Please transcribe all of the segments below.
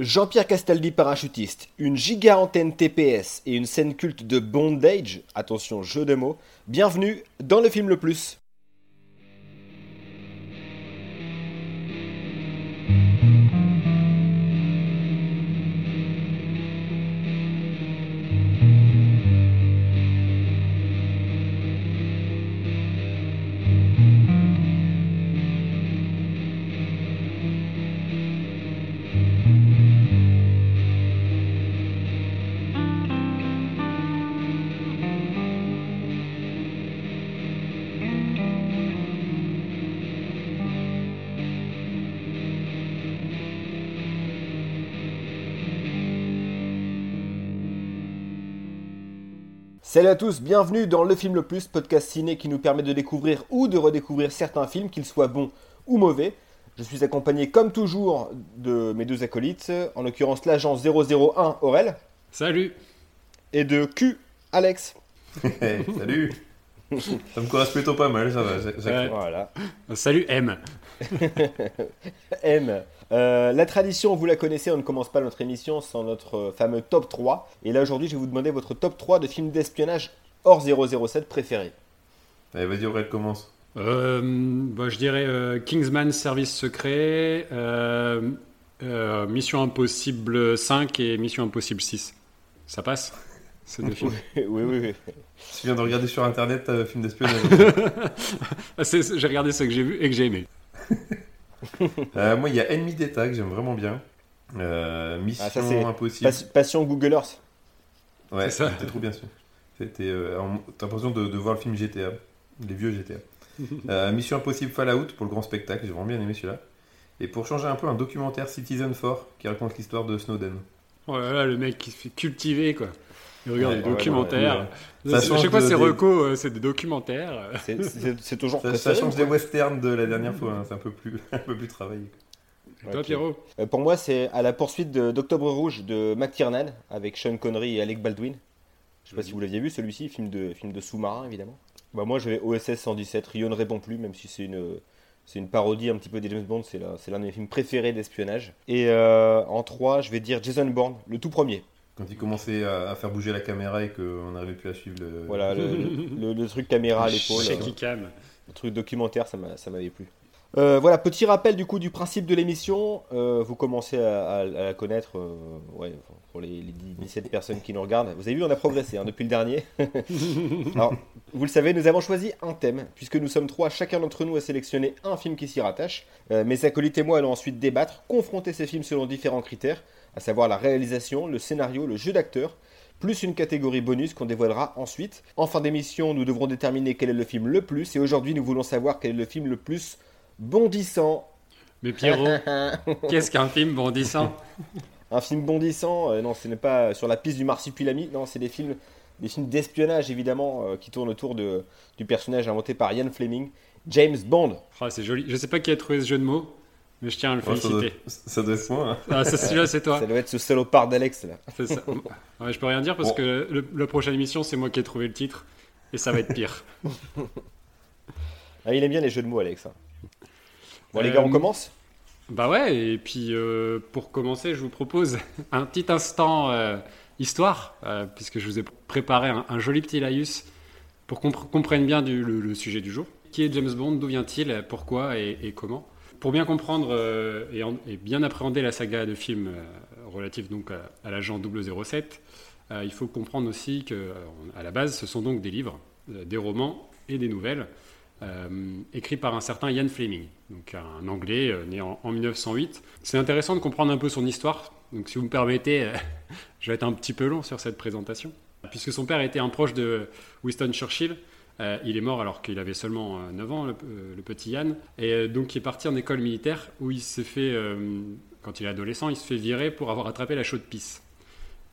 Jean-Pierre Castaldi parachutiste, une giga antenne TPS et une scène culte de bondage, attention jeu de mots, bienvenue dans le film le plus. Salut à tous, bienvenue dans Le Film Le Plus, podcast ciné qui nous permet de découvrir ou de redécouvrir certains films, qu'ils soient bons ou mauvais. Je suis accompagné comme toujours de mes deux acolytes, en l'occurrence l'agent 001 Aurel. Salut Et de Q Alex. salut Ça me correspond plutôt pas mal, ça va. Voilà. Salut M. M. Euh, la tradition, vous la connaissez, on ne commence pas notre émission sans notre euh, fameux top 3. Et là aujourd'hui, je vais vous demander votre top 3 de films d'espionnage hors 007 préférés. Allez, vas-y, Aurel, commence. Euh, bah, je dirais Kingsman Service Secret, Mission Impossible 5 et Mission Impossible 6. Ça passe? Ces deux films oui, oui, oui. Tu viens de regarder sur internet un film d'espionnage J'ai regardé ce que j'ai vu et que j'ai aimé. Euh, moi, il y a Ennemi d'État que j'aime vraiment bien. Euh, Mission ah, Impossible. passion Google Earth. Ouais, c'était trop bien sûr. C'était, euh, t'as l'impression de, voir le film GTA, les vieux GTA. Mission Impossible Fallout pour le grand spectacle, j'ai vraiment bien aimé celui-là. Et pour changer un peu, un documentaire Citizen 4 qui raconte l'histoire de Snowden. Oh là là, le mec qui se fait cultiver quoi. Il regarde des documentaires. à chaque fois, c'est reco, c'est des documentaires. C'est toujours ça, ça change des westerns de la dernière fois. Hein. C'est un peu plus, un peu plus travaillé. toi, Pierrot? Euh, Pour moi, c'est à la poursuite d'Octobre Rouge de McTiernan avec Sean Connery et Alec Baldwin. Je sais pas si vous l'aviez vu celui-ci, film de, film de sous-marin évidemment. Bah, moi, j'avais OSS 117. Rio ne répond plus, même si c'est une, c'est une parodie un petit peu des James Bond. C'est l'un de mes films préférés d'espionnage. Et euh, en 3, je vais dire Jason Bourne, le tout premier. Quand il commençait à, faire bouger la caméra et qu'on n'arrivait plus à suivre le. Voilà, le, truc caméra à l'épaule. cam. Le truc documentaire, ça m'avait plu. Euh, voilà, petit rappel du coup du principe de l'émission. Euh, vous commencez à, la connaître, euh, ouais, pour les, 17 personnes qui nous regardent. Vous avez vu, on a progressé hein, depuis le dernier. Alors, vous le savez, nous avons choisi un thème, puisque nous sommes trois, chacun d'entre nous a sélectionné un film qui s'y rattache. mes acolytes et moi allons ensuite débattre, confronter ces films selon différents critères à savoir la réalisation, le scénario, le jeu d'acteur, plus une catégorie bonus qu'on dévoilera ensuite. En fin d'émission, nous devrons déterminer quel est le film le plus, et aujourd'hui nous voulons savoir quel est le film le plus bondissant. Mais Pierrot, qu'est-ce qu'un film bondissant? Un film bondissant, euh, non, ce n'est pas sur la piste du marsupilami, non, c'est des films, des films d'espionnage évidemment euh, qui tournent autour de, du personnage inventé par Ian Fleming, James Bond. Oh, c'est joli. Je ne sais pas qui a trouvé ce jeu de mots, mais je tiens à le féliciter. ça, doit, être moi. Hein. Ah, celui-là, c'est toi. Ça doit être ce salopard d'Alex, là. C'est ça. Ouais, je peux rien dire parce que le, la prochaine émission, c'est moi qui ai trouvé le titre. Et ça va être pire. ah, il aime bien les jeux de mots, Alex. Hein. Bon, les gars, on euh, commence? Bah ouais, et puis euh, pour commencer, je vous propose un petit instant euh, histoire, puisque je vous ai préparé un, joli petit laïus pour qu'on comprenne bien du, le, sujet du jour. Qui est James Bond? D'où vient-il? Pourquoi? Et comment? Pour bien comprendre euh, et, bien appréhender la saga de films euh, relatifs donc à, l'agent 007, euh, il faut comprendre aussi que à la base, ce sont donc des livres, des romans et des nouvelles écrits par un certain Ian Fleming, donc un Anglais né en, 1908. C'est intéressant de comprendre un peu son histoire. Donc, si vous me permettez, je vais être un petit peu long sur cette présentation, puisque son père était un proche de Winston Churchill. Euh, il est mort alors qu'il avait seulement 9 euh, ans, le, euh, petit Yann. Et donc, il est parti en école militaire où il s'est fait, quand il est adolescent, il se fait virer pour avoir attrapé la chaude pisse.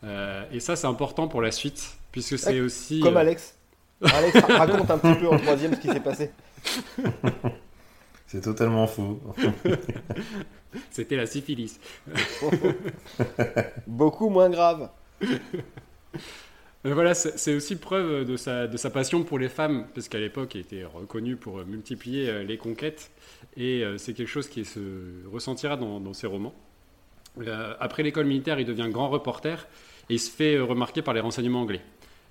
et ça, c'est important pour la suite, puisque c'est aussi. Comme Alex. Alex, raconte un petit peu en troisième ce qui s'est passé. C'est totalement faux. C'était la syphilis. Beaucoup moins grave. Voilà, c'est aussi preuve de sa, de sa, passion pour les femmes, parce qu'à l'époque, il était reconnu pour multiplier euh, les conquêtes, et euh, c'est quelque chose qui se ressentira dans, ses romans. après l'école militaire, il devient grand reporter et il se fait remarquer par les renseignements anglais.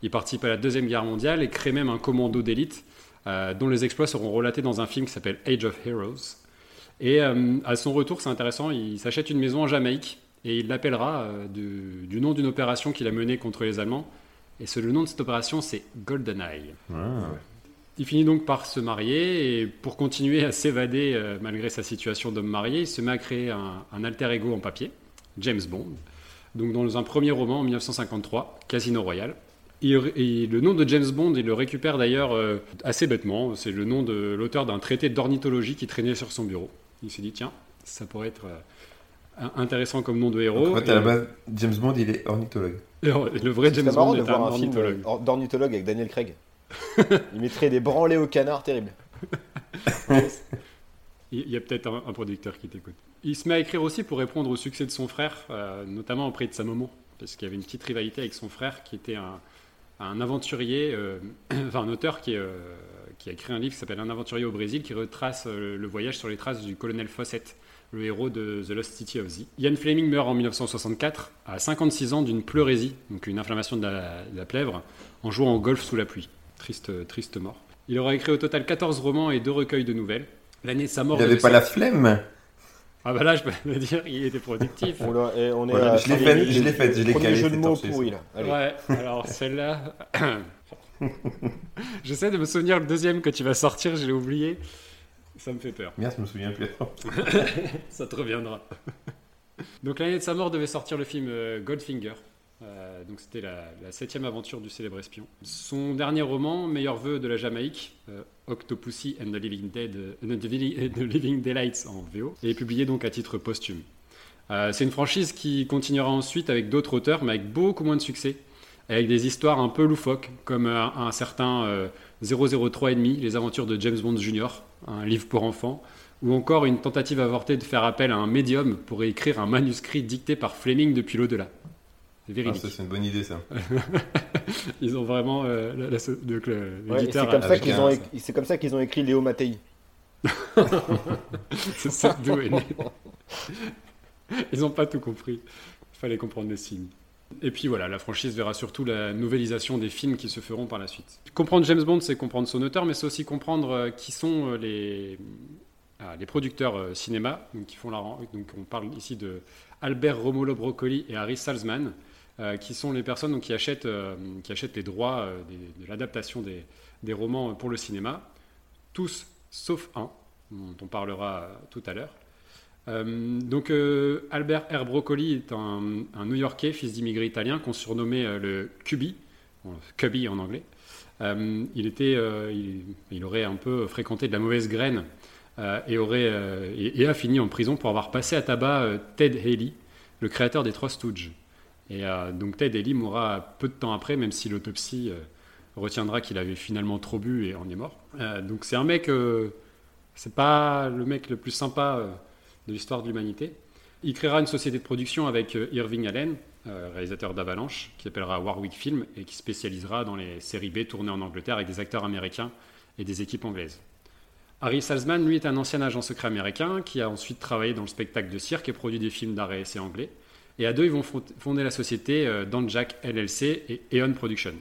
Il participe à la Deuxième Guerre mondiale et crée même un commando d'élite dont les exploits seront relatés dans un film qui s'appelle Age of Heroes. Et à son retour, c'est intéressant, il s'achète une maison en Jamaïque et il l'appellera du, nom d'une opération qu'il a menée contre les Allemands. Et le nom de cette opération, c'est GoldenEye. Ah. Il finit donc par se marier et pour continuer à s'évader euh, malgré sa situation d'homme marié, il se met à créer un, alter ego en papier, James Bond. Donc dans un premier roman en 1953, Casino Royale. Et, le nom de James Bond, il le récupère d'ailleurs euh, assez bêtement. C'est le nom de l'auteur d'un traité d'ornithologie qui traînait sur son bureau. Il s'est dit tiens, ça pourrait être euh, intéressant comme nom de héros. en fait, à la base, James Bond, il est ornithologue. Le vrai James Bond est un, un ornithologue. d'ornithologue avec Daniel Craig. il mettrait des branlés au canard terrible. il y a peut-être un, producteur qui t'écoute. Il se met à écrire aussi pour répondre au succès de son frère, euh, notamment auprès de sa maman, parce qu'il y avait une petite rivalité avec son frère qui était un, aventurier, euh, enfin un auteur qui, euh, qui, a écrit un livre qui s'appelle Un aventurier au Brésil, qui retrace le voyage sur les traces du colonel Fawcett, le héros de The Lost City of Z. Ian Fleming meurt en 1964 à 56 ans d'une pleurésie, donc une inflammation de la, de la plèvre, en jouant au golf sous la pluie. Triste, triste mort. Il aura écrit au total 14 romans et deux recueils de nouvelles. L'année de sa mort. Il n'avait pas la flemme Ah bah là, je peux dire, il était productif. on, on est je l'ai fait, je l'ai fait, je l'ai calé. jeu de mots pourri là. Ouais, alors celle-là. J'essaie de me souvenir le deuxième que tu vas sortir, je l'ai oublié. Ça me fait peur. Merde, je me souviens plus. Ça te reviendra. Donc l'année de sa mort devait sortir le film euh, Goldfinger, euh, donc c'était la, septième aventure du célèbre espion. Son dernier roman, Meilleur vœu de la Jamaïque, euh, Octopussy and the Living, Dead, euh, the Living Daylights en VO, est publié donc à titre posthume. c'est une franchise qui continuera ensuite avec d'autres auteurs, mais avec beaucoup moins de succès, avec des histoires un peu loufoques, comme un, certain 003 et demi, Les aventures de James Bond Jr., un livre pour enfants, ou encore une tentative avortée de faire appel à un médium pour écrire un manuscrit dicté par Fleming depuis l'au-delà. Ah, c'est une bonne idée ça. Ils ont vraiment euh, c'est comme, ça qu'ils ont, c'est comme ça qu'ils ont écrit Léo Mattei. c'est ça d'où est né. Ils n'ont pas tout compris. Il fallait comprendre le signe. Et puis voilà, la franchise verra surtout la nouvélisation des films qui se feront par la suite. Comprendre James Bond, c'est comprendre son auteur, mais c'est aussi comprendre euh, qui sont euh, les, ah, les producteurs cinéma donc, qui font la. Donc on parle ici de Albert Romulo Broccoli et Harry Salzman, euh, qui sont les personnes qui, achètent, euh, qui achètent les droits euh, de l'adaptation des, des, romans pour le cinéma, tous sauf un, dont on parlera tout à l'heure. Donc Albert R. Broccoli est un, New-Yorkais, fils d'immigrés italiens, qu'on surnommait le Cubby, Cubby en anglais. il, était, il, aurait un peu fréquenté de la mauvaise graine et, aurait, et, a fini en prison pour avoir passé à tabac Ted Haley, le créateur des Trois Stooges. Et euh, donc Ted Ellie mourra peu de temps après, même si l'autopsie euh, retiendra qu'il avait finalement trop bu et en est mort. Euh, donc c'est un mec, c'est pas le mec le plus sympa de l'histoire de l'humanité. Il créera une société de production avec Irving Allen, réalisateur d'Avalanche, qui s'appellera Warwick Film et qui spécialisera dans les séries B tournées en Angleterre avec des acteurs américains et des équipes anglaises. Harry Salzman, lui, est un ancien agent secret américain qui a ensuite travaillé dans le spectacle de cirque et produit des films d'art et essai anglais. Et à deux, ils vont fonder la société euh, Jack LLC et Eon Production.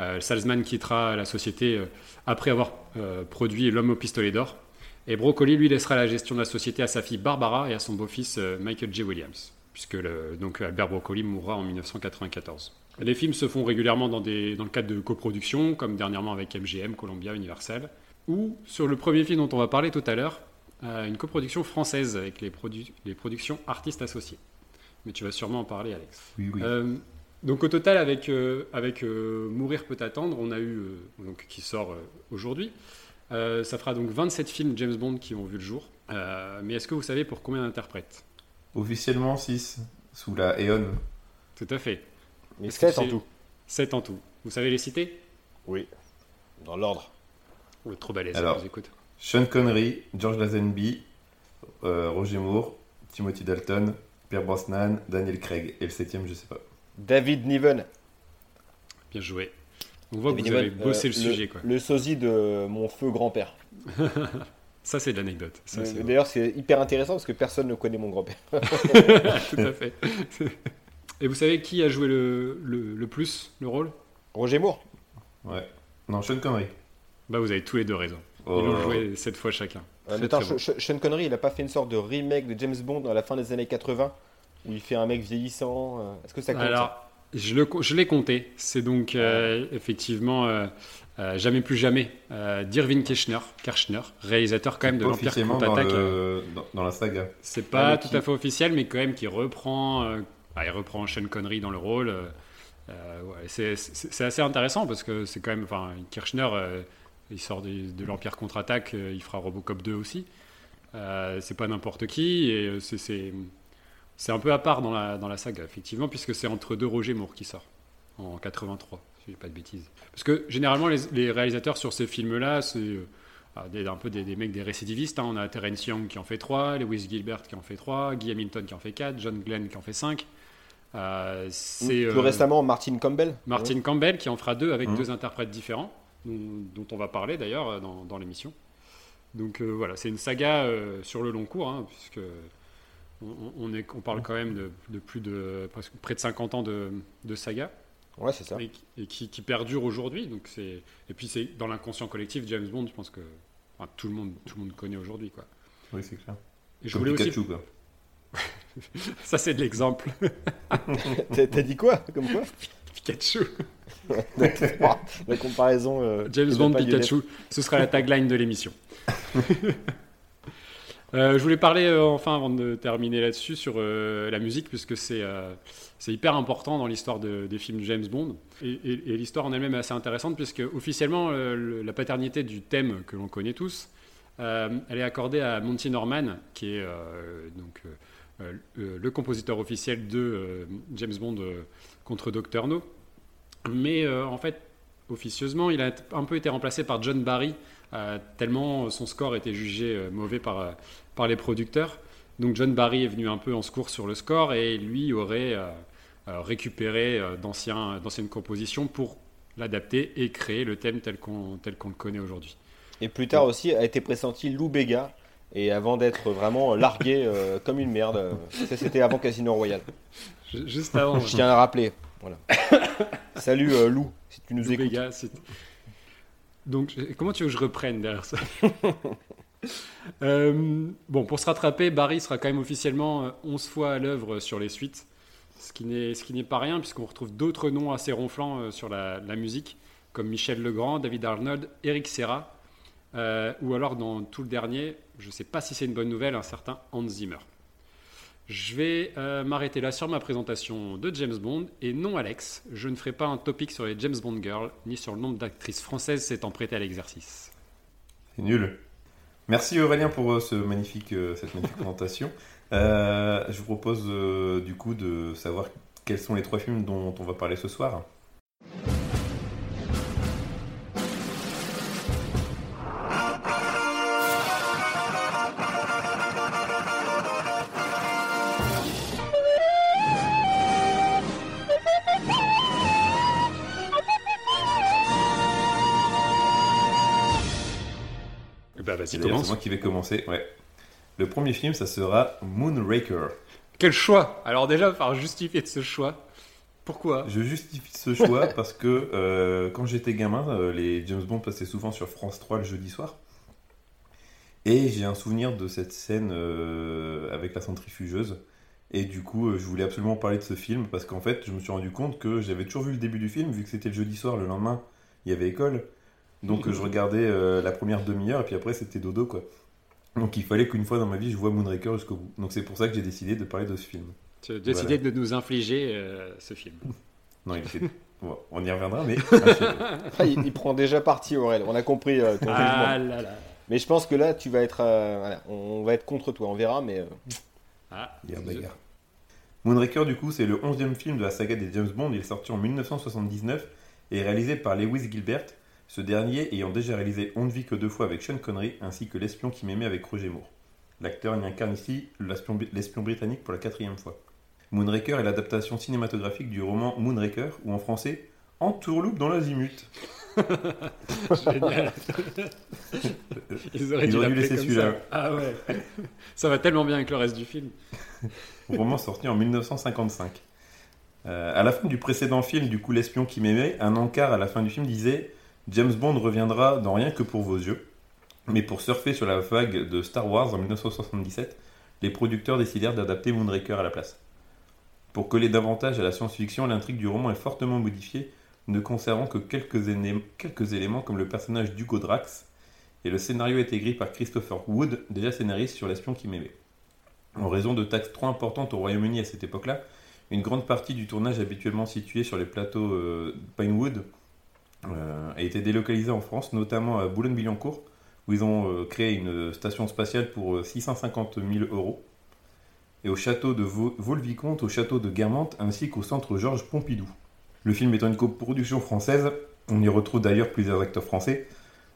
Euh, Salzman quittera la société euh, après avoir produit L'homme au pistolet d'or. Et Broccoli, lui, laissera la gestion de la société à sa fille Barbara et à son beau-fils Michael J. Williams, puisque donc Albert Broccoli mourra en 1994. Les films se font régulièrement dans, des, dans le cadre de coproductions, comme dernièrement avec MGM, Columbia, Universal, ou sur le premier film dont on va parler tout à l'heure, une coproduction française avec les, les productions artistes associés mais tu vas sûrement en parler, Alex. Oui, oui. Euh, donc au total, avec, euh, avec euh, Mourir peut attendre, on a eu, donc, qui sort aujourd'hui, ça fera donc 27 films James Bond qui ont vu le jour. mais est-ce que vous savez pour combien d'interprètes? Officiellement 6, sous la Eon. Tout à fait. Mais 7 en tout. 7 en tout. Vous savez les citer? Oui, dans l'ordre. Le trop balèze, Alors, vous écoute. Sean Connery, George Lazenby, Roger Moore, Timothy Dalton, Pierre Brosnan, Daniel Craig. Et le septième, je sais pas. David Niven. Bien joué. On voit que vous avez bossé le euh, sujet. Quoi. Le sosie de mon feu grand-père. Ça, c'est de l'anecdote. D'ailleurs, c'est hyper intéressant parce que personne ne connaît mon grand-père. Tout à fait. Et vous savez qui a joué le, le, le plus le rôle? Roger Moore. Ouais. Non, Sean Connery. Bah, vous avez tous les deux raison. Ils Oh. l'ont joué sept fois chacun. Euh, attends, bon. Sean Connery, il a pas fait une sorte de remake de James Bond à la fin des années 80 où il fait un mec vieillissant. euh, Est-ce que ça compte Alors, je l'ai compté. C'est donc euh, effectivement euh, euh, Jamais plus jamais d'Irving Kirchner, Kirchner, réalisateur quand même de l'Empire dans, contre-attaque. le- dans, dans la saga. C'est pas Avec tout qui à fait officiel, mais quand même qui reprend, euh, ah, il reprend Sean Connery dans le rôle. ouais, c'est- assez intéressant parce que c'est quand même, enfin, Kirchner, il sort de, de l'Empire contre-attaque, il fera Robocop 2 aussi. C'est pas n'importe qui et c'est- c'est un peu à part dans la, dans la saga, effectivement, puisque c'est entre deux Roger Moore qui sort en 83, si je dis pas de bêtises. Parce que généralement, les, les réalisateurs sur ces films-là, c'est euh, ah, des- un peu des, des mecs, des récidivistes. hein. On a Terence Young qui en fait 3, Lewis Gilbert qui en fait 3, Guy Hamilton qui en fait 4, John Glenn qui en fait 5. Euh, c'est Plus euh, récemment, Martin Campbell. Martin Campbell qui en fera deux avec Mhm. deux interprètes différents, dont, dont on va parler d'ailleurs euh, dans, dans l'émission. Donc euh, voilà, c'est une saga euh, sur le long cours, hein, puisque on, on est, on parle quand même de, de plus de presque près de 50 ans de, de saga Ouais, c'est ça. et, qui- et qui, qui perdure aujourd'hui. Donc c'est et puis c'est dans l'inconscient collectif James Bond, je pense que enfin, tout le monde tout le monde connaît aujourd'hui quoi. Oui, c'est clair. Et je voulais aussi Pikachu, quoi. ça c'est de l'exemple T'as t'as dit quoi? Comme quoi? Pikachu, La comparaison. euh, James Bond Pikachu, ce sera la tagline de l'émission. Euh, je voulais parler euh, enfin avant de terminer là-dessus sur euh, la musique puisque c'est hyper important dans l'histoire de- des films James Bond. Et, l'histoire en elle-même est assez intéressante puisque officiellement le- la paternité du thème que l'on connaît tous elle est accordée à Monty Norman qui est donc le compositeur officiel de James Bond contre Dr No. Mais en fait officieusement il a un peu été remplacé par John Barry tellement son score était jugé mauvais par, par les producteurs. Donc John Barry est venu un peu en secours sur le score et lui aurait euh, euh, récupéré euh, d'anciens- d'anciennes compositions pour l'adapter et créer le thème tel qu'on tel qu'on le connaît aujourd'hui. Et plus tard aussi a été pressenti Lou Bega. Et avant d'être vraiment largué euh, comme une merde, euh, ça c'était avant Casino Royale. Ju- Juste avant, Je tiens à le rappeler. Voilà. Salut euh, Lou, si tu nous Lou écoutes. Bega, c'est- Donc, comment tu veux que je reprenne derrière ça? Euh, Bon, pour se rattraper, Barry sera quand même officiellement euh, 11 fois à l'œuvre sur les suites, ce qui n'est pas rien, puisqu'on retrouve d'autres noms assez ronflants euh, sur la, musique, comme Michel Legrand, David Arnold, Eric Serra, euh, ou alors dans tout le dernier, je ne sais pas si c'est une bonne nouvelle, un certain Hans Zimmer. Je vais euh, m'arrêter là sur ma présentation de James Bond. Et non, Alex, je ne ferai pas un topic sur les James Bond Girls, ni sur le nombre d'actrices françaises s'étant prêtées à l'exercice. C'est nul. Merci Aurélien pour euh, euh, cette magnifique présentation. Euh, je vous propose du coup de savoir quels sont les trois films dont on va parler ce soir. Bah C'est moi qui vais commencer. Ouais. Le premier film, ça sera Moonraker. Quel choix Alors déjà, par justifier de ce choix, pourquoi? Je justifie ce choix parce que euh, quand j'étais gamin, euh, les James Bond passaient souvent sur France 3 le jeudi soir. Et j'ai un souvenir de cette scène euh, avec la centrifugeuse. Et du coup, je voulais absolument parler de ce film parce qu'en fait, je me suis rendu compte que j'avais toujours vu le début du film, vu que c'était le jeudi soir, le lendemain, il y avait école. Donc euh, je regardais euh, la première demi-heure et puis après, c'était dodo quoi. Donc il fallait qu'une fois dans ma vie, je vois Moonraker jusqu'au bout. Donc c'est pour ça que j'ai décidé de parler de ce film. Tu as décidé de nous infliger euh, ce film. Non, il bon, on y reviendra, mais... un chef. Ah, il, il prend déjà parti Aurel. On a compris euh, ton Ah là là Mais je pense que là, tu vas être, euh, voilà, on va être contre toi. On verra, mais euh, ah, Guerre, bagarre. Moonraker, du coup, c'est le 11e film de la saga des James Bond. Il est sorti en 1979 et est réalisé par Lewis Gilbert, ce dernier ayant déjà réalisé On ne vit que deux fois avec Sean Connery ainsi que L'espion qui m'aimait avec Roger Moore. L'acteur y incarne ici l'espion britannique pour la quatrième fois. Moonraker est l'adaptation cinématographique du roman Moonraker, ou en français Entourloupe dans l'azimut. Génial. Ils auraient dû, laisser celui-là. Ah ouais. Ça va tellement bien avec le reste du film. Roman sorti en 1955. Euh, à la fin du précédent film, du coup, L'espion qui m'aimait, un encart à la fin du film disait James Bond reviendra dans Rien que pour vos yeux. Mais pour surfer sur la vague de Star Wars en 1977, les producteurs décidèrent d'adapter Moonraker à la place. Pour coller davantage à la science-fiction, l'intrigue du roman est fortement modifiée, ne conservant que quelques, éléments comme le personnage d'Hugo Drax, et le scénario est écrit par Christopher Wood, déjà scénariste sur L'espion qui m'aimait. En raison de taxes trop importantes au Royaume-Uni à cette époque-là, une grande partie du tournage habituellement situé sur les plateaux euh, Pinewood a été délocalisée en France, notamment à Boulogne-Billancourt, où ils ont euh, créé une station spatiale pour 650 000 euros et au château de Vaux-le-Vicomte, au château de Guermantes, ainsi qu'au centre Georges Pompidou. Le film étant une coproduction française, on y retrouve d'ailleurs plusieurs acteurs français,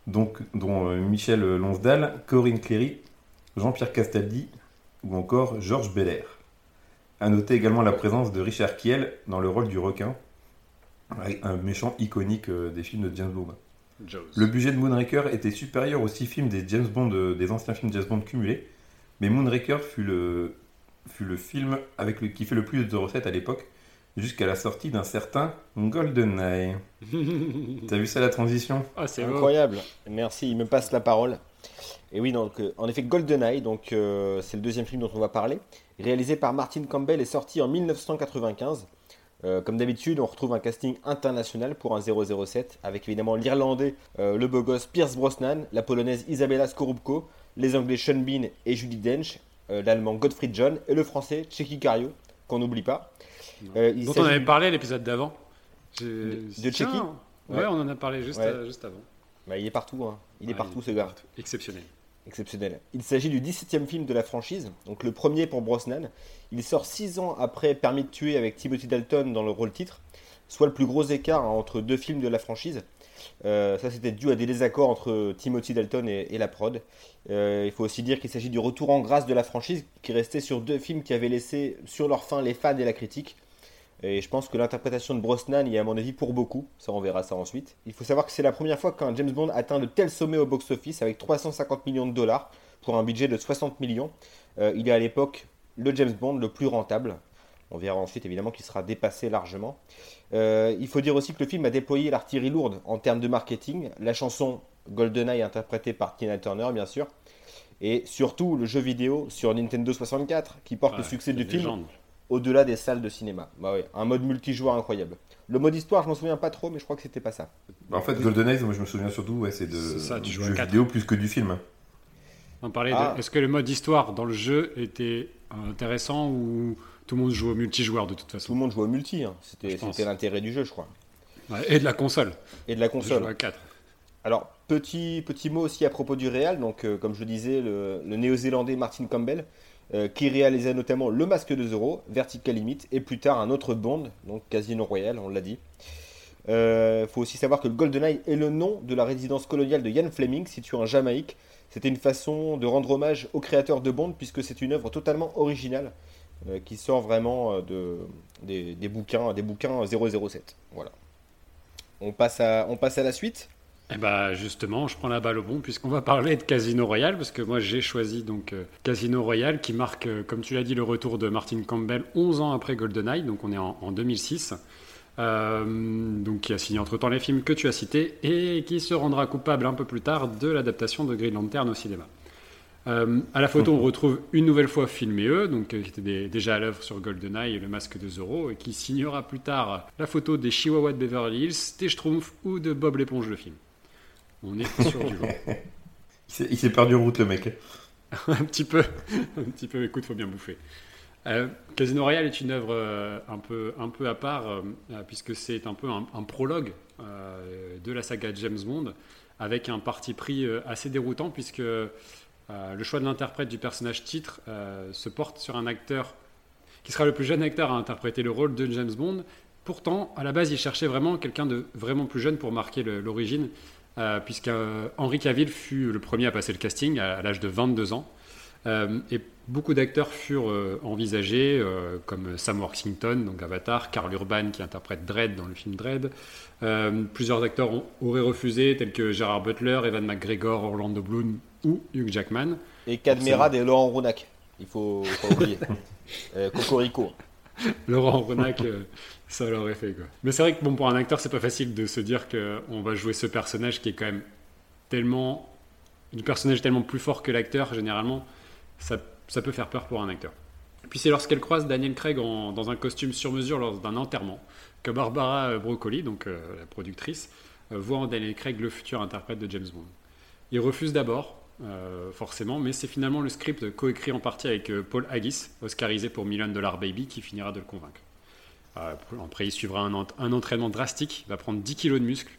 dont euh, Michel Lonsdal, Corinne Cléry, Jean-Pierre Castaldi ou encore Georges Belair. A noter également la présence de Richard Kiel dans le rôle du requin, un méchant iconique euh, des films de James Bond. Le budget de Moonraker était supérieur aux six films des James Bond, euh, des anciens films James Bond cumulés, mais Moonraker fut le fut le film avec le, qui fait le plus de recettes à l'époque, jusqu'à la sortie d'un certain GoldenEye. T'as vu ça la transition? Ah, C'est incroyable. Merci, il me passe la parole. Et oui, donc, euh, en effet, GoldenEye, donc, euh, c'est le deuxième film dont on va parler, réalisé par Martin Campbell et sorti en 1995. Euh, comme d'habitude, on retrouve un casting international pour un 007, avec évidemment l'Irlandais, le beau gosse Pierce Brosnan, la Polonaise Isabella Skorupko, les Anglais Sean Bean et Judy Dench, euh, l'allemand Gottfried John et le français Checky Cario, qu'on n'oublie pas. Euh, dont on avait parlé l'épisode d'avant. De, de ouais. on en a parlé juste, euh, juste avant. Bah, il est partout, hein. il est partout ce gars. Exceptionnel. Exceptionnel. Il s'agit du 17e film de la franchise, donc le premier pour Brosnan. Il sort 6 ans après Permis de tuer avec Timothy Dalton dans le rôle titre, soit le plus gros écart hein, entre deux films de la franchise. Euh, ça, c'était dû à des désaccords entre Timothy Dalton et, la prod. Euh, il faut aussi dire qu'il s'agit du retour en grâce de la franchise, qui restait sur deux films qui avaient laissé sur leur fin les fans et la critique. Et je pense que l'interprétation de Brosnan y est à mon avis pour beaucoup. Ça, on verra ça ensuite. Il faut savoir que c'est la première fois qu'un James Bond atteint de tels sommets au box-office avec 350 millions de dollars pour un budget de 60 millions. Euh, il est à l'époque le James Bond le plus rentable. On verra ensuite évidemment qu'il sera dépassé largement. Euh, il faut dire aussi que le film a déployé l'artillerie lourde en termes de marketing. La chanson GoldenEye interprétée par Tina Turner bien sûr. Et surtout le jeu vidéo sur Nintendo 64 qui porte le succès du film au-delà des salles de cinéma. Bah un mode multijoueur incroyable. Le mode histoire, je m'en souviens pas trop, mais je crois que c'était pas ça. Bah, en fait, GoldenEye, moi je me souviens surtout, ouais, c'est de ça, du jeu vidéo plus que du film. On parlait de. Ah. Est-ce que le mode histoire dans le jeu était intéressant ou tout le monde joue au multijoueur de toute façon? Tout le monde joue au multi, hein. c'était l'intérêt du jeu, je crois. et de la console. Et de la console. À 4. Alors, petit, petit mot aussi à propos du Real, donc euh, comme je le disais, le, néo-zélandais Martin Campbell, euh, qui réalisait notamment Le Masque de Zoro, Vertical Limit, et plus tard un autre Bond, donc Casino Royale, on l'a dit. Il euh, faut aussi savoir que le GoldenEye est le nom de la résidence coloniale de Ian Fleming, située en Jamaïque. C'était une façon de rendre hommage au créateur de Bond, puisque c'est une œuvre totalement originale. Euh, qui sort vraiment de, des, bouquins, des bouquins 007. Voilà. On passe on passe à la suite eh ben justement, je prends la balle au bon puisqu'on va parler de Casino Royale parce que moi j'ai choisi donc euh, Casino Royale qui marque, comme tu l'as dit, le retour de Martin Campbell 11 ans après GoldenEye, donc on est en, 2006. donc qui a signé entre-temps les films que tu as cités et qui se rendra coupable un peu plus tard de l'adaptation de Green Lantern au cinéma. Euh, à la photo, on retrouve une nouvelle fois filmé eux, donc euh, qui était déjà à l'œuvre sur GoldenEye et le masque de Zorro, et qui signera plus tard la photo des Chihuahuas de Beverly Hills, des Schtroumpfs ou de Bob l'éponge le film. On est sur du lourd. Il s'est perdu en route le mec. un petit peu, un petit peu. Écoute, faut bien bouffer. Euh, Casino Royale est une œuvre un peu un peu à part puisque c'est un peu un, un prologue de la saga James Bond avec un parti pris assez déroutant puisque euh, le choix de l'interprète du personnage titre euh, se porte sur un acteur qui sera le plus jeune acteur à interpréter le rôle de James Bond. Pourtant, à la base, il cherchait vraiment quelqu'un de vraiment plus jeune pour marquer l'origine, euh, puisque Henri Cavill fut le premier à passer le casting à, l'âge de 22 ans. et Beaucoup d'acteurs furent envisagés, comme Sam Worthington, donc Avatar, Carl Urban qui interprète Dredd dans le film Dredd. plusieurs acteurs auraient refusé, tels que Gerard Butler, Evan McGregor, Orlando Bloom ou Hugh Jackman. Et Cadmerade et Laurent Rounac, il faut pas oublier. Cocorico. Laurent Rounac, ça l'aurait fait quoi. Mais c'est vrai que bon, pour un acteur, c'est pas facile de se dire qu'on va jouer ce personnage qui est quand même tellement. Du personnage tellement plus fort que l'acteur, généralement, ça, ça, peut faire peur pour un acteur. Puis c'est lorsqu'elle croise Daniel Craig dans un costume sur mesure lors d'un enterrement que Barbara Broccoli, donc euh, la productrice, euh, voit en Daniel Craig le futur interprète de James Bond. Il refuse d'abord, euh, forcément, mais c'est finalement le script coécrit en partie avec Paul Haggis, oscarisé pour Million Dollar Baby, qui finira de le convaincre. Euh, après, il suivra un, entraînement drastique, va prendre 10 kilos de muscles,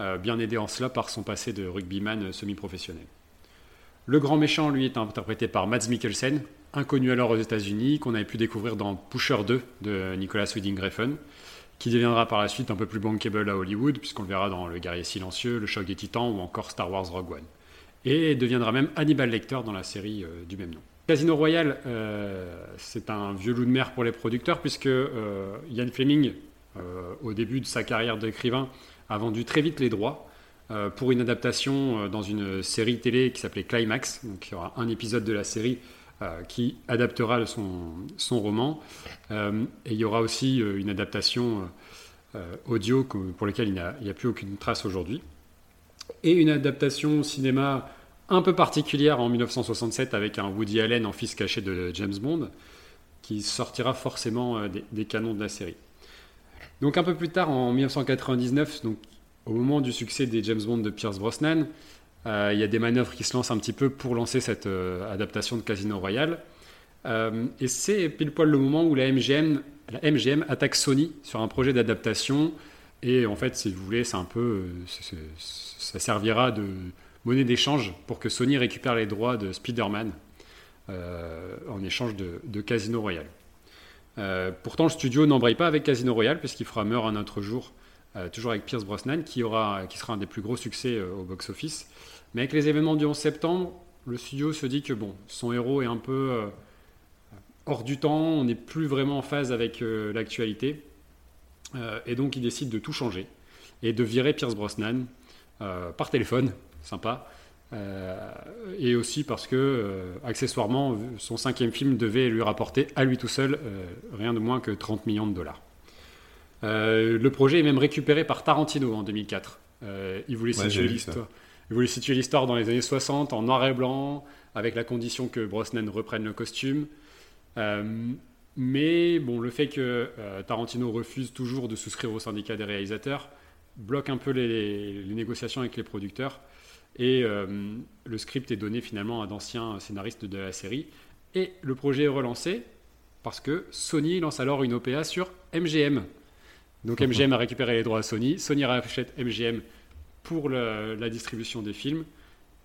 euh, bien aidé en cela par son passé de rugbyman euh, semi-professionnel. Le grand méchant, lui, est interprété par Mads Mikkelsen, inconnu alors aux États-Unis, qu'on avait pu découvrir dans Pusher 2 de Nicolas Winding Refn, qui deviendra par la suite un peu plus bankable à Hollywood, puisqu'on le verra dans Le Guerrier Silencieux, Le Choc des Titans ou encore Star Wars Rogue One. Et deviendra même Hannibal Lecter dans la série du même nom. Casino Royale, euh, c'est un vieux loup de mer pour les producteurs, puisque euh, Ian Fleming, euh, au début de sa carrière d'écrivain, a vendu très vite les droits pour une adaptation dans une série télé qui s'appelait Climax. Donc il y aura un épisode de la série qui adaptera son, son roman. et il y aura aussi une adaptation audio pour laquelle il n'y a, plus aucune trace aujourd'hui. Et une adaptation cinéma un peu particulière en 1967 avec un Woody Allen en fils caché de James Bond, qui sortira forcément euh, des, canons de la série. Donc un peu plus tard, en 1999, donc au moment du succès des James Bond de Pierce Brosnan, euh, il y a des manœuvres qui se lancent un petit peu pour lancer cette euh, adaptation de Casino Royale. et c'est pile poil le moment où la MGM, la MGM attaque Sony sur un projet d'adaptation. Et en fait, si vous voulez, c'est un peu, ça servira de, monnaie d'échange pour que Sony récupère les droits de Spider-Man euh, en échange de, Casino Royale. Euh, pourtant, le studio n'embraye pas avec Casino Royale, puisqu'il fera Meurt un autre jour, euh, toujours avec Pierce Brosnan, qui, aura, qui sera un des plus gros succès au box-office. Mais avec les événements du 11 septembre, le studio se dit que bon, son héros est un peu hors du temps, on n'est plus vraiment en phase avec l'actualité. et donc, il décide de tout changer et de virer Pierce Brosnan par téléphone sympa. Euh, et aussi parce que, euh, accessoirement, son cinquième film devait lui rapporter à lui tout seul euh, rien de moins que 30 millions de dollars. le projet est même récupéré par Tarantino en 2004. il voulait situer l'histoire. Il voulait situer l'histoire dans les années 60 en noir et blanc, avec la condition que Brosnan reprenne le costume. mais bon, le fait que Tarantino refuse toujours de souscrire au syndicat des réalisateurs bloque un peu les négociations avec les producteurs. Et euh, le script est donné finalement à d'anciens scénaristes de la série. Et le projet est relancé parce que Sony lance alors une OPA sur MGM. Donc MGM a récupéré les droits à Sony, Sony rachète MGM pour la, distribution des films,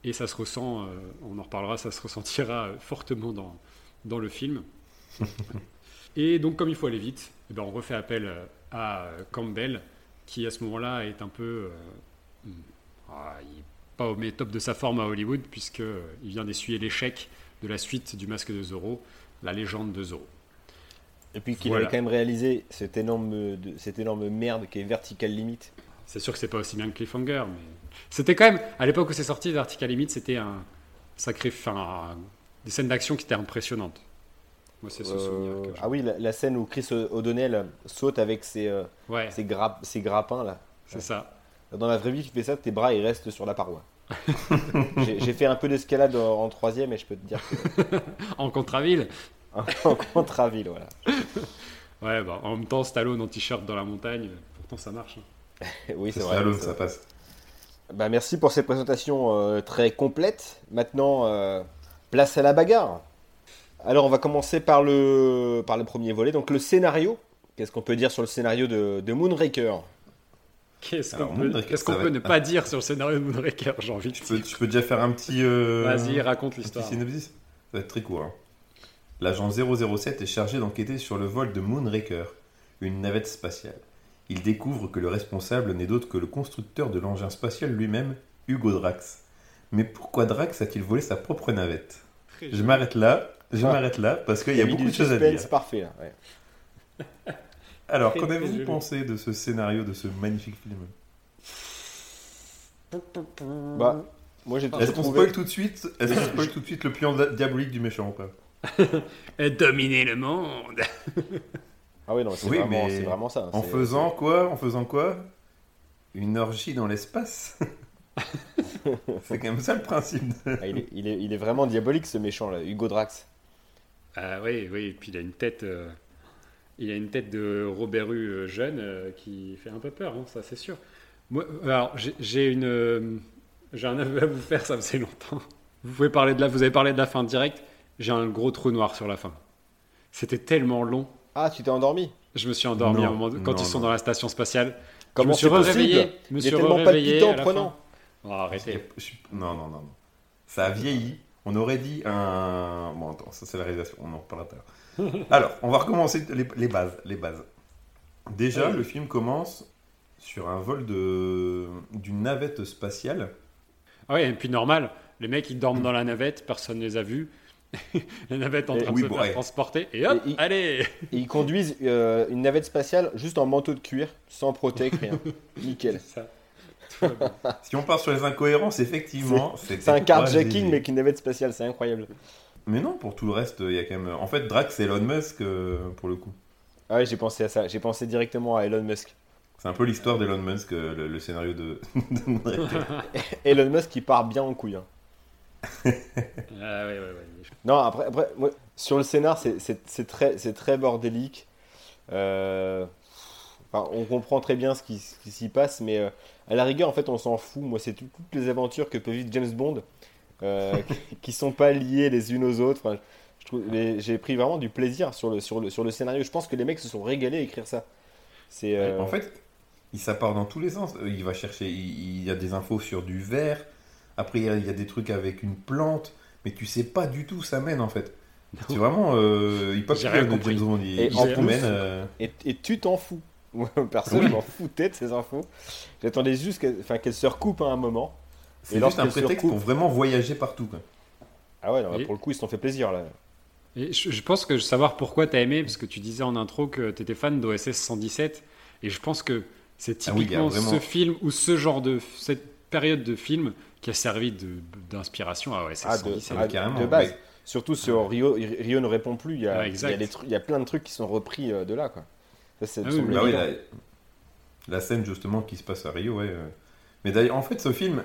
et ça se ressent, euh, on en reparlera, ça se ressentira fortement dans, dans le film. et donc comme il faut aller vite, eh ben, on refait appel à Campbell, qui à ce moment-là est un peu... Euh, ah, pas au top de sa forme à Hollywood, puisqu'il euh, vient d'essuyer l'échec de la suite du Masque de Zorro, la légende de Zorro. Et puis qu'il avait quand même réalisé cette énorme, cette énorme merde qui est Vertical Limit. C'est sûr que c'est pas aussi bien que Cliffhanger, mais c'était quand même, à l'époque où c'est sorti, Vertical Limit, c'était un sacré, enfin, des scènes d'action qui étaient impressionnantes. Moi, c'est ce souvenir. Que ah oui, la, scène où Chris O'Donnell saute avec ses, euh, ses, ses grappins là. C'est ça. Dans la vraie vie, tu fais ça, tes bras ils restent sur la paroi. j'ai fait un peu d'escalade en, troisième et je peux te dire que. en contraville En contraville, voilà. Ouais, bah, en même temps, Stallone en t-shirt dans la montagne, pourtant ça marche. Hein. oui, c'est vrai. Stallone, ça passe. Bah, merci pour cette présentation euh, très complète. Maintenant, euh, place à la bagarre. Alors, on va commencer par le, par le premier volet. Donc, le scénario. Qu'est-ce qu'on peut dire sur le scénario de, de Moonraker? Qu'est-ce qu'on peut, ne pas dire sur le scénario de Moonraker J'ai envie de tu peux, tu peux déjà faire un petit. Euh, Vas-y, raconte l'histoire. synopsis Ça va être très court. Hein. L'agent 007 est chargé d'enquêter sur le vol de Moonraker, une navette spatiale. Il découvre que le responsable n'est d'autre que le constructeur de l'engin spatial lui-même, Hugo Drax. Mais pourquoi Drax a-t-il volé sa propre navette? Je m'arrête là. je m'arrête là parce qu'il y a beaucoup de choses à dire. parfait là. Ouais. Alors, qu'en avez-vous pensé de ce scénario, de ce magnifique film Bah, moi j'ai Est-ce qu'on spoil tout de suite? Est-ce qu'on spoil tout de suite le plan diabolique du méchant ou pas Dominer le monde Ah oui, non, c'est vraiment, vraiment, ça. En faisant quoi? En faisant quoi? Une orgie dans l'espace? C'est quand même ça le principe. Ah, il, est, il, est, il, est, vraiment diabolique ce méchant là, Hugo Drax. Ah oui, oui, et puis il a une tête, euh, il a une tête de Robert Rue euh, jeune euh, qui fait un peu peur, hein, ça c'est sûr. Moi, alors j'ai une, j'ai un aveu à vous faire, ça faisait longtemps. Vous pouvez parler de la, vous avez parlé de la fin directe. J'ai un gros trou noir sur la fin. C'était tellement long. Ah, tu t'es endormi? Je me suis endormi moment quand ils sont dans la station spatiale. Comment je me suis réveillé. Je me suis réveillé en prenant. Oh, arrêtez. Non, non, non, Ça a vieilli. On aurait dit un. Bon, attends, ça c'est la réalisation. On en reparlera tard. Alors, on va recommencer les, bases. Les bases. Déjà, le film commence sur un vol de d'une navette spatiale. Ah oui, et puis normal. Les mecs, ils dorment dans la navette, personne ne les a vus. la navette en train de se faire transporter, et hop, allez Ils conduisent euh, une navette spatiale juste en manteau de cuir, sans protect, rien. Nickel. Ça. si on part sur les incohérences, effectivement, c'est un carjacking, mais qu'une navette spatiale, c'est incroyable. Mais non, pour tout le reste, il y a quand même. En fait, Drax, c'est Elon Musk euh, pour le coup. Ah oui, j'ai pensé à ça. J'ai pensé directement à Elon Musk. C'est un peu l'histoire d'Elon Musk, euh, le, scénario de. Elon Musk qui part bien en couille. Hein. ah, ouais, ouais, Non, après, après sur le scénar, c'est très, très bordélique. Euh, on comprend très bien ce qui, s'y passe, mais euh, à la rigueur, en fait, on s'en fout. Moi, c'est toutes les aventures que peut vivre James Bond, euh, qui sont pas liées les unes aux autres. j'ai pris vraiment du plaisir sur le, sur, le, sur le scénario. Je pense que les mecs se sont régalés à écrire ça. C'est euh, En fait, ça part dans tous les sens. Il va chercher, il, y a des infos sur du verre. Après, il y, a, des trucs avec une plante, mais tu sais pas du tout où ça mène en fait. C'est vraiment, il pas James Bond. et, et tu t'en fous. Personne, oui. je m'en foutais de ces infos. J'attendais juste qu'elles se recoupent à un moment. C'est juste un prétexte pour vraiment voyager partout. Quoi. Ah ouais, pour le coup, ils se sont fait plaisir là. Et je, pense que savoir pourquoi tu as aimé, parce que tu disais en intro que tu étais fan d'OSS 117, et je pense que c'est ah typiquement ce film ou ce genre de cette période de film qui a servi d'inspiration à OSS 117. Ah, de, de base. Surtout sur Rio, Rio ne répond plus. Il y, a, il, y a il y a plein de trucs qui sont repris euh, de là. Quoi. Ah bah la, scène justement qui se passe à Rio, ouais. Euh. Mais d'ailleurs, en fait, ce film,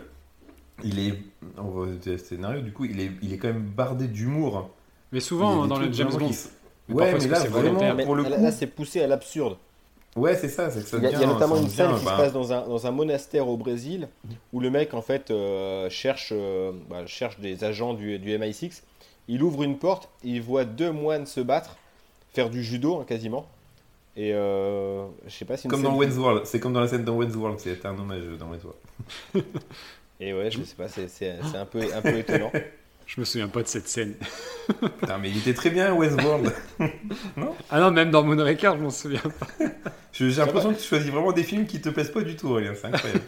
il est, on voit le scénario, du coup, il est, il est quand même bardé d'humour. Mais souvent dans le James Bond. Ouais, mais là, vraiment, pour le coup... là, c'est poussé à l'absurde. Ouais, c'est ça, c'est que ça Il y a, notamment une scène qui se passe dans un, dans un, monastère au Brésil où le mec en fait euh, cherche, euh, bah, cherche des agents du, du, MI6. Il ouvre une porte, il voit deux moines se battre, faire du judo hein, quasiment. Et euh, je sais pas si. Comme dans Wayne's World, c'est comme dans la scène dans Wayne's World, c'est un hommage dans Wayne's World. Et ouais, je sais pas, c'est un peu, un peu étonnant. Je me souviens pas de cette scène. Putain, mais il était très bien Wayne's World. non Ah non, même dans Moonraker, je m'en souviens pas. J'ai l'impression que tu choisis vraiment des films qui te plaisent pas du tout, Aurélien, c'est incroyable.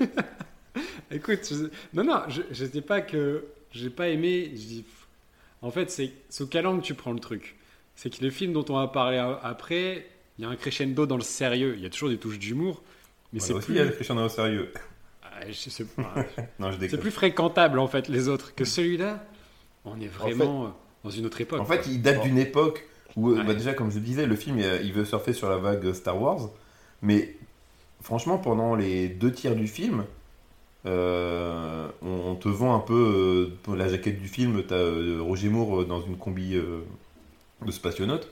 Écoute, non, non, je, dis pas que j'ai pas aimé. Je dis, en fait, c'est sous quel angle tu prends le truc? C'est que les films dont on va parler après, il y a un crescendo dans le sérieux. Il y a toujours des touches d'humour. Mais c'est plus. Il y a le crescendo sérieux. C'est plus fréquentable en fait les autres que celui-là. On est vraiment dans une autre époque. En fait, il date d'une époque où, bah, déjà, comme je disais, le film il veut surfer sur la vague Star Wars. Mais franchement, pendant les deux tiers du film, euh, on, te vend un peu euh, la jaquette du film. T'as euh, Roger Moore dans une combi de spationaute.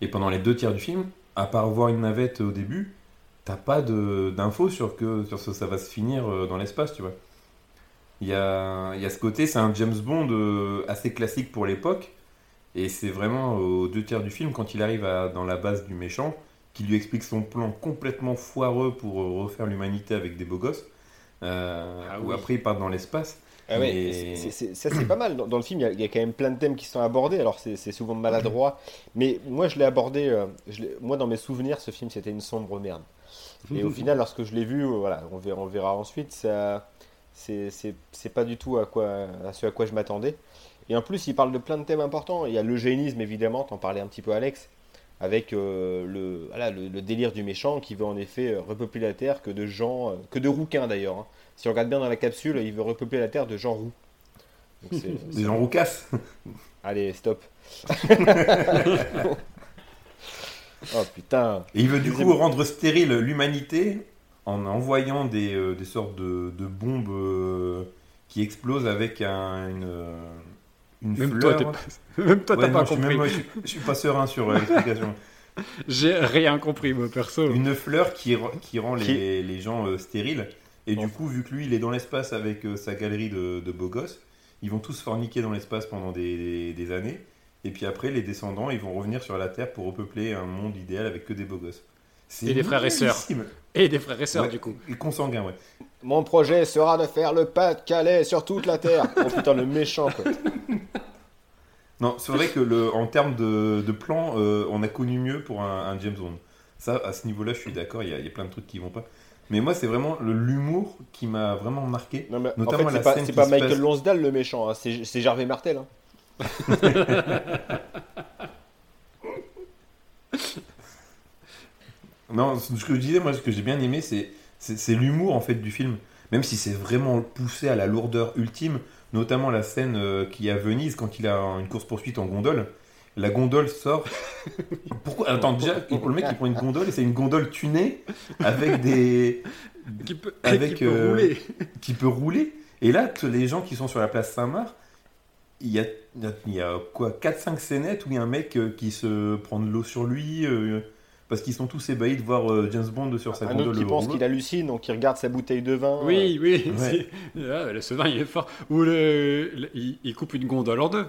Et pendant les deux tiers du film, à part voir une navette au début, t'as pas d'infos sur que sur ce, ça va se finir euh, dans l'espace, tu vois. Il y a, y a ce côté, c'est un James Bond euh, assez classique pour l'époque, et c'est vraiment aux deux tiers du film, quand il arrive dans la base du méchant, qui lui explique son plan complètement foireux pour euh, refaire l'humanité avec des beaux gosses, euh, ah après il part dans l'espace. Ah ouais, ça c'est pas mal. Dans, le film, il y, a, quand même plein de thèmes qui sont abordés. Alors c'est souvent maladroit, mais moi je l'ai abordé. Euh, moi dans mes souvenirs, ce film c'était une sombre merde. Et au final, lorsque je l'ai vu, euh, voilà, on verra, on verra ensuite. Ça, c'est pas du tout à quoi, à ce à quoi je m'attendais. Et en plus, il parle de plein de thèmes importants. Il y a l'eugénisme, évidemment, t'en parlais un petit peu, Alex, avec euh, le, voilà, le, le délire du méchant qui veut en effet euh, repeupler la Terre que de gens, que de rouquins d'ailleurs. hein. Si on regarde bien dans la capsule, il veut repeupler la Terre de gens roux. Des gens roucasses. Allez, stop. oh putain. Et il veut du coup rendre stérile l'humanité en envoyant des, euh, des sortes de, de bombes euh, qui explosent avec un- une, euh, une Même toi, fleur. t'es pas, même toi, Ouais, t'as pas je, suis compris. même- je suis- je suis pas serein sur euh, l'explication. J'ai rien compris, moi, perso. Une fleur qui, rend Qui- les, les gens euh, stériles. Et du coup, vu que lui, il est dans l'espace avec euh, sa galerie de, de beaux gosses, ils vont tous forniquer dans l'espace pendant des, des- des années. Et puis après, les descendants, ils vont revenir sur la Terre pour repeupler un monde idéal avec que des beaux gosses. C'est Et des frères et sœurs. Et des frères et sœurs, Ouais, du coup. Et consanguins, ouais. Mon projet sera de faire le Pas-de-Calais sur toute la Terre. Oh putain, le méchant quoi. Non, c'est vrai que le, en termes de, de plan, euh, on a connu mieux pour un, un James Bond. Ça, à ce niveau-là, je suis d'accord, il y, a- il y a plein de trucs qui vont pas. Mais moi, c'est vraiment le- l'humour qui m'a vraiment marqué. Non, mais en Notamment fait, la c'est pas, pas Michael passe- Lonsdale le méchant, hein, c'est c'est Gervais Martel. hein. Non, ce que je disais, moi, ce que j'ai bien aimé, c'est c'est c'est l'humour en fait du film. Même si c'est vraiment poussé à la lourdeur ultime, notamment la scène euh, qui est à Venise quand il a une course poursuite en gondole. La gondole sort. Pourquoi? Attends, déjà, le mec il prend une gondole et c'est une gondole tunée avec des Qui peut, Avec, qui peut euh, rouler. qui peut rouler. Et là, les gens qui sont sur la place Saint-Marc, il y a, il y quoi 4-5 scénettes où il y a un mec euh, qui se prend de l'eau sur lui euh, parce qu'ils sont tous ébahis de voir euh, James Bond sur sa Un gondole. autre qui pense qu'il hallucine, donc il regarde sa bouteille de vin. Oui, oui. Ouais. Ah, le ce vin, il est fort. Ou le, le- il, il coupe une gondole en deux.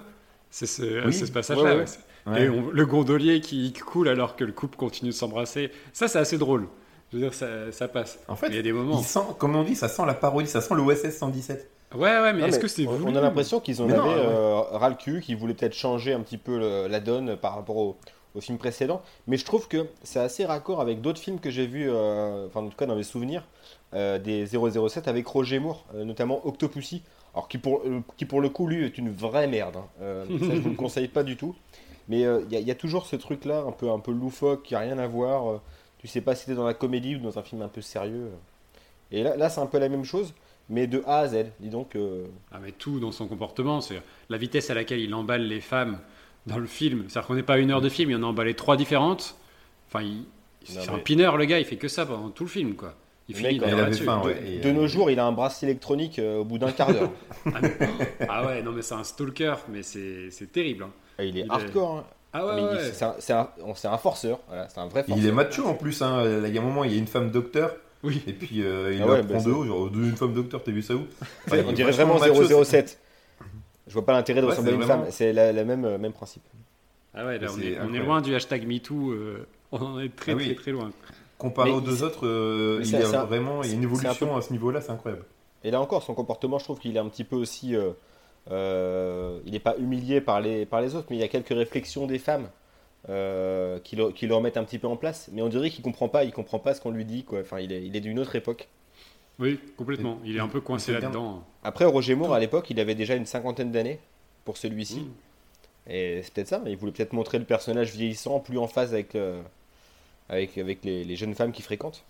C'est ce, Oui. c'est ce passage-là. Ouais, ouais. ouais. Ouais. Et on- le gondolier qui coule alors que le couple continue de s'embrasser. Ça, c'est assez drôle. Je veux dire, ça, ça passe. En fait, il y a des moments. il sent, comme on dit, ça sent la parodie, ça sent le OSS 117. Ouais, ouais, mais est-ce que c'est on, voulu on a l'impression qu'ils en Mais avaient non, ouais. euh, ras le cul, qu'ils voulaient peut-être changer un petit peu le- la donne par rapport au, au film précédent. Mais je trouve que c'est assez raccord avec d'autres films que j'ai vus, euh, enfin en tout cas dans mes souvenirs, euh, des 007 avec Roger Moore, notamment Octopussy. Alors qui pour, qui pour le coup lui est une vraie merde. hein. Ça je vous le conseille pas du tout. Mais il y, a- il y a toujours ce truc là un peu, un peu loufoque qui a rien à voir. tu sais pas si t'es dans la comédie ou dans un film un peu sérieux. Et là, là c'est un peu la même chose, mais de A à Z. Dis donc. euh, Ah, mais tout dans son comportement. C'est la vitesse à laquelle il emballe les femmes dans le film. C'est-à-dire qu'on n'est pas une heure de film, il en a emballé trois différentes. Enfin, il- c'est un pineur, le gars, il fait que ça pendant tout le film, quoi. Il Le finit mec, il avait faim, de, et, de euh, nos jours, il a un bracelet électronique euh, au bout d'un quart d'heure. Ah, ah ouais, non, mais c'est un stalker, mais c'est c'est terrible. hein. Et il est Il est- hardcore. hein. Ah ouais, ouais. c'est un, c'est un- c'est un forceur. Voilà, c'est un vrai forceur. Il est macho en plus. Hein. Il y a un moment, il y a une femme docteur. Oui. Et puis euh, il Ah ouais, prend bah, de haut. Genre, de une femme docteur, t'as vu ça où Enfin, on dirait vraiment macho, 007. Je vois pas l'intérêt de Ouais, ressembler à une vraiment- femme. C'est la même, euh, même principe. Ah ouais, là, on est, on est incroyable. loin du hashtag MeToo. euh, on en est très, Ah oui. très, très loin. Comparé Mais aux deux autres, euh, il y a vraiment il y a une évolution peu- à ce niveau-là, c'est incroyable. Et là encore, son comportement, je trouve qu'il est un petit peu aussi. euh, euh, il n'est pas humilié par les, par les autres, mais il y a quelques réflexions des femmes euh, qui, le, qui le remettent un petit peu en place. Mais on dirait qu'il comprend pas, il comprend pas ce qu'on lui dit. Quoi. Enfin, il est, il est d'une autre époque. Oui, complètement. Il est un peu coincé là-dedans. Après, Roger Moore, à l'époque, il avait déjà une cinquantaine d'années pour celui-ci. Mm. Et c'est peut-être ça, il voulait peut-être montrer le personnage vieillissant, plus en phase avec, euh, avec, avec les, les jeunes femmes qui fréquentent.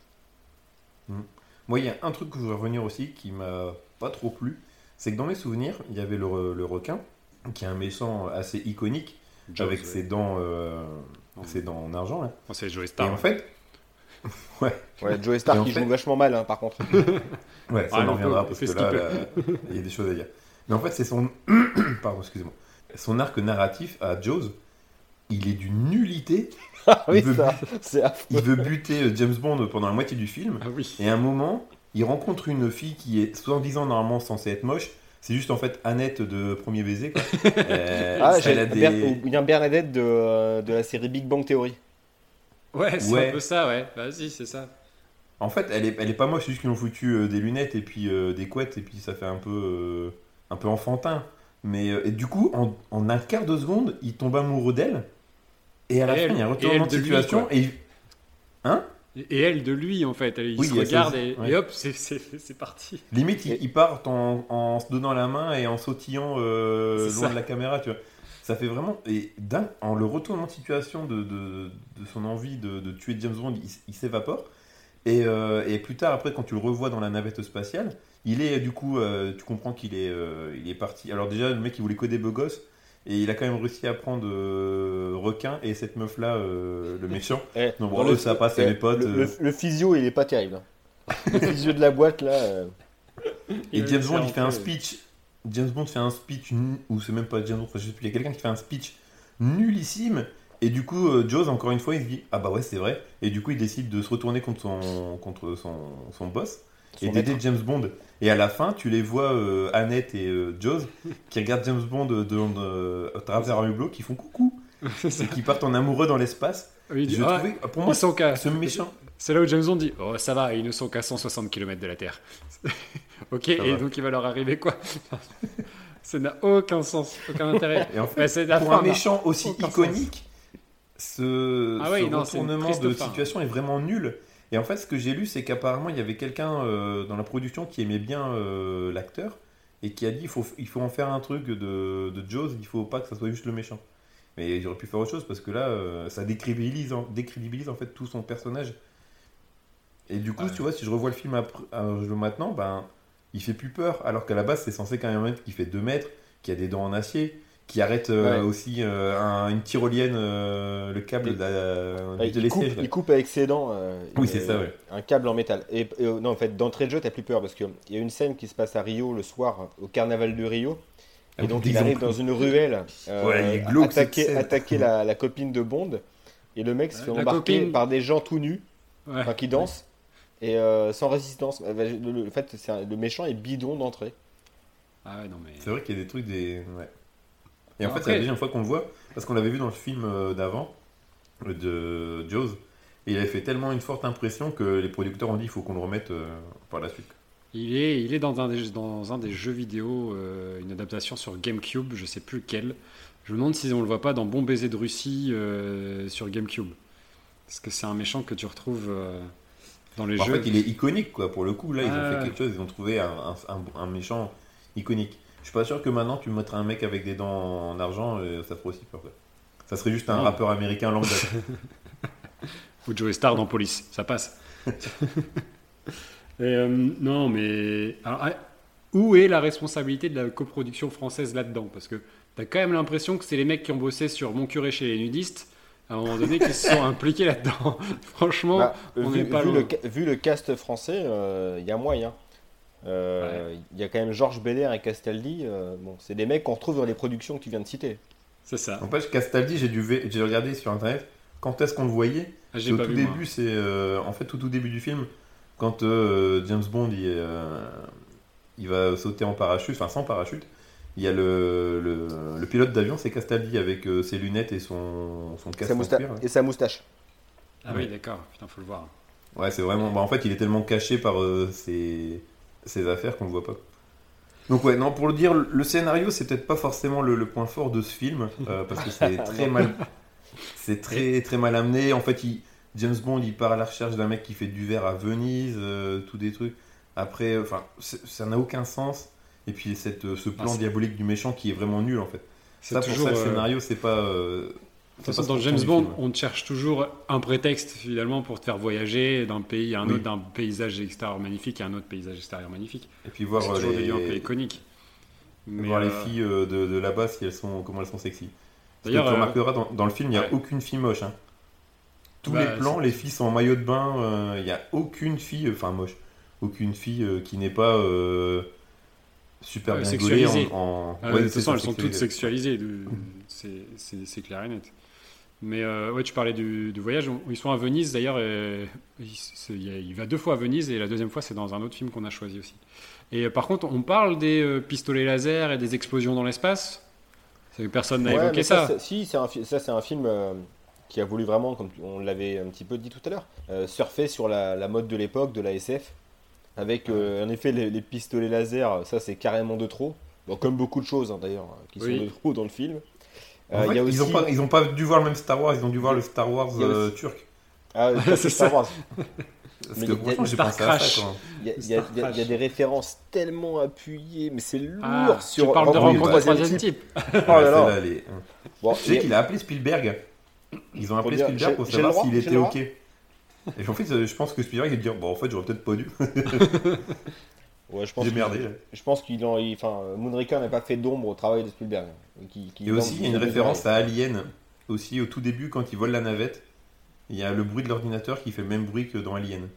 Moi, il y a un truc que je voudrais revenir aussi qui m'a pas trop plu, c'est que dans mes souvenirs, il y avait le, le requin, qui est un méchant assez iconique, Jaws, avec ouais. ses dents, euh, Oh. ses dents en argent. Là. Oh, c'est Joe Et Star. en fait, ouais, Ouais, Joe Stark, Et en il fait- joue vachement mal, hein, par contre. ouais, ça Ah, on en reviendra parce que là, il y a des choses à dire. Mais en fait, c'est son, pardon, excusez-moi, son arc narratif à Jaws, il est d'une nullité. Ah oui, Il veut ça, c'est. Il veut buter euh, James Bond pendant la moitié du film. Ah oui. Et à un moment, il rencontre une fille qui est soi-disant normalement censée être moche. C'est juste en fait Annette de Premier Baiser. Quoi. Euh, Ah, j'ai Ber- des... ou bien Bernadette de, euh, de la série Big Bang Theory. Ouais, c'est Ouais. un peu ça, ouais. Vas-y, c'est ça. En fait, elle est, elle est pas moche, c'est juste qu'ils ont foutu euh, des lunettes et puis euh, des couettes et puis ça fait un peu, euh, un peu enfantin. Mais euh, et du coup, en, en un quart de seconde, il tombe amoureux d'elle. Et à la Et fin, elle- il y a un et retournement de lui, situation. quoi. et il- Hein? Et elle de lui en fait. Il Oui, se il et, aussi, ouais. et hop, c'est- parti. Limite, ils, ils partent en, en se donnant la main et en sautillant euh, loin ça. de la caméra, tu vois. Ça fait vraiment. Et d'un, en le retournant de situation de, de, de son envie de, de tuer James Bond, il, s'évapore. Et, euh, et plus tard, après, quand tu le revois dans la navette spatiale, il est du coup, euh, tu comprends qu'il est, il est parti. Alors, déjà, le mec, il voulait coder beau gosse. Et il a quand même réussi à prendre euh, requin et cette meuf là, le méchant. Eh, Non, dans bon, eux, ça passe, c'est eh, mes potes, Le, euh. le- le physio, il est pas terrible. hein. le physio de la boîte, là. euh, Et Il James Bond, le il fait un speech. James Bond fait un speech, ou c'est même pas James Bond, enfin, je sais plus, il y a quelqu'un qui fait un speech nullissime. Et du coup, euh, Jaws, encore une fois, il se dit Ah bah ouais, c'est vrai. Et du coup, il décide de se retourner contre son, contre son, son boss et d'aider. James Bond. Et à la fin, tu les vois, euh, Annette et euh, Jaws, qui regardent James Bond de, de- à travers un hublot, qui font coucou, et qui partent en amoureux dans l'espace. Oui, Je Ah, trouvais, pour moi, ils sont qu'à- ce méchant. C'est là où James Bond dit Oh, ça va, ils ne sont qu'à 160 km de la Terre. ok, et va. donc il va leur arriver quoi? Ça n'a aucun sens, aucun intérêt. Et en fait, pour fin, un méchant aussi iconique, ce, Ah ce non, retournement de fin. situation est vraiment nul. Et en fait, ce que j'ai lu, c'est qu'apparemment, il y avait quelqu'un euh, dans la production qui aimait bien euh, l'acteur et qui a dit il faut, il faut en faire un truc de, de Jaws, il faut pas que ça soit juste le méchant. Mais j'aurais pu faire autre chose parce que là, euh, ça décrédibilise, en- décrédibilise en fait tout son personnage. Et du coup, tu vois, si je revois le film après, maintenant, ben, il fait plus peur. Alors qu'à la base, c'est censé quand même mec qui fait 2 mètres, qui a des dents en acier, qui arrête euh, Ouais. aussi euh, un- une tyrolienne, euh, le câble Et- de, la- Ouais, de il, coupe, il coupe avec ses dents. euh, Oui, c'est ça, ouais. Un câble en métal. Et, et, non, en fait, d'entrée de jeu, t'as plus peur parce qu'il y a une scène qui se passe à Rio le soir, au carnaval de Rio. Ah, Et donc ils il arrive dans une ruelle, euh, Ouais, il est glauque, attaquer, attaquer la, la copine de Bond. Et le mec se fait La embarquer copine- par des gens tout nus, enfin, qui dansent, et euh, sans résistance. Euh, Le, le- le fait, c'est un- le méchant est bidon d'entrée. Ah ouais, non mais. C'est vrai qu'il y a des trucs des. Ouais. Et en fait, c'est la deuxième fois qu'on le voit, parce qu'on l'avait vu dans le film euh, d'avant, euh, de Jaws, et il avait fait tellement une forte impression que les producteurs ont dit il faut qu'on le remette euh, par la suite. Il est, il est dans, un des, dans un des jeux vidéo, euh, une adaptation sur GameCube, je sais plus lequel. Je me demande si on le voit pas dans Bon baiser de Russie euh, sur GameCube. Parce que c'est un méchant que tu retrouves euh, dans les En jeux. fait, il est iconique, quoi. Pour le coup, là, ils ont fait quelque chose, ils ont trouvé un, un- un- un méchant iconique. Je suis pas sûr que maintenant, tu mettrais un mec avec des dents en argent, et ça ferait aussi peur. quoi. Ça serait juste un Non. rappeur américain lambda. Ou Joey Star dans Police, ça passe. Et, euh, non, mais alors, ah, où est la responsabilité de la coproduction française là-dedans? Parce que t'as quand même l'impression que c'est les mecs qui ont bossé sur Mon curé chez les nudistes, à un moment donné, qui se sont impliqués là-dedans. Franchement, Bah, on vu, n'est pas vu loin. le, vu le cast français, euh, il y a moyen. Euh, Il y a quand même Georges Belair et Castaldi. euh, bon, c'est des mecs qu'on retrouve dans les productions que tu viens de citer. c'est ça. En fait, Castaldi, j'ai dû j'ai regardé sur internet quand est-ce qu'on le voyait? Ah, J'ai au pas tout vu, début, c'est euh, en fait au tout début du film, quand euh, James Bond il, est, euh, il va sauter en parachute, enfin sans parachute, il y a le, le, le pilote d'avion, c'est Castaldi avec euh, ses lunettes et son, son casque Sa cuir, et sa moustache. Ah oui, d'accord. Putain, faut le voir. Ouais, c'est vraiment. bah, en fait, il est tellement caché par euh, ses, ses affaires qu'on le voit pas. Donc ouais, non, pour le dire, le scénario, c'est peut-être pas forcément le, le point fort de ce film, euh, parce que c'est très mal, c'est très très mal amené. En fait, il- James Bond, il part à la recherche d'un mec qui fait du verre à Venise, euh, tout des trucs. Après, enfin, ça n'a aucun sens. Et puis cette, euh, ce plan Ah, diabolique du méchant qui est vraiment nul en fait. C'est Ça, pour toujours. ça, le euh, scénario, c'est pas. euh, De toute c'est façon, pas dans James Bond, on te cherche toujours un prétexte finalement pour te faire voyager d'un pays à un Oui. autre, d'un paysage extérieur magnifique à un autre paysage extérieur magnifique. Et puis voir euh, des les, lieux un peu iconiques. Mais, voir les euh, filles euh, de, de là-bas, si elles sont, comment elles sont sexy. D'ailleurs, tu remarqueras, dans, dans le film, il n'y a ouais. aucune fille moche. hein. Tous Bah, les plans, les filles sont en maillot de bain. euh, Il n'y a aucune fille, enfin moche, aucune fille euh, qui n'est pas super bien gaulée sexualisée. en. en- Ah, ouais, de toute façon, ça, elles sont toutes sexualisée. sexualisées. de- C'est c'est- c'est clair et net. Mais euh, ouais, tu parlais du, du voyage. Ils sont à Venise d'ailleurs. et Il, va deux fois à Venise et la deuxième fois, c'est dans un autre film qu'on a choisi aussi. Et euh, par contre, on parle des euh, pistolets laser et des explosions dans l'espace? C'est que Personne n'a Ouais, évoqué ça. c'est- si, c'est un, fi- ça c'est un film euh, qui a voulu vraiment, comme on l'avait un petit peu dit tout à l'heure, euh, surfer sur la, la mode de l'époque, de la SF. Avec euh, en effet les, les pistolets laser, ça c'est carrément de trop. Bon, comme beaucoup de choses hein, d'ailleurs, qui Oui. sont de trop dans le film. En Euh, fait, il y a Ils n'ont pas, ils ont pas dû voir le même Star Wars, ils ont dû voir le Star Wars euh, aussi- turc. Ah, c'est Star Wars. Parce Mais que franchement, j'ai pensé à ça. Crash. Il y, a- y y des références tellement appuyées, mais c'est lourd Ah, sur tu parles de Rencontre troisième type. type. Oh là Bon, Je sais et- qu'il a appelé Spielberg. Ils ont appelé Spielberg pour savoir s'il était. OK. Et en fait, je pense que Spielberg il va dire Bon, en fait, j'aurais peut-être pas dû. ouais, je pense merdé. là. Je pense qu'il en, il- enfin, Moonraker n'a pas fait d'ombre au travail de Spielberg. Qui, qui Et aussi, il y a une référence à Alien. Aussi, au tout début, quand ils volent la navette, il y a le bruit de l'ordinateur qui fait le même bruit que dans Alien.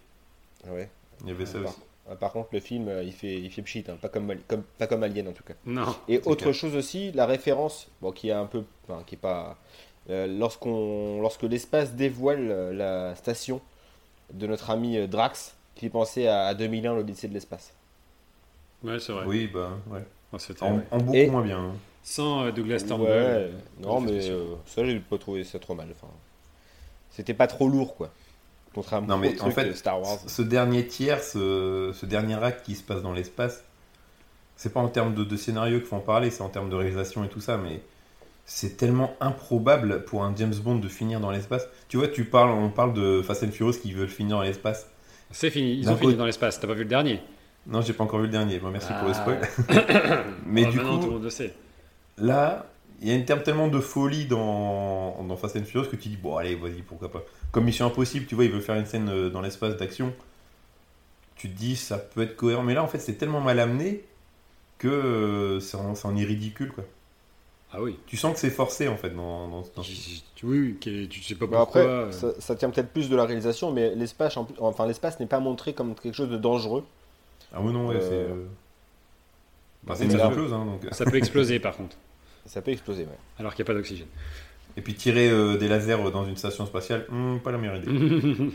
Ah ouais. Il y avait ça Par, aussi. ah, par contre, le film, euh, il fait, il fait pchit, hein, pas comme, comme, pas comme Alien en tout cas. Non. Et autre clair. chose aussi, la référence, bon, qui est un peu, enfin, qui est pas, euh, lorsqu'on, lorsque l'espace dévoile euh, la station de notre ami euh, Drax, qui penser à, à 2001, l'Odyssée de l'espace. Ouais, c'est vrai. Oui, bah, ouais. Oh, En, ouais. en beaucoup Et- moins bien. hein. Sans euh, Douglas Turnbull. Ouais, non, Ouais, mais euh, ça, j'ai pas trouvé ça trop mal. Enfin, c'était pas trop lourd, quoi. Contrairement Non, mais au en fait, de Star Wars. Ce dernier tiers, ce, ce dernier acte qui se passe dans l'espace, c'est pas en termes de, de scénario qu'il faut en parler, c'est en termes de réalisation et tout ça, mais c'est tellement improbable pour un James Bond de finir dans l'espace. Tu vois, tu parles, on parle de Fast and Furious qui veulent finir dans l'espace. C'est fini. Ils ont fini dans l'espace. T'as pas vu le dernier? Non, j'ai pas encore vu le dernier. Bon, merci pour le Ah. spoil. mais Oh, du coup, tout le monde le sait. là, il y a une terme tellement de folie dans, dans Fast and Furious que tu dis bon, allez, vas-y, pourquoi pas. Comme Mission Impossible, tu vois, il veut faire une scène euh, dans l'espace d'action. Tu te dis ça peut être cohérent, mais là, en fait, c'est tellement mal amené que euh, ça en, ça en est ridicule, quoi. Ah oui. Tu sens que c'est forcé, en fait, dans, dans, dans- Oui, oui, tu sais pas Bah pourquoi. après, euh, ça, ça tient peut-être plus de la réalisation, mais l'espace, en enfin, l'espace n'est pas montré comme quelque chose de dangereux. Ah oui, non, ouais, Euh, c'est. euh, bah, c'est oui, une là- hein, donc. Ça peut exploser par contre, Ça peut exploser, ouais. alors qu'il n'y a pas d'oxygène. Et puis tirer euh, des lasers dans une station spatiale, hmm, pas la meilleure idée.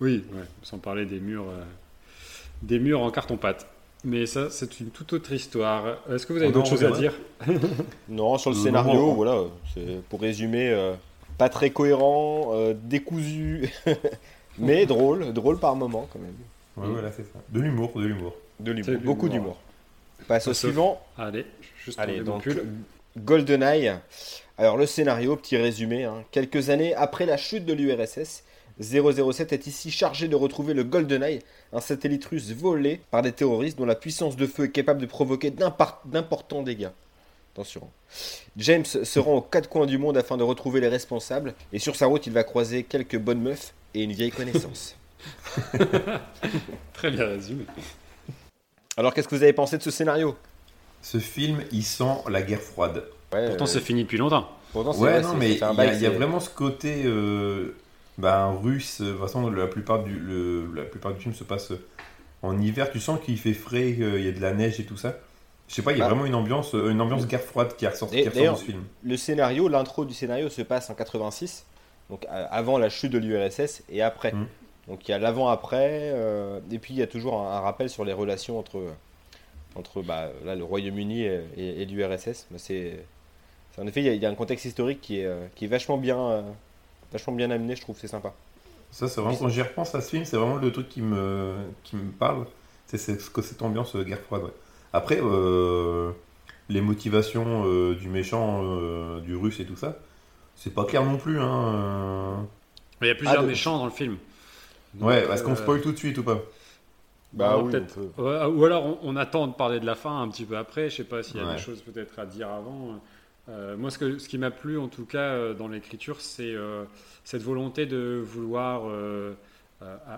oui, ouais, sans parler des murs, euh, des murs en carton-pâte. Mais ça, c'est une toute autre histoire. Est-ce que vous avez d'autres choses à dire Non, sur le Euh, scénario, non, voilà, c'est pour résumer, euh, pas très cohérent, euh, décousu, mais drôle, drôle par moment quand même. Ouais, voilà, c'est ça. De l'humour, de l'humour. De l'humour, beaucoup d'humour. Passe au suivant. Allez, juste Allez, donc. GoldenEye. Alors le scénario, petit résumé. hein. Quelques années après la chute de l'URSS, 007 est ici chargé de retrouver le GoldenEye, un satellite russe volé par des terroristes dont la puissance de feu est capable de provoquer d'importants dégâts. Attention. James se rend aux quatre coins du monde afin de retrouver les responsables, et sur sa route, il va croiser quelques bonnes meufs et une vieille connaissance. Très bien résumé. Alors, qu'est-ce que vous avez pensé de ce scénario? Ce film, il sent la guerre froide. Ouais, Pourtant, euh, c'est fini depuis longtemps. pourtant, c'est Ouais, vrai, non, mais ça il y, a- bail, il y a c'est- vraiment ce côté euh, ben, russe. De toute façon, la plupart, du, le- la plupart du film se passe en hiver. Tu sens qu'il fait frais, qu'il y a de la neige et tout ça. Je sais pas, il y a Ah. vraiment une ambiance, une ambiance guerre froide qui ressort, Et qui ressort d'ailleurs, de ce film. le scénario, l'intro du scénario se passe en 86, donc euh, avant la chute de l'URSS et après. Mm. Donc il y a l'avant-après, euh, et puis il y a toujours un, un rappel sur les relations entre, entre bah, là, le Royaume-Uni et, et- et l'URSS. Mais c'est, en effet, il y, a, il y a un contexte historique qui est, euh, qui est vachement, bien, euh, vachement bien amené, je trouve, c'est sympa. Ça, c'est vraiment, quand j'y repense à ce film, c'est vraiment le truc qui me, qui me parle. C'est c'est ce que cette ambiance euh, guerre froide. ouais. Après, euh, les motivations euh, du méchant, euh, du russe et tout ça, c'est pas clair non plus. Hein. euh. Il y a plusieurs Ah, de- méchants dans le film. Donc, Ouais, est-ce qu'on euh, spoil tout de suite ou pas? Bah non, oui, peut. Ou alors on, on attend de parler de la fin un petit peu après. Je sais pas s'il y a Ouais. des choses peut-être à dire avant. Euh, moi, ce, qui m'a plu en tout cas euh, dans l'écriture, c'est euh, cette volonté de vouloir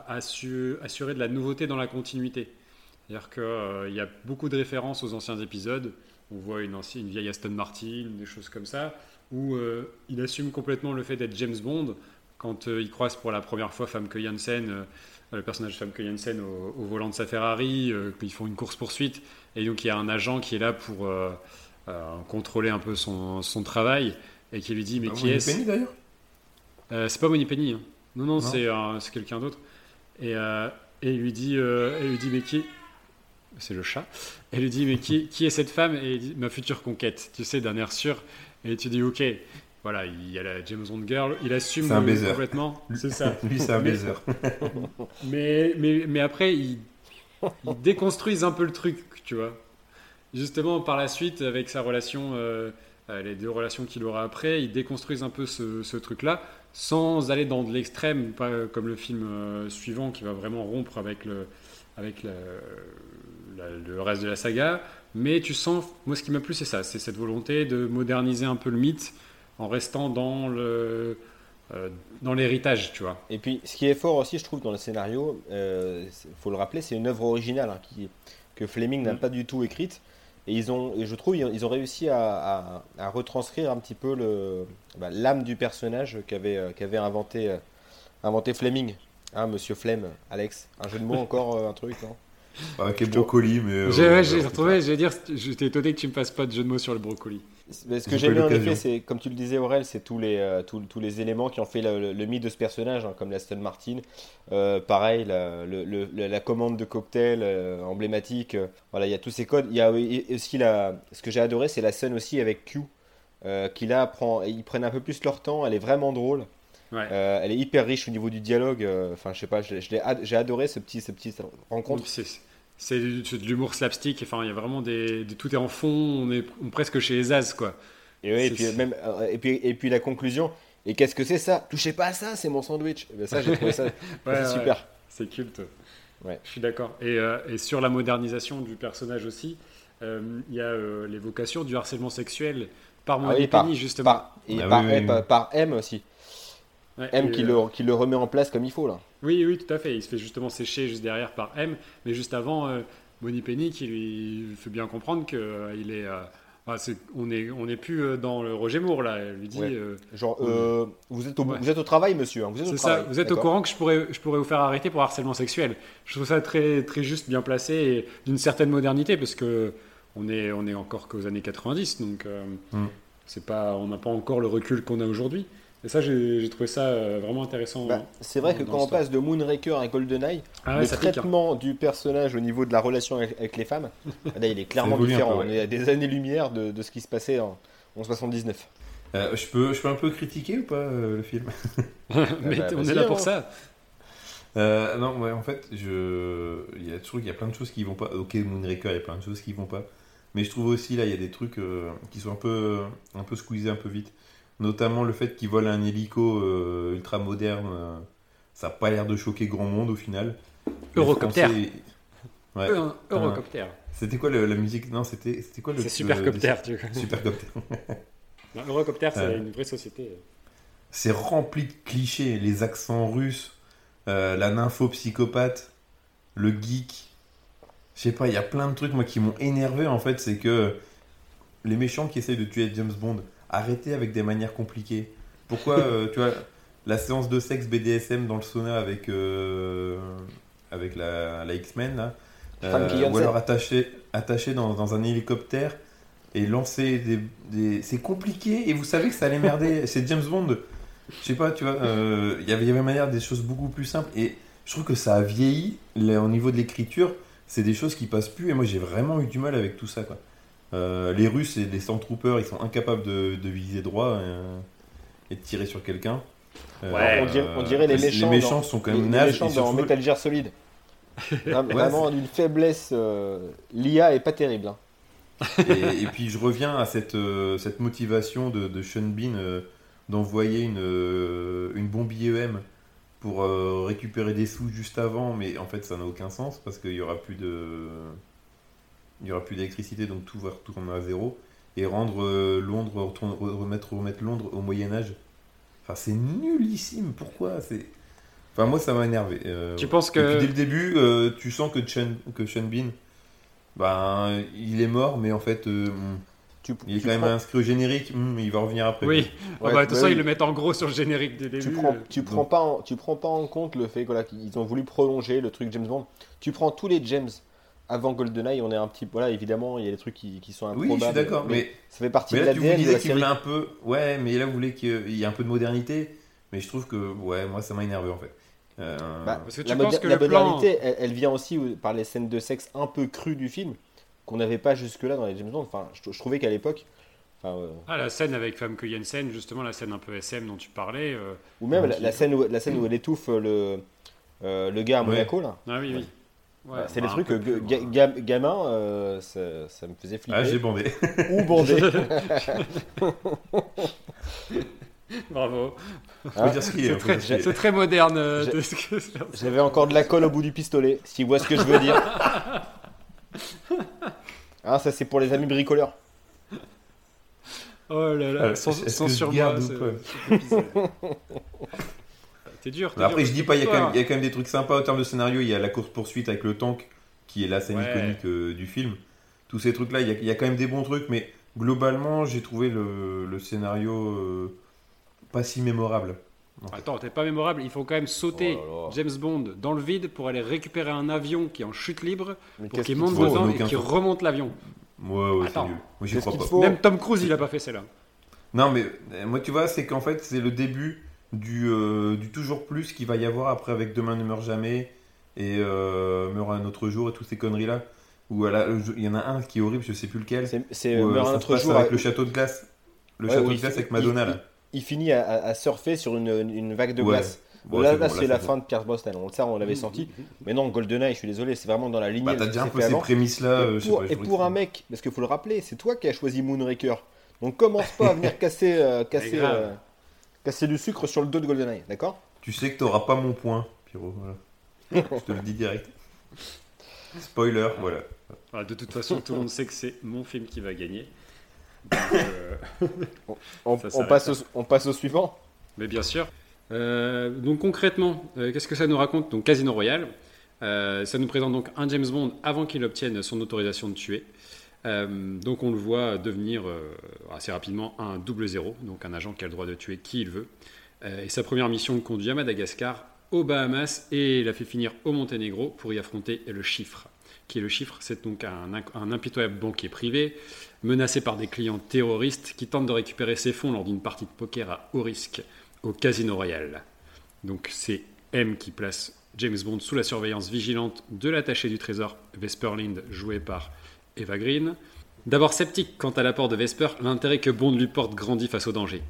assu- assurer de la nouveauté dans la continuité. C'est-à-dire qu'il y a beaucoup de références aux anciens épisodes. On voit une, ancienne, vieille Aston Martin, des choses comme ça, où il assume complètement le fait d'être James Bond quand il croise pour la première fois Famke Janssen, le personnage Famke Janssen au, au volant de sa Ferrari, qu'ils font une course-poursuite, et donc il y a un agent qui est là pour contrôler un peu son, son travail, et qui lui dit Mais qui est-ce Penny, d'ailleurs euh, C'est pas Money Penny, hein. non, non, Non. c'est euh, c'est quelqu'un d'autre. Et, euh, et il lui dit, euh, il lui dit Mais qui c'est le chat. Elle lui dit mais qui, qui est cette femme? Et il dit ma future conquête. Tu sais d'un air sûr. Et tu dis ok. Voilà, il y a la James Bond girl. Il assume un euh, baiser. complètement. C'est ça. Lui, c'est un Mais- baiser. Mais, mais, mais après, ils, ils déconstruisent un peu le truc, tu vois. Justement, par la suite, avec sa relation, euh, euh, les deux relations qu'il aura après, ils déconstruisent un peu ce, ce truc-là sans aller dans de l'extrême, pas comme le film euh, suivant qui va vraiment rompre avec le, avec la- la- le reste de la saga. Mais tu sens, moi ce qui m'a plu c'est ça, c'est cette volonté de moderniser un peu le mythe en restant dans le euh, dans l'héritage, tu vois. Et puis, ce qui est fort aussi, je trouve, dans le scénario, il faut le rappeler, c'est une œuvre originale hein, qui, que Fleming n'a Mm. pas du tout écrite. Et, ils ont, et je trouve ils ont réussi à, à- à retranscrire un petit peu le- bah, l'âme du personnage qu'avait euh, qu'avait inventé, euh, inventé Fleming. Hein, Monsieur Flemme, Alex. Un jeu de mots encore, euh, un truc, non? Avec les brocolis, mais. euh, J'ai ouais, retrouvé, je vais dire, j'étais étonné que tu me fasses pas de jeu de mots sur le brocoli. Mais ce que J'ai bien en effet, c'est comme tu le disais Aurel, c'est tous les, euh, tous, tous les éléments qui ont fait le, le- le mythe de ce personnage, hein, comme l'Aston Martin. Euh, pareil, la, le- le- la- la commande de cocktail euh, emblématique. euh, voilà, il y a tous ces codes. Il y a oui, aussi la, ce que j'ai adoré, c'est la scène aussi avec Q, euh, qui là prend, ils prennent un peu plus leur temps. Elle est vraiment drôle. Ouais. Euh, elle est hyper riche au niveau du dialogue. euh, Enfin, je sais pas, j'ai adoré ce petit, ce petit rencontre. C'est de l'humour slapstick. Enfin, il y a vraiment des, des- tout est en fond. On est on est presque chez les As, quoi. Et, ouais, et, puis, même, et, puis, et puis la conclusion. Et qu'est-ce que c'est ça? Touchez pas à ça, c'est mon sandwich. Eh ben, ça, j'ai trouvé ça, Ouais, super. C'est culte. Ouais. Je suis d'accord. Et, euh, et sur la modernisation du personnage aussi, euh, il y a euh, l'évocation du harcèlement sexuel par Ah par- Penny, justement. Par, et Ah par, oui, oui, oui. par- par M aussi. Ouais, M et, qui, euh, le, qui le remet en place comme il faut là. Oui, oui, tout à fait. Il se fait justement sécher juste derrière par M, mais juste avant, euh, Moni Penny qui lui fait bien comprendre que euh, il est, euh, on est, on n'est plus euh, dans le Roger Moore là. Elle lui dit, Ouais. Genre, vous, êtes au, Ouais. vous êtes au travail, monsieur. hein, vous êtes au c'est ça. travail. Vous êtes au d'accord courant que je pourrais, je pourrais vous faire arrêter pour harcèlement sexuel. Je trouve ça très, très juste, bien placé et d'une certaine modernité parce que on est, on est encore qu'aux années 90, donc Mm. c'est pas, on n'a pas encore le recul qu'on a aujourd'hui. Et ça, j'ai trouvé ça euh, vraiment intéressant. Bah, c'est vrai que quand on passe de Moonraker à GoldenEye, Ah ouais, le pique, hein. traitement du personnage au niveau de la relation avec, avec les femmes, là, il est clairement différent. peu, ouais. On est à des années-lumière de, de ce qui se passait en, en 79. Euh, je, peux, je peux un peu critiquer ou pas euh, le film? Mais bah, on est là pour hein. ça. Euh, non, ouais, en fait, je... il y a toujours il y a plein de choses qui vont pas. Ok, Moonraker, il y a plein de choses qui vont pas. Mais je trouve aussi, là, il y a des trucs euh, qui sont un peu, un peu squeezés un peu vite. Notamment le fait qu'ils volent un hélico euh, ultra moderne. euh, ça n'a pas l'air de choquer grand monde au final. Eurocopter. Français- Ouais. Un Eurocopter. C'était quoi le- la musique? Non, c'était c'était quoi le. C'est Supercopter, tu vois. Supercopter. Eurocopter, c'est une vraie société. C'est rempli de clichés, les accents russes, euh, la nymphopsychopathe, le geek. Je sais pas, il y a plein de trucs moi qui m'ont énervé en fait, c'est que les méchants qui essayent de tuer James Bond, arrêtez avec des manières compliquées. Pourquoi, euh, tu vois, la séance de sexe BDSM dans le sauna avec, euh, avec la, la X-Men euh, ou alors attaché, attaché dans, dans un hélicoptère et lancer des, des- C'est compliqué et vous savez que ça allait merder. C'est James Bond. Je sais pas, tu vois, euh, il y avait- il y avait manière des choses beaucoup plus simples et je trouve que ça a vieilli là, au niveau de l'écriture. C'est des choses qui passent plus et moi j'ai vraiment eu du mal avec tout ça quoi. Euh, les Russes et les Stormtroopers ils sont incapables de, de viser droit euh, et de tirer sur quelqu'un. Euh, Ouais. on, dirait, on dirait les méchants, Les méchants dans, sont quand les- même les nazes méchants dans surtout- Metal Gear Solid. Vraiment d'une faiblesse. euh, L'IA est pas terrible. hein. et, et puis je reviens à cette, euh, cette motivation de, de Sean Bean euh, d'envoyer une, euh, une bombe IEM pour euh, récupérer des sous juste avant, mais en fait ça n'a aucun sens parce qu'il y aura plus de il y aura plus d'électricité donc tout va retourner à zéro et rendre euh, Londres retourne- remettre remettre Londres au Moyen Âge. Enfin c'est nullissime. Pourquoi? C'est Enfin moi ça m'a énervé. Euh, Tu penses et puis, que. dès le début, euh, tu sens que Sean, que Sean Bean, ben, il est mort, mais en fait, Tu, il est tu quand même prends- inscrit au générique, hmm, il va revenir après. Oui, Ouais, bah, de toute façon, ouais, ils le mettent en gros sur le générique dès le Tu début. prends, euh. tu donc- prends pas, en, tu prends pas en compte le fait voilà, qu'ils ont voulu prolonger le truc James Bond. Tu prends tous les James avant GoldenEye, on est un petit, voilà, évidemment, il y a des trucs qui, qui sont Oui, improbables. je suis d'accord, mais, ça fait partie mais de là, tu vous l'ADN de disais la qu'il série. voulait un peu. Ouais, mais là, vous voulez qu'il y ait un peu de modernité, mais je trouve que, ouais, moi, ça m'a énervé en fait. Euh, Bah, Parce que tu la penses que la le plan- modernité, elle, elle vient aussi par les scènes de sexe un peu crues du film qu'on n'avait pas jusque-là dans les James Bond. Enfin, je, je trouvais qu'à l'époque, enfin, euh, Ah, la scène avec Famke Jensen, justement, la scène un peu SM dont tu parlais. euh, ou même la, qui- la scène où, la scène où elle étouffe le, euh, le gars à Ouais. Monaco là. Ah oui, oui. Ouais, c'est bah, des trucs un que ga- ga- gamin, euh, ça, ça me faisait flipper. Ah, j'ai bandé. ou bandé. Bravo. Faut dire ce qu'il est, C'est très, moderne. euh, J'avais encore de la colle au bout du pistolet, si tu vois ce que je veux dire. Ah, ça c'est pour les amis bricoleurs. Oh là là, Euh, sans, sans sur moi. Ou ce- pas cet épisode. T'es dur. Mais Après, dur. je dis pas, il y, a quand même- Toi. il y a quand même des trucs sympas en termes de scénario. Il y a la course-poursuite avec le tank, qui est la scène Ouais. iconique euh, du film. Tous ces trucs-là, il y, a, il y a quand même des bons trucs, mais globalement, j'ai trouvé le, le scénario euh, pas si mémorable. Attends, t'es pas mémorable. Il faut quand même sauter Oh là là. James Bond dans le vide pour aller récupérer un avion qui est en chute libre Mais pour qu'il qu'il te monte dedans et qu'il remonte l'avion. Ouais, ouais, c'est Attends. nul. Moi, j'y crois pas. Même Tom Cruise, il a pas fait celle-là. Non, mais euh, moi, tu vois, c'est qu'en fait, c'est le début du, euh, du toujours plus qu'il va y avoir après avec Demain ne meurt jamais et euh, Meurt un autre jour et toutes ces conneries-là. Où à la- il y en a un qui est horrible, je sais plus lequel. C'est- C'est où, euh, meurt un se autre passe jour. avec le château de glace. Le Ouais, château où de il glace fi- avec Madonna, il- là. Il finit à, à- à surfer sur une, une vague de Ouais. glace. Bon, là, c'est là, bon, c'est la fin de Pierce Brosnan. On, ça, on l'avait senti. Mais non, GoldenEye, je suis désolé, c'est vraiment dans la lignée. Bah, de t'as ce déjà un s'est peu fait ces avant. prémices-là. Et euh, je sais pour, et un mec, parce qu'il faut le rappeler, c'est toi qui as choisi Moonraker. Donc commence pas à venir casser, euh, casser, grave. euh, casser du sucre sur le dos de GoldenEye, d'accord? Tu sais que t'auras pas mon point, Pierrot. Voilà. je te le dis direct. Spoiler, voilà. Ah, de toute façon, tout le monde sait que c'est mon film qui va gagner. Donc, euh, on, passe au, on passe au suivant? Mais bien sûr. Euh, donc concrètement, euh, qu'est-ce que ça nous raconte? Donc Casino Royale, euh, ça nous présente donc un James Bond avant qu'il obtienne son autorisation de tuer. Euh, donc on le voit devenir euh, assez rapidement un double zéro, donc un agent qui a le droit de tuer qui il veut. Euh, et sa première mission le conduit à Madagascar, aux Bahamas et la fait finir au Monténégro pour y affronter le chiffre. Qui est le chiffre C'est donc un, un impitoyable banquier privé menacé par des clients terroristes qui tentent de récupérer ses fonds lors d'une partie de poker à haut risque au Casino Royal. Donc c'est M qui place James Bond sous la surveillance vigilante de l'attaché du trésor Vesper Lind, joué par Eva Green. D'abord sceptique quant à l'apport de Vesper, l'intérêt que Bond lui porte grandit face au danger.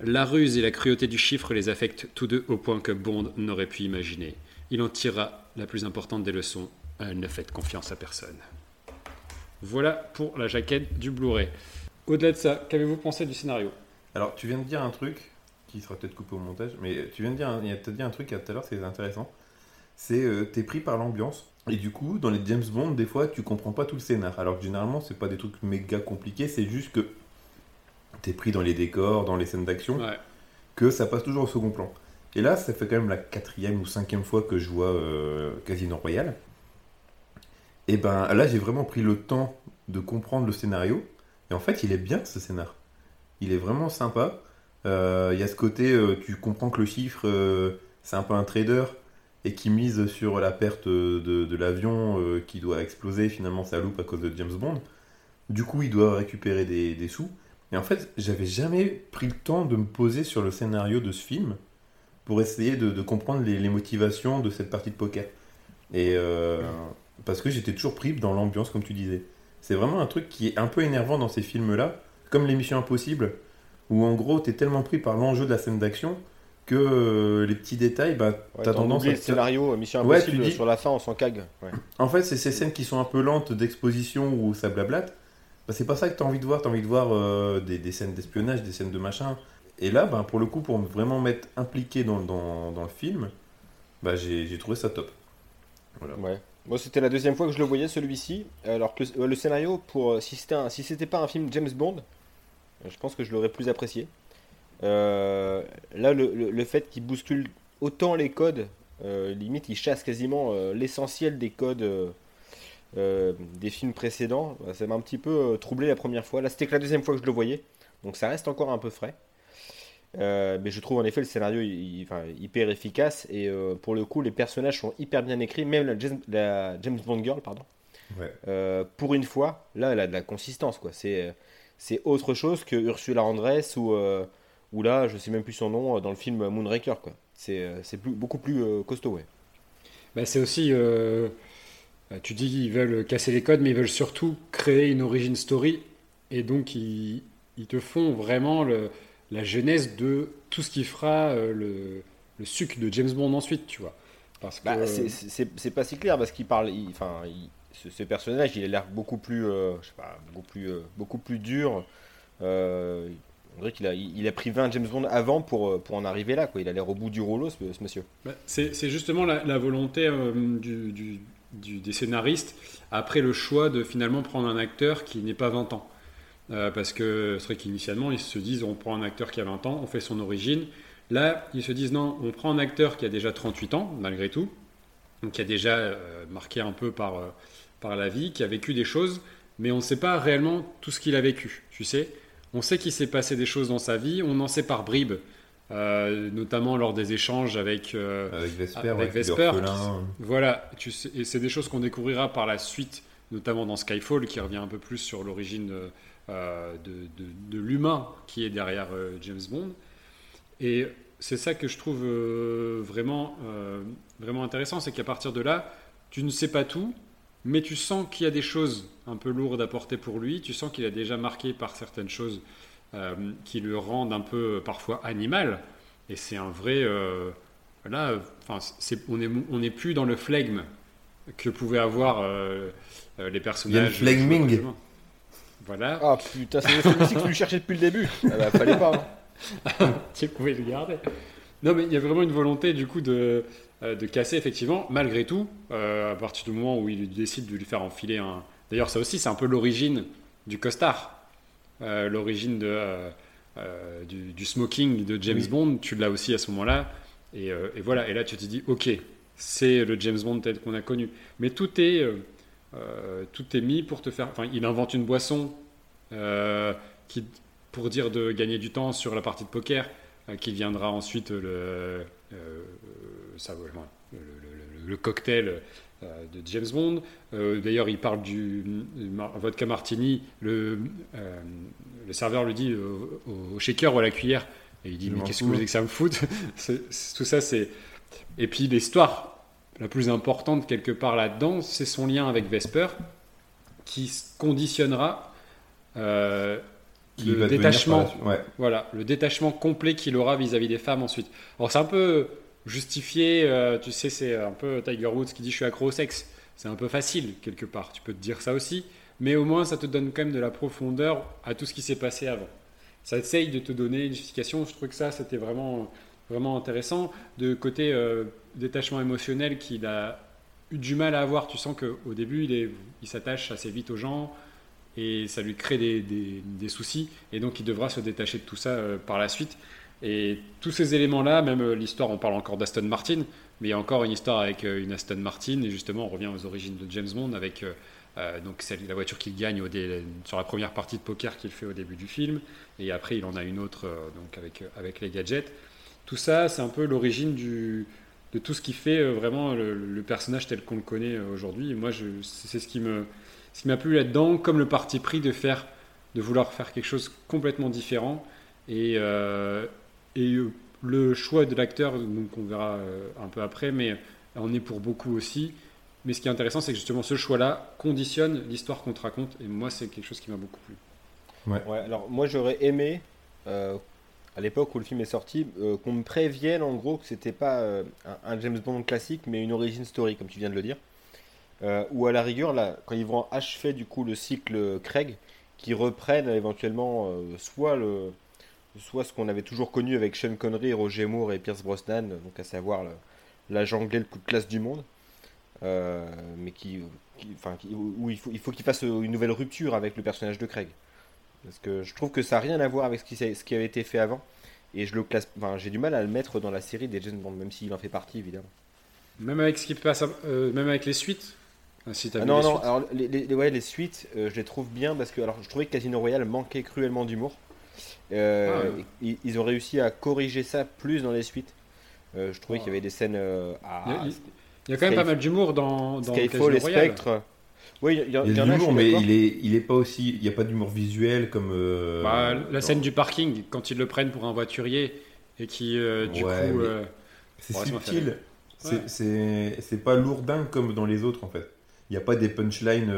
La ruse et la cruauté du chiffre les affectent tous deux au point que Bond n'aurait pu imaginer. Il en tirera la plus importante des leçons ne faites confiance à personne. Voilà pour la jaquette du Blu-ray. Au-delà de ça, qu'avez-vous pensé du scénario? Alors, tu viens de dire un truc qui sera peut-être coupé au montage, mais tu viens de dire, il a- un truc tout à l'heure, c'est intéressant. C'est euh, t'es pris par l'ambiance. Et du coup, dans les James Bond, des fois, tu comprends pas tout le scénar. Alors que généralement, c'est pas des trucs méga compliqués, c'est juste que t'es pris dans les décors, dans les scènes d'action, Ouais. que ça passe toujours au second plan. Et là, ça fait quand même la quatrième ou cinquième fois que je vois euh, Casino Royale. Et ben là, j'ai vraiment pris le temps de comprendre le scénario. Et en fait, il est bien ce scénar. Il est vraiment sympa. Euh, Il y a ce côté, euh, tu comprends que le chiffre, c'est un peu un trader et qui mise sur la perte de, l'avion euh, qui doit exploser. Finalement, ça loupe à cause de James Bond. Du coup, il doit récupérer des, sous. Et en fait, j'avais jamais pris le temps de me poser sur le scénario de ce film pour essayer de, comprendre les, les motivations de cette partie de poker. Et euh, parce que j'étais toujours pris dans l'ambiance, comme tu disais. C'est vraiment un truc qui est un peu énervant dans ces films-là, comme l'émission Impossible, où en gros, t'es tellement pris par l'enjeu de la scène d'action que euh, les petits détails, bah, Ouais, t'as t'en tendance à le scénario euh, Mission Ouais, Impossible tu dis- sur la fin, on s'en cague. Ouais. en fait, c'est ces scènes qui sont un peu lentes d'exposition où ça blablate. Bah, c'est pas ça que tu as envie de voir. Tu as envie de voir euh, des, des scènes d'espionnage, des scènes de machin. Et là, bah, pour le coup, pour me vraiment m'être impliqué dans, dans, dans le film, bah, j'ai trouvé ça top. Voilà. Ouais. Moi, c'était la deuxième fois que je le voyais, celui-ci. Alors que le, scénario, pour, si c'était un- si c'était pas un film James Bond, je pense que je l'aurais plus apprécié. Euh, là, le, le- le fait qu'il bouscule autant les codes, euh, limite, il chasse quasiment euh, l'essentiel des codes euh, des films précédents. bah, ça m'a un petit peu euh, troublé la première fois. Là, c'était que la deuxième fois que je le voyais, donc ça reste encore un peu frais. Euh, mais je trouve en effet le scénario il- enfin, hyper efficace et pour le coup les personnages sont hyper bien écrits, même la James, la James Bond Girl, pardon. Ouais. Pour une fois, là elle a de la consistance quoi. C'est c'est autre chose que Ursula Andress ou ou là je sais même plus son nom euh, dans le film Moonraker quoi. C'est euh, c'est plus- beaucoup plus euh, costaud ouais. Bah, c'est aussi, euh, euh, tu dis qu'ils veulent casser les codes, mais ils veulent surtout créer une origin story. Et donc, ils, ils te font vraiment le- la genèse de tout ce qui fera le, le suc de James Bond ensuite, tu vois. Parce que, Bah, c'est- c'est c'est pas si clair parce qu'il parle, il- enfin, il- ce, ce personnage, il a l'air beaucoup plus, euh, je sais pas, beaucoup plus, euh, beaucoup plus dur. Euh, on dirait qu'il a, il a pris 20 James Bond avant pour, pour en arriver là. Quoi. Il a l'air au bout du rouleau, ce, monsieur. Bah, c'est justement la, volonté du, des scénaristes après le choix de finalement prendre un acteur qui n'est pas 20 ans. parce que c'est vrai qu'initialement, ils se disent on prend un acteur qui a 20 ans, on fait son origine. Là, ils se disent non, on prend un acteur qui a déjà 38 ans, malgré tout, qui a déjà marqué un peu par, par la vie, qui a vécu des choses mais on ne sait pas réellement tout ce qu'il a vécu, tu sais. On sait qu'il s'est passé des choses dans sa vie, on en sait par bribes, euh, notamment lors des échanges avec, euh, avec Vesper. voilà, tu sais, et c'est des choses qu'on découvrira par la suite, notamment dans Skyfall, qui revient un peu plus sur l'origine euh, de, de, l'humain qui est derrière James Bond. Et c'est ça que je trouve vraiment, vraiment intéressant, c'est qu'à partir de là, tu ne sais pas tout, mais tu sens qu'il y a des choses un peu lourdes à porter pour lui, tu sens qu'il est déjà marqué par certaines choses euh, qui le rendent un peu euh, parfois animal, et c'est un vrai... Euh, là, enfin, on n'est on est plus dans le flegme que pouvaient avoir les personnages. Il y a le flegming Voilà. Ah putain, c'est le que tu cherchais depuis le début. Ah bah, fallait pas. Hein. tu pouvais le garder. Non, mais il y a vraiment une volonté du coup de, euh, de casser effectivement, malgré tout, euh, à partir du moment où il décide de lui faire enfiler un. D'ailleurs, ça aussi, c'est un peu l'origine du costard, euh, l'origine de, du, smoking de James Bond. Tu l'as aussi à ce moment-là, et, voilà. Et là, tu te dis, ok, c'est le James Bond tel qu'on a connu. Mais tout est, tout est mis pour te faire. Enfin, il invente une boisson qui, pour dire de gagner du temps sur la partie de poker, qui viendra ensuite le ça, le, cocktail euh, de James Bond. Euh, d'ailleurs, il parle du, vodka martini. Le, euh, le serveur lui dit au, shaker ou à la cuillère. Et il dit Mais qu'est-ce que vous voulez que ça me foute Tout ça, c'est. Et puis l'histoire la plus importante quelque part là-dedans, c'est son lien avec Vesper, qui conditionnera le détachement, voilà, le détachement complet qu'il aura vis-à-vis -vis des femmes ensuite. Alors c'est un peu justifier, euh, tu sais, c'est un peu Tiger Woods qui dit je suis accro au sexe. C'est un peu facile quelque part, tu peux te dire ça aussi, mais au moins ça te donne quand même de la profondeur à tout ce qui s'est passé avant. Ça essaye de te donner une justification, je trouve que ça c'était vraiment, vraiment intéressant. De côté euh, détachement émotionnel qu'il a eu du mal à avoir, tu sens qu'au début il, s'attache assez vite aux gens et ça lui crée des, des, soucis et donc il devra se détacher de tout ça euh, par la suite. Et tous ces éléments-là, même euh, l'histoire, on parle encore d'Aston Martin, mais il y a encore une histoire avec euh, une Aston Martin, et justement, on revient aux origines de James Bond avec euh, donc la voiture qu'il gagne sur la première partie de poker qu'il fait au début du film, et après il en a une autre donc avec, avec les gadgets. Tout ça, c'est un peu l'origine de tout ce qui fait vraiment le, personnage tel qu'on le connaît aujourd'hui. moi, c'est ce qui ce qui m'a plu là-dedans, comme le parti pris de faire, de vouloir faire quelque chose complètement différent. Et, et euh, le choix de l'acteur, donc on verra euh, un peu après, mais on est pour beaucoup aussi. Mais ce qui est intéressant, c'est que justement ce choix-là conditionne l'histoire qu'on te raconte. Et moi, c'est quelque chose qui m'a beaucoup plu. Ouais. alors moi, j'aurais aimé, euh, à l'époque où le film est sorti, qu'on me prévienne en gros que c'était pas un, James Bond classique, mais une origin story, comme tu viens de le dire. ou à la rigueur, là, quand ils vont achever du coup le cycle Craig, qui reprennent éventuellement soit le, soit ce qu'on avait toujours connu avec Sean Connery, Roger Moore et Pierce Brosnan, donc à savoir l'agent anglais le coup de classe du monde, euh, mais qui, enfin, où il faut, il faut qu'il fasse une nouvelle rupture avec le personnage de Craig. Parce que je trouve que ça n'a rien à voir avec ce qui, ce qui avait été fait avant. Et je le classe, enfin, j'ai du mal à le mettre dans la série des James Bond, même s'il en fait partie évidemment. Même avec ce qui passe, euh, même avec les suites? Si ah non, non, alors les, les, ouais, les suites, euh, je les trouve bien parce que alors je trouvais que Casino Royale manquait cruellement d'humour. Euh, ah, ils, ont réussi à corriger ça plus dans les suites. Euh, je trouvais qu'il y avait des scènes. Euh, il, y a, quand même pas mal d'humour dans, dans Skyfall et Spectre. Oui, il y, a, de l'humour, mais il est, il est pas aussi. Il n'y a pas d'humour visuel comme. Bah, la scène du parking, quand ils le prennent pour un voiturier et qui, du coup. c'est subtil. C'est pas lourdin comme dans les autres en fait. Il n'y a pas des punchlines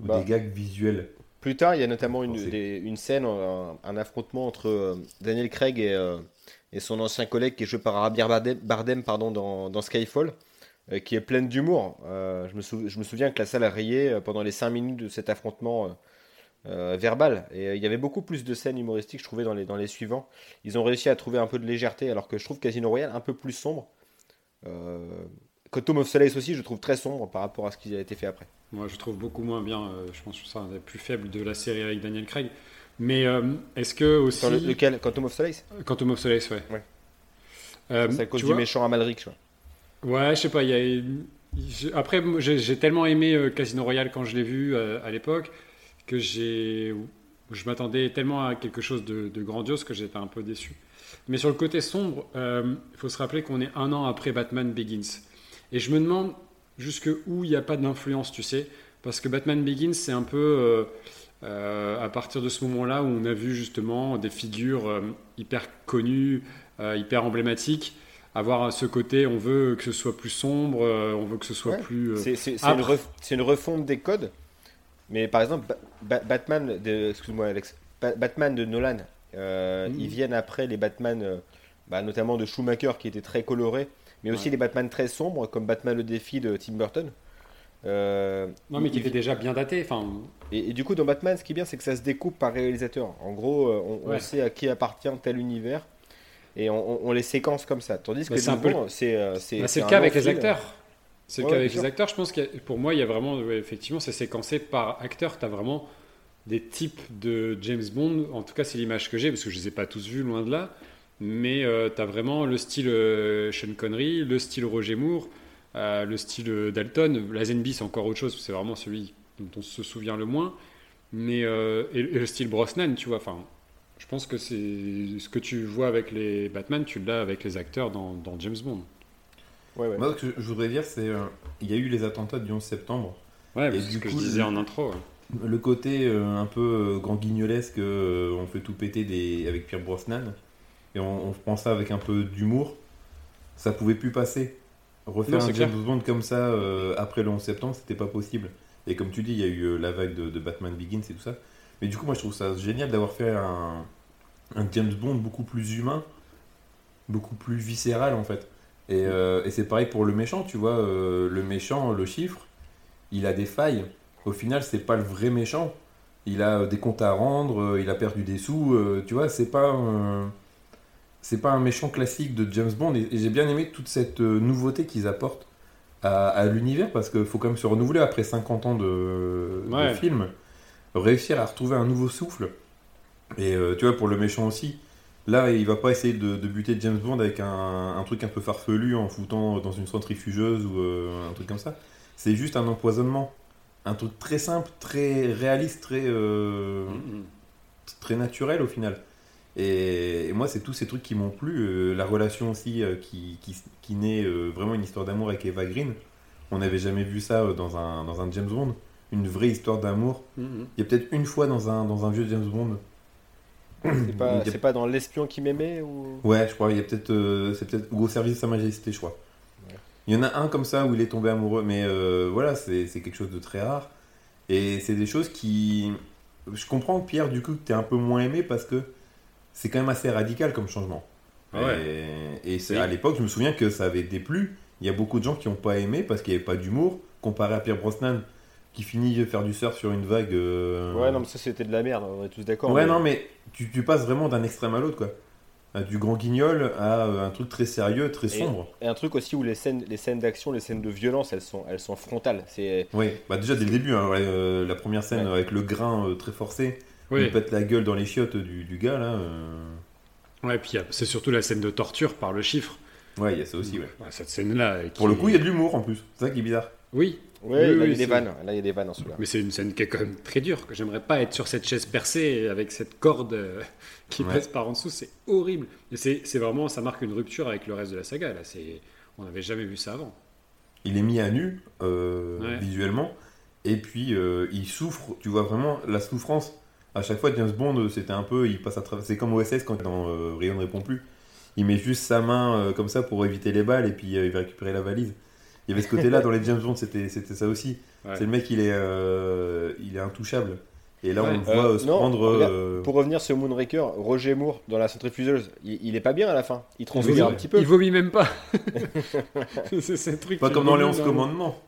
ou bah. des gags visuels. Plus tard, il y a notamment une, une scène, un, affrontement entre euh, Daniel Craig et, euh, et, son ancien collègue qui est joué par Javier Bardem, pardon, dans, dans Skyfall, euh, qui est pleine d'humour. je, me je me souviens que la salle a rayé pendant les 5 minutes de cet affrontement euh, verbal. Et il y avait beaucoup plus de scènes humoristiques, je trouvais, dans les, dans les suivants. Ils ont réussi à trouver un peu de légèreté, alors que je trouve Casino Royale un peu plus sombre. Euh, Quantum of Solace aussi, je trouve très sombre par rapport à ce qui a été fait après. Moi, je trouve beaucoup moins bien. je pense que c'est un des plus faibles de la série avec Daniel Craig. Mais est-ce que aussi. lequel? Quantum of Solace? Quantum of Solace, ouais. ouais. c'est à cause du méchant Amalric, je crois. Ouais, je sais pas, y a. Après, j'ai tellement aimé Casino Royale quand je l'ai vu à l'époque que j'ai, je m'attendais tellement à quelque chose de, grandiose que j'étais un peu déçu. Mais sur le côté sombre, euh, il faut se rappeler qu'on est un an après Batman Begins. Et je me demande jusque où il n'y a pas d'influence, tu sais. Parce que Batman Begins, c'est un peu euh, euh, à partir de ce moment-là où on a vu justement des figures hyper connues, hyper emblématiques avoir ce côté, on veut que ce soit plus sombre, on veut que ce soit plus. c'est une, une, refonte des codes mais par exemple, Batman, de, excuse-moi Alex, Batman de Nolan, euh, ils viennent après les Batman, euh, bah, notamment de Schumacher qui étaient très colorés, mais aussi les Batman très sombres comme Batman le défi de Tim Burton. Euh, non, mais qui était déjà bien daté. Enfin. Et, du coup, dans Batman, ce qui est bien, c'est que ça se découpe par réalisateur. En gros, on, sait à qui appartient tel univers et on, les séquence comme ça. Tandis que c'est un peu c'est bah, c'est le cas avec les acteurs. C'est le cas avec les acteurs. Je pense que pour moi, il y a vraiment, effectivement, c'est séquencé par acteur. Tu as vraiment des types de James Bond. En tout cas, c'est l'image que j'ai, parce que je ne les ai pas tous vus, loin de là. Mais euh, tu as vraiment le style euh, Sean Connery, le style Roger Moore, euh, le style Dalton. La Zenby, c'est encore autre chose, c'est vraiment celui dont on se souvient le moins. Mais, et, le style Brosnan, tu vois. Enfin, je pense que c'est ce que tu vois avec les Batman, tu l'as avec les acteurs dans James Bond. Moi, ce que je voudrais dire, c'est euh, il y a eu les attentats du 11 septembre. Ouais, c'est ce que je disais en intro. Le côté euh, un peu euh, grand guignolesque, on fait tout péter des... avec Pierre Brosnan, et on, on, prend ça avec un peu d'humour, ça pouvait plus passer. Refaire un James Bond comme ça après le 11 septembre, c'était pas possible. Et comme tu dis, il y a eu la vague de, Batman Begins et tout ça. Mais du coup, moi, je trouve ça génial d'avoir fait un, un James Bond beaucoup plus humain, beaucoup plus viscéral en fait. Euh, et, c'est pareil pour le méchant, tu vois. Euh, le méchant, le chiffre, il a des failles. Au final, c'est pas le vrai méchant. Il a des comptes à rendre, euh, il a perdu des sous. tu vois, c'est pas c'est pas un méchant classique de James Bond. Et, j'ai bien aimé toute cette nouveauté qu'ils apportent à, l'univers parce qu'il faut quand même se renouveler après 50 ans de, de film. Réussir à retrouver un nouveau souffle. Et tu vois, pour le méchant aussi Là, il va pas essayer de, buter James Bond avec un, truc un peu farfelu en foutant dans une centrifugeuse ou euh, un truc comme ça. C'est juste un empoisonnement. Un truc très simple, très réaliste, très, euh, mm-hmm. très naturel au final. Et, moi, c'est tous ces trucs qui m'ont plu. Euh, la relation aussi qui, qui, naît vraiment une histoire d'amour avec Eva Green. On n'avait jamais vu ça dans un, dans un James Bond. Une vraie histoire d'amour. Mm-hmm. Il y a peut-être une fois dans un, dans un vieux James Bond c'est pas, pas dans l'espion qui m'aimait ou... Ouais, je crois. Il y a peut-être, euh, c'est peut-être au service de Sa Majesté, je crois. Il y en a un comme ça où il est tombé amoureux, mais euh, voilà, c'est, quelque chose de très rare. Et c'est des choses qui. Je comprends, Pierre, du coup, que tu es un peu moins aimé parce que c'est quand même assez radical comme changement. Et, c'est, à l'époque, je me souviens que ça avait déplu. Il y a beaucoup de gens qui n'ont pas aimé parce qu'il n'y avait pas d'humour. Comparé à Pierre Brosnan, qui finit de faire du surf sur une vague. Euh, ouais, non, mais ça c'était de la merde, on est tous d'accord. Ouais, non, mais tu, tu, passes vraiment d'un extrême à l'autre, quoi. Du grand guignol à euh, un truc très sérieux, très sombre. Et, un truc aussi où les scènes, les scènes d'action, les scènes de violence, elles sont, elles sont frontales. C'est. Oui, bah déjà dès le début, hein, euh, la première scène avec le grain très forcé, oui. il pète la gueule dans les chiottes du, du gars là. Ouais, et puis c'est surtout la scène de torture par le chiffre. Ouais, il y a ça aussi, ouais. cette scène-là. Pour le coup, il y a de l'humour en plus. C'est ça qui est bizarre. Oui, oui, là, il y a des vannes. Là, il y a des vannes en celui-là. Mais c'est une scène qui est quand même très dure. Que j'aimerais pas être sur cette chaise percée avec cette corde euh, qui passe par en dessous. C'est horrible. C'est vraiment, ça marque une rupture avec le reste de la saga. Là, c'est, on n'avait jamais vu ça avant. Il est mis à nu euh, visuellement, et puis euh, il souffre. Tu vois vraiment la souffrance. À chaque fois, James Bond, c'était un peu, il passe à travers. C'est comme OSS quand dans Rien ne répond plus. Il met juste sa main comme ça pour éviter les balles, et puis il va récupérer la valise. Il y avait ce côté-là dans les James Bond, c'était ça aussi. C'est le mec, il est, euh, il est intouchable. Et là, on le voit euh, se prendre. Euh, pour revenir sur Moonraker, Roger Moore dans la centrifugeuse, il, il est pas bien à la fin. Il transpire un petit peu. Il vomit même pas. c'est truc. Pas comme dans les 11 commandements.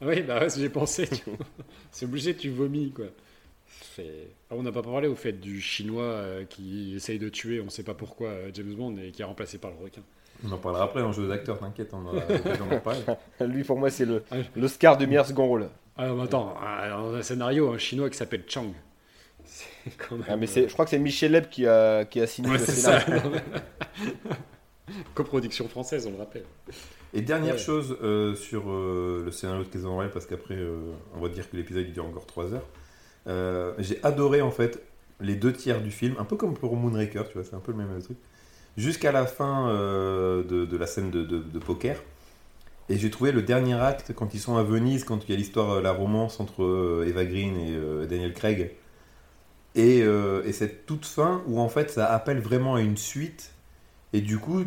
Oui, bah ouais, j'ai pensé. C'est obligé, tu vomis quoi. Ah, on n'a pas parlé au fait du chinois euh, qui essaye de tuer, on ne sait pas pourquoi, euh, James Bond et qui est remplacé par le requin. On en parlera après en jeu d'acteur, t'inquiète, on en parler. Lui, pour moi, c'est le l'Oscar du meilleur second rôle. Ah, attends, dans un scénario, un chinois qui s'appelle Chang. Ah, mais je crois que c'est Michel Leb qui a, qui a signé le scénario. Coproduction française, on le rappelle. Et dernière chose euh, sur le scénario de Casino Royale, parce qu'après, on va dire que l'épisode dure encore 3 heures. Euh, j'ai adoré en fait les deux tiers du film, un peu comme pour Moonraker, tu vois, c'est un peu le même truc. Jusqu'à la fin euh, de, la scène de, poker. Et j'ai trouvé le dernier acte quand ils sont à Venise, quand il y a l'histoire, euh, la romance entre Eva Green et Daniel Craig. Et, et, cette toute fin où en fait ça appelle vraiment à une suite. Et du coup,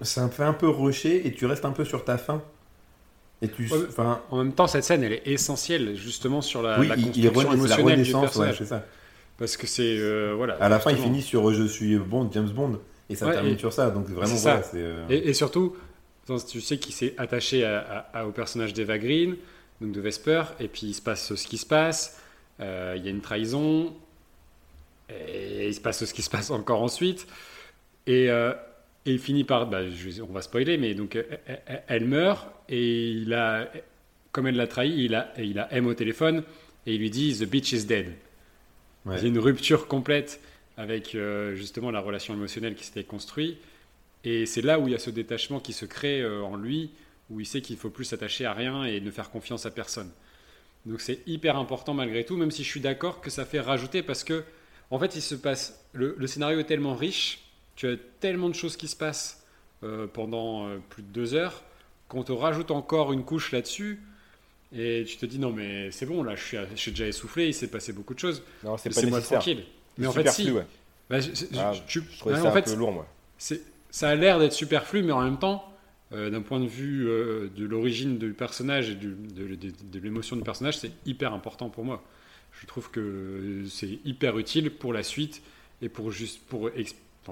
ça fait un peu rusher et tu restes un peu sur ta fin en même temps, cette scène, elle est essentielle justement sur la, la construction émotionnelle du personnage. ça. Parce que c'est euh, voilà. À la fin, il finit sur euh, je suis Bond, James Bond, et ça termine sur ça. Donc vraiment, voilà, euh, et, surtout, tu sais qu'il s'est attaché au personnage d'Eva Green, donc de Vesper, et puis il se passe ce qui se passe. Il y a une trahison, et il se passe ce qui se passe encore ensuite. Et et il finit par, bah, on va spoiler, mais donc elle, meurt et il a, comme elle l'a trahi, il a, il a M au téléphone et il lui dit The bitch is dead. A une rupture complète avec euh, justement la relation émotionnelle qui s'était construite. Et c'est là où il y a ce détachement qui se crée euh, en lui, où il sait qu'il faut plus s'attacher à rien et ne faire confiance à personne. Donc c'est hyper important malgré tout, même si je suis d'accord que ça fait rajouter parce que, en fait, il se passe. le scénario est tellement riche tu as tellement de choses qui se passent euh, pendant plus de deux heures qu'on te rajoute encore une couche là-dessus. Et tu te dis non mais c'est bon là je suis, je suis déjà essoufflé il s'est passé beaucoup de choses. Non c'est pas moi tranquille. Mais en fait si. ouais. bah, je, ah, je, trouvais ça en un peu lourd moi. ça a l'air d'être superflu mais en même temps euh, d'un point de vue de l'origine du personnage et de, de l'émotion du personnage c'est hyper important pour moi. Je trouve que c'est hyper utile pour la suite et pour juste pour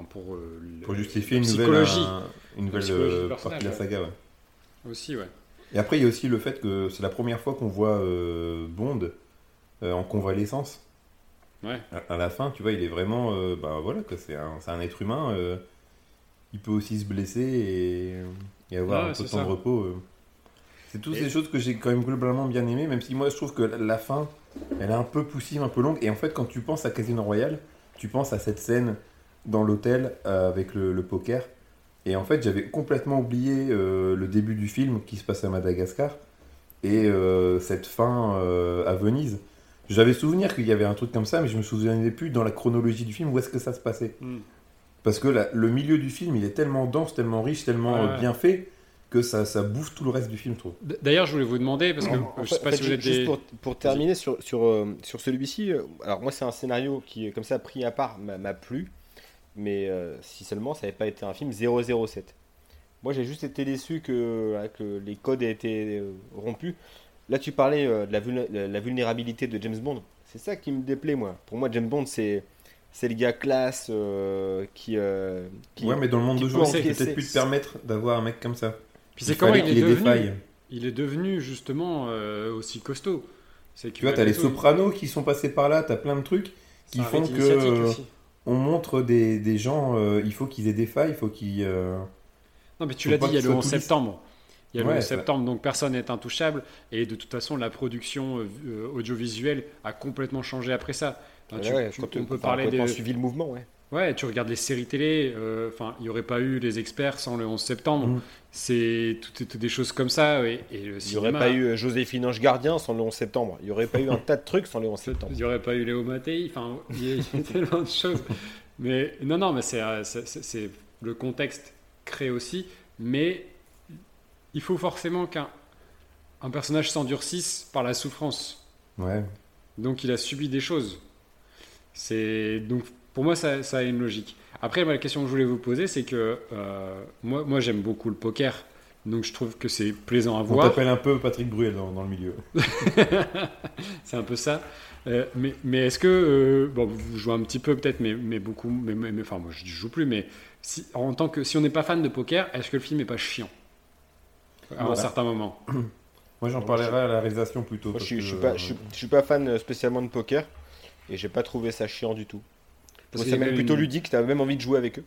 pour, euh, pour justifier une nouvelle, euh, une nouvelle euh, partie de la saga. Aussi, ouais. Et après, il y a aussi le fait que c'est la première fois qu'on voit Bond en convalescence. Ouais. À, la fin, tu vois, il est vraiment. bah voilà, c'est un, un, être humain. il peut aussi se blesser et, avoir un peu de temps de repos. C'est toutes ces choses que j'ai quand même globalement bien aimé, même si moi je trouve que la fin, elle est un peu poussive, un peu longue. Et en fait, quand tu penses à Casino Royale, tu penses à cette scène dans l'hôtel euh, avec le, poker. Et en fait, j'avais complètement oublié euh, le début du film qui se passe à Madagascar et euh, cette fin à Venise. J'avais souvenir qu'il y avait un truc comme ça, mais je me souvenais plus dans la chronologie du film où est-ce que ça se passait. Hmm. Parce que le milieu du film, il est tellement dense, tellement riche, tellement bien fait que ça, ça bouffe tout le reste du film, trop D'ailleurs, je voulais vous demander, parce que je sais pas si vous êtes juste pour, pour, terminer sur, sur, sur celui-ci, alors moi, c'est un scénario qui, comme ça, pris à part, m'a plu mais euh, si seulement ça n'avait pas été un film 007. Moi j'ai juste été déçu que, les codes aient été euh, rompus. Là tu parlais euh, de la, vulnérabilité de James Bond. C'est ça qui me déplaît moi. Pour moi James Bond c'est c'est le gars classe qui, qui, Ouais mais dans le monde de jour c'est peut-être plus te permettre d'avoir un mec comme ça. Puis c'est comment il, est devenu Il est devenu justement aussi costaud. Tu vois, t'as les sopranos qui sont passés par là, t'as plein de trucs qui font que on montre des, des gens, euh, il faut qu'ils aient des failles, il faut qu'ils. Euh, non, mais tu l'as dit, il y a le 11 septembre. Il y a le 11 septembre, donc personne n'est intouchable. Et de toute façon, la production euh, audiovisuelle a complètement changé après ça. tu, on peut parler des. suivi le mouvement, ouais. Ouais, tu regardes les séries télé, enfin, il n'y aurait pas eu les experts sans le 11 septembre. Mm. C'est toutes, des choses comme ça. Et, il n'y aurait pas eu Joséphine Ange Gardien sans le 11 septembre. Il n'y aurait pas eu un tas de trucs sans le 11 septembre. Il n'y aurait pas eu Léo Mattei. Enfin, il y a tellement de choses. Mais non, non, mais c'est le contexte crée aussi. Mais il faut forcément qu'un un personnage s'endurcisse par la souffrance. Ouais. Donc il a subi des choses. C'est donc pour moi, ça, a une logique. Après, la question que je voulais vous poser, c'est que euh, moi, moi j'aime beaucoup le poker. Donc je trouve que c'est plaisant à voir. On t'appelle un peu Patrick Bruel dans, le milieu. c'est un peu ça. Euh, mais, mais est-ce que euh, bon, vous jouez un petit peu peut-être, mais, mais beaucoup, mais, mais, enfin moi je joue plus, mais si, en tant que si on n'est pas fan de poker, est-ce que le film est pas chiant? À un certain moment Moi j'en parlerai à la réalisation plutôt. je, ne suis, suis, pas fan spécialement de poker. Et j'ai pas trouvé ça chiant du tout. Parce ça avait plutôt une- ludique, t'as même envie de jouer avec eux.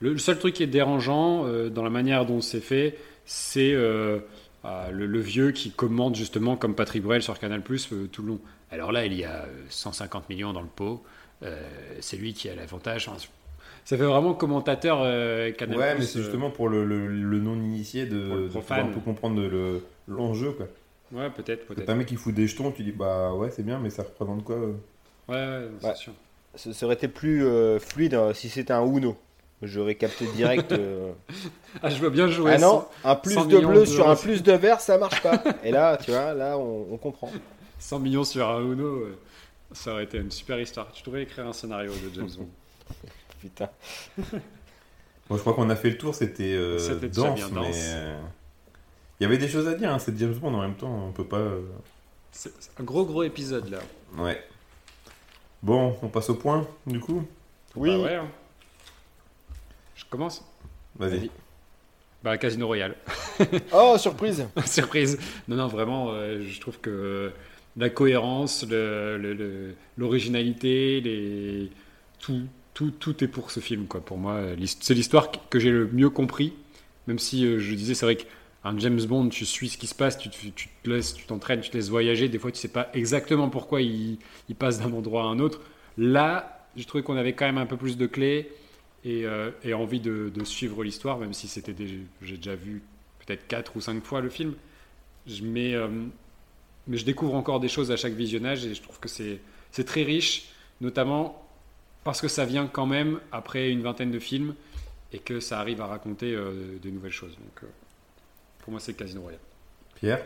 Le, le seul truc qui est dérangeant euh, dans la manière dont c'est fait, c'est euh, ah, le, le vieux qui commande justement comme Patrick Bruel sur Canal Plus tout le long. Alors là, il y a euh, 150 millions dans le pot. euh, c'est lui qui a l'avantage. Enfin, ça fait vraiment commentateur euh, Canal Ouais, mais c'est euh, justement pour le, le- le non-initié de, Pour le de pouvoir un peu comprendre le- l'enjeu. quoi. Ouais, peut-être, peut-être. t'as un mec qui fout des jetons, tu dis bah ouais, c'est bien, mais ça représente quoi euh? Ouais, ouais, c'est Ouais. sûr. Ça, ça aurait été plus euh, fluide hein, si c'était un Uno. J'aurais capté direct. euh, Ah, je veux bien jouer. ah non, un plus 100 de bleu de- sur un plus de vert, ça marche pas. Et là, tu vois, là, on, on comprend. 100 millions sur un Uno, euh, ça aurait été une super histoire. Tu devrais écrire un scénario de James Bond. Putain. Bon, je crois qu'on a fait le tour, c'était euh, dense, bien mais euh, il y avait des choses à dire. Hein, c'est James Bond en même temps, on peut pas. euh, c'est un gros, gros épisode là. Ouais. Bon, on passe au point, du coup. Oui. Bah ouais. hein. Je commence Vas-y. Bah, Casino Royale. Oh, surprise. Surprise. Non, non, vraiment, euh, je trouve que la cohérence, le- le- le- l'originalité, les... tout, tout, tout est pour ce film, quoi. Pour moi, c'est l'histoire que j'ai le mieux compris. Même si euh, je disais, c'est vrai qu'un James Bond, tu suis ce qui se passe, tu te, laisses, tu t'entraînes, tu te laisses voyager. Des fois, tu sais pas exactement pourquoi il, passe d'un endroit à un autre. Là, j'ai trouvé qu'on avait quand même un peu plus de clés et, euh, envie de, suivre l'histoire, même si c'était j'ai déjà vu peut-être quatre ou cinq fois le film. Je, mais, euh, mais je découvre encore des choses à chaque visionnage et je trouve que c'est très riche, notamment parce que ça vient quand même après une vingtaine de films et que ça arrive à raconter euh, de nouvelles choses. Donc, pour moi, c'est Casino Royale. Pierre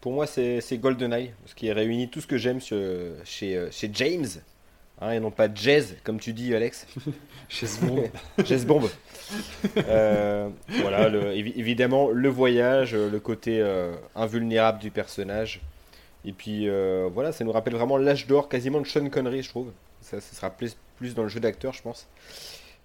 Pour moi, c'est c'est GoldenEye, ce qui réunit tout ce que j'aime sur- chez, euh, chez James. Hein, et non pas Jazz, comme tu dis, Alex. Jazz Bomb. Euh, voilà, le- évi- évidemment, le voyage, euh, le côté euh, invulnérable du personnage. Et puis, euh, voilà, ça nous rappelle vraiment l'âge d'or quasiment de Sean Connery, je trouve. Ça, ça sera plus, plus dans le jeu d'acteur, je pense.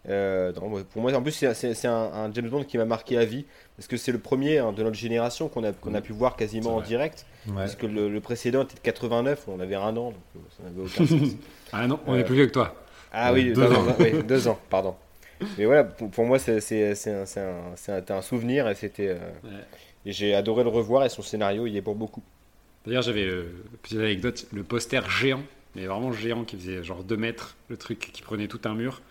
Euh, non, pour moi, en plus, c'est- un, un James Bond qui m'a marqué à vie. Parce que c'est le premier hein, de notre génération qu'on a, qu'on a pu voir quasiment en direct. Ouais. Parce que le, le précédent était de 89, on avait un an, donc euh, ça n'avait aucun sens. Ah non, on Euh, est plus vieux que toi. Ah Euh, oui, deux ans. oui, deux ans, pardon. Mais voilà, pour, pour moi, c'est un, souvenir et c'était. euh, Ouais. et j'ai adoré le revoir et son scénario, il est pour beaucoup. D'ailleurs, j'avais, euh, petite anecdote, le poster géant, mais vraiment géant, qui faisait genre 2 mètres, le truc qui prenait tout un mur,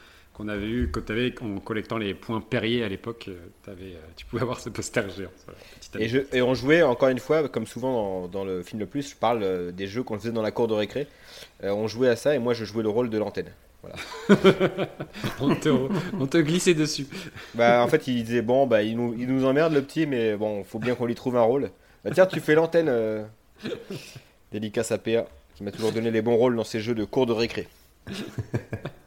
qu'on avait eu quand tu avais, en collectant les points Perrier à l'époque, euh, euh, tu pouvais avoir ce poster géant. Voilà, Et, je, et on jouait, encore une fois, comme souvent dans, dans le film le plus, je parle euh, des jeux qu'on faisait dans la cour de récré. Euh, on jouait à ça et moi je jouais le rôle de l'antenne. on, te, on te glissait dessus. Bah, en fait, il disait Bon, bah, il nous, il nous emmerde le petit, mais bon, faut bien qu'on lui trouve un rôle. Bah, tiens, tu fais l'antenne. euh, Dédicace à PA, qui m'a toujours donné les bons rôles dans ces jeux de cour de récré.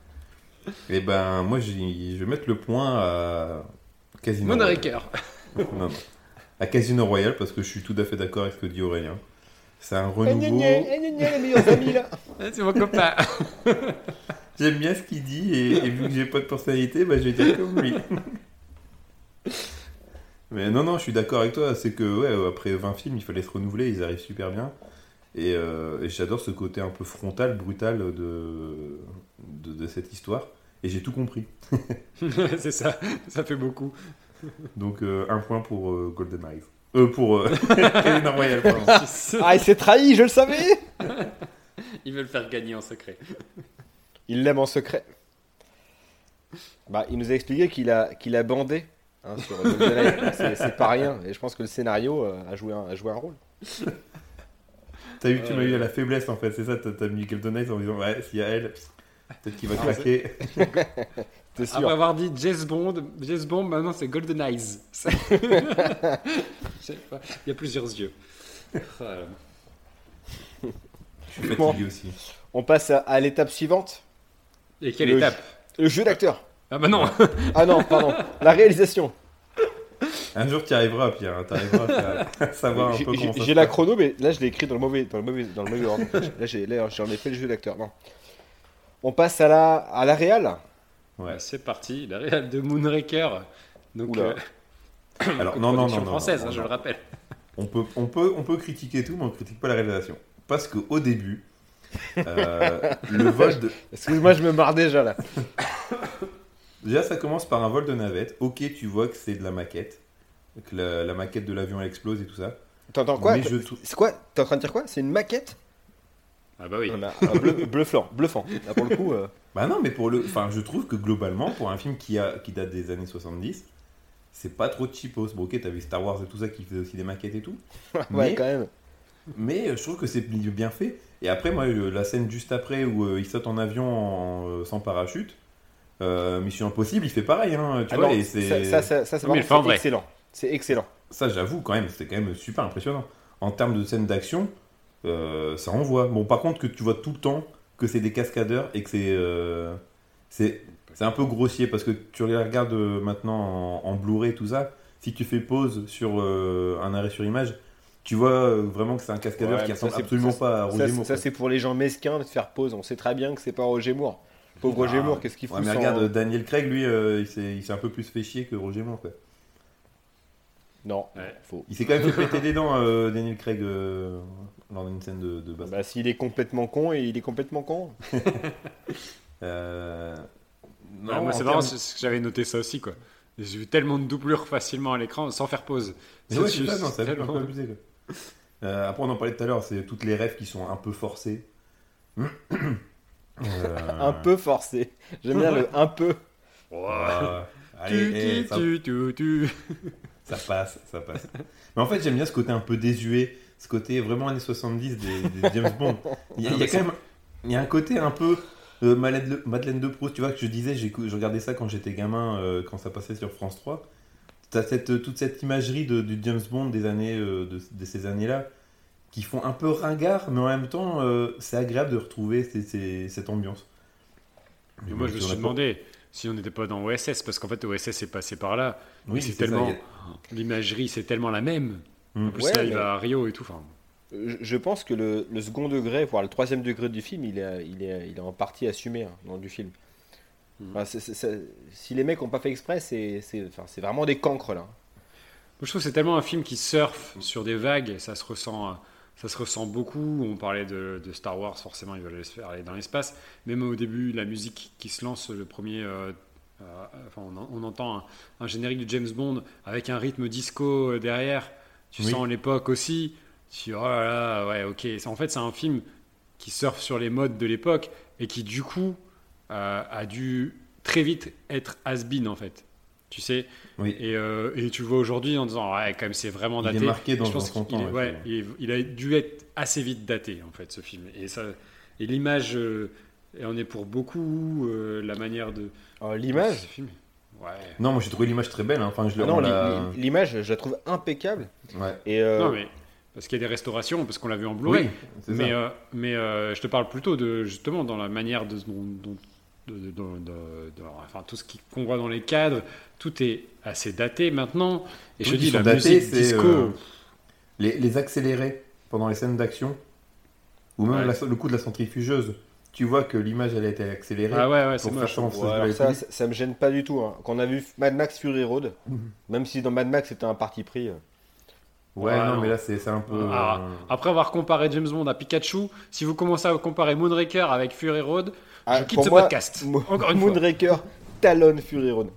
Et ben, moi, j'ai- je vais mettre le point à Casino cœur. Non, non. À Casino Royale, parce que je suis tout à fait d'accord avec ce que dit Aurélien. C'est un Eh, renouveau. eh, gna, gna, les meilleurs amis là. C'est mon copain. J'aime bien ce qu'il dit et, et vu que j'ai pas de personnalité, bah, je vais dire comme lui. Mais non, non, je suis d'accord avec toi. C'est que ouais, après 20 films, il fallait se renouveler. Ils arrivent super bien. Et, euh, et j'adore ce côté un peu frontal, brutal de, de, de cette histoire. Et j'ai tout compris. c'est ça, ça fait beaucoup. Donc euh, un point pour euh, Golden Eyes. Euh, pour euh, pardon. Ah, il s'est trahi, je le savais. Ils veulent faire gagner en secret. Il l'aime en secret. Bah, il nous a expliqué qu'il a, qu'il a bandé hein, sur. C'est c'est pas rien. Et je pense que le scénario euh, a, joué un, a joué un rôle. T'as vu que tu m'as eu à la faiblesse en fait, c'est ça, t'as mis Golden Eyes en disant ouais, s'il y a elle, peut-être qu'il va Ah, craquer. T'es sûr Après avoir dit James Bond, James Bond, maintenant c'est Golden Eyes. Il y a plusieurs yeux. Voilà. Je suis fatigué aussi. On passe à, à l'étape suivante. Et quelle Le étape Le jeu d'acteur. Ah bah non Ah non, pardon. La réalisation. Un jour tu arriveras Pierre, hein, t'arriveras à- à savoir un peu comment J'ai la chrono, mais là je l'ai écrit dans le mauvais, dans le mauvais, dans le mauvais ordre. Là j'en ai fait le jeu d'acteur. Non. On passe à la, à la réal. Ouais. C'est parti, la réal de Moonraker. Donc, Oula. euh, Alors non, non, non, française, non, hein, je non. le rappelle. On peut, on, peut, on peut critiquer tout, mais on critique pas la réalisation. Parce qu'au début, Euh, le vol de... Excuse-moi, je me marre déjà là. Déjà, ça commence par un vol de navette. Ok, tu vois que c'est de la maquette. Que la, la maquette de l'avion elle explose et tout ça. T'entends quoi je C'est quoi T'es en train de dire quoi C'est une maquette Ah bah oui. On a un bleu, bluffant, bluffant. Là pour le coup, euh, Bah non, mais pour le. Enfin, je trouve que globalement, pour un film qui, a, qui date des années 70, c'est pas trop cheapos. Bon, ok, t'as vu Star Wars et tout ça qui faisait aussi des maquettes et tout. ouais Mais- quand même. Mais euh, je trouve que c'est bien fait. Et après, moi, euh, la scène juste après où euh, il saute en avion en, sans parachute, euh, Mission Impossible, il fait pareil. Hein, tu Ah vois, non, et ça, c'est. ça, ça, ça, c'est excellent. C'est excellent. Ça, j'avoue, quand même, c'est quand même super impressionnant. En termes de scène d'action, euh, ça envoie. Bon, par contre, que tu vois tout le temps que c'est des cascadeurs et que c'est. euh, c'est c'est un peu grossier parce que tu les regardes euh, maintenant en, en Blu-ray, tout ça. Si tu fais pause sur euh, un arrêt sur image, tu vois vraiment que c'est un cascadeur Ouais, qui ça, ressemble absolument ça, pas à Roger Moore. ça, c'est pour les gens mesquins de faire pause. On sait très bien que c'est pas Roger Moore. Pauvre Roger Ah, Moore, qu'est-ce qu'il fout Ouais, mais sans- regarde, Daniel Craig, lui, il s'est il s'est un peu plus fait chier que Roger Moore. Quoi. Non, Ouais. faux. Il s'est quand même fait péter des dents, euh, Daniel Craig, euh, lors d'une scène de, de. Bah, s'il est complètement con, et il est complètement con. Euh, non, Ah, moi, c'est marrant, j'avais noté ça aussi, quoi. J'ai vu tellement de doublures facilement à l'écran sans faire pause. Mais ouais, c'est juste ça, non, c'est un peu tellement- abusé. quoi. Euh, après, on en parlait tout à l'heure, c'est toutes les rêves qui sont un peu forcés. Euh, Un peu forcé. J'aime bien le un peu. euh, Tu, eh, ça, tu, tu, tu. Ça passe, ça passe. Mais en fait, j'aime bien ce côté un peu désuet, ce côté vraiment années 70 des, des James Bond. Il y a, il y a quand même il y a un côté un peu euh, Madeleine, de, Proust, tu vois, que je disais, j'ai- je regardais ça quand j'étais gamin, euh, quand ça passait sur France 3. T'as cette, toute cette imagerie de, du James Bond des années, euh, de, de ces années-là, qui font un peu ringard, mais en même temps, euh, c'est agréable de retrouver ces- ces- cette ambiance. Et moi, je me suis pas- demandé si on n'était pas dans OSS, parce qu'en fait, OSS est passé par là. Oui, c'est tellement. L'imagerie, c'est tellement la même. Mm. En plus, Ouais, là, il va à Rio et tout. Enfin, Je, pense que le, le second degré, voire le troisième degré du film, il est, il est, il est en partie assumé hein, dans du film. Mhm. Enfin, si les mecs n'ont pas fait exprès, c'est enfin, vraiment des cancres là. Moi, je trouve que c'est tellement un film qui surfe sur des vagues, ça se ressent, euh, ça se ressent beaucoup. On parlait de, de Star Wars, forcément, ils veulent aller dans l'espace. Même au début, la musique qui se lance, le premier, euh, euh, enfin, on, en- on entend un, un générique de James Bond avec un rythme disco euh, derrière. Tu Oui. sens l'époque aussi. Tu dis, oh là là, ouais, ok. En fait, c'est un film qui surfe sur les modes de l'époque et qui, du coup, euh, a dû très vite être has-been, en fait. Tu sais, Oui. et, euh, et tu vois aujourd'hui en disant, ouais, quand même, c'est vraiment Il est daté. marqué dans- je pense dans son qu'il temps, est- ouais, ouais, il, il a dû être assez vite daté, en fait, ce film. Et, ça, et l'image, euh, et on est pour beaucoup, euh, la manière de. De L'image, ce film. Ouais. Non, moi j'ai trouvé l'image très belle. hein. Enfin, je l'ai ah non, l'image, je la trouve impeccable. Ouais. Et euh, Non, mais. Parce qu'il y a des restaurations, parce qu'on l'a vu en Blu-ray. Oui, mais euh, mais euh, je te parle plutôt de justement dans la manière de, dont, dont- de, de- de- de- de- enfin tout ce qu'on voit dans les cadres, tout est assez daté maintenant. Et je dis la datés, musique c'est, disco. euh, les, les accélérés pendant les scènes d'action, ou même Ouais. la- le coup de la centrifugeuse, tu vois que l'image elle a été accélérée. ah ouais ouais c'est pour moche. faire ça ouais, ça, ça, ça me gêne pas du tout. hein. Quand on a vu Mad Max Fury Road, Mhm. même si dans Mad Max c'était un parti pris. Ouais, Ouais, non, non. mais là c'est c'est un peu. Ah, euh, Après avoir comparé James Bond à Pikachu, si vous commencez à comparer Moonraker avec Fury Road, ah, je quitte pour ce moi, podcast. Mo- Encore une fois. Moonraker talonne Fury Road.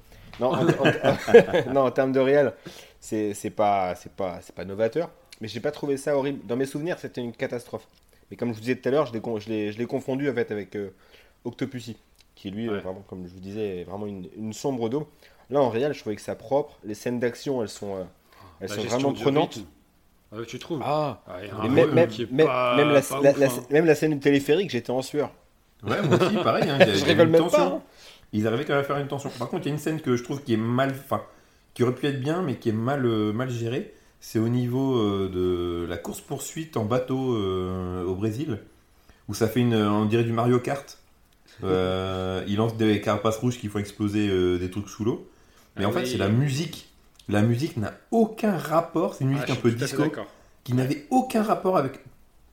Non, en, en- non, en termes de réel, c'est c'est pas, c'est pas, c'est pas novateur. Mais j'ai pas trouvé ça horrible. Dans mes souvenirs, c'était une catastrophe. Mais comme je vous disais tout à l'heure, je l'ai con- je l'ai je l'ai confondu en fait avec euh, Octopussy, qui lui, euh, vraiment, comme je vous disais, est vraiment une, une sombre daube. Là, en réel, je trouvais que ça propre. Les scènes d'action, elles sont, euh, elles sont vraiment prenantes. Ah, tu trouves Ah. Même, rythme même, qui est même- pas- même la, pas la- ouf, la- hein. même la scène du téléphérique, j'étais en sueur. Ouais, moi aussi, pareil. hein, Je rigole même tension. pas. hein. Ils arrivaient quand même à faire une tension. Par contre, il y a une scène que je trouve qui est mal. Enfin, qui aurait pu être bien, mais qui est mal, euh, mal gérée. C'est au niveau euh, de la course-poursuite en bateau euh, au Brésil, où ça fait une. On dirait du Mario Kart. Euh, il lance des carapaces rouges qui font exploser euh, des trucs sous l'eau. Mais Ah en fait, oui. c'est la musique. La musique n'a aucun rapport. C'est une Ah, musique je un peu disco qui n'avait aucun rapport avec,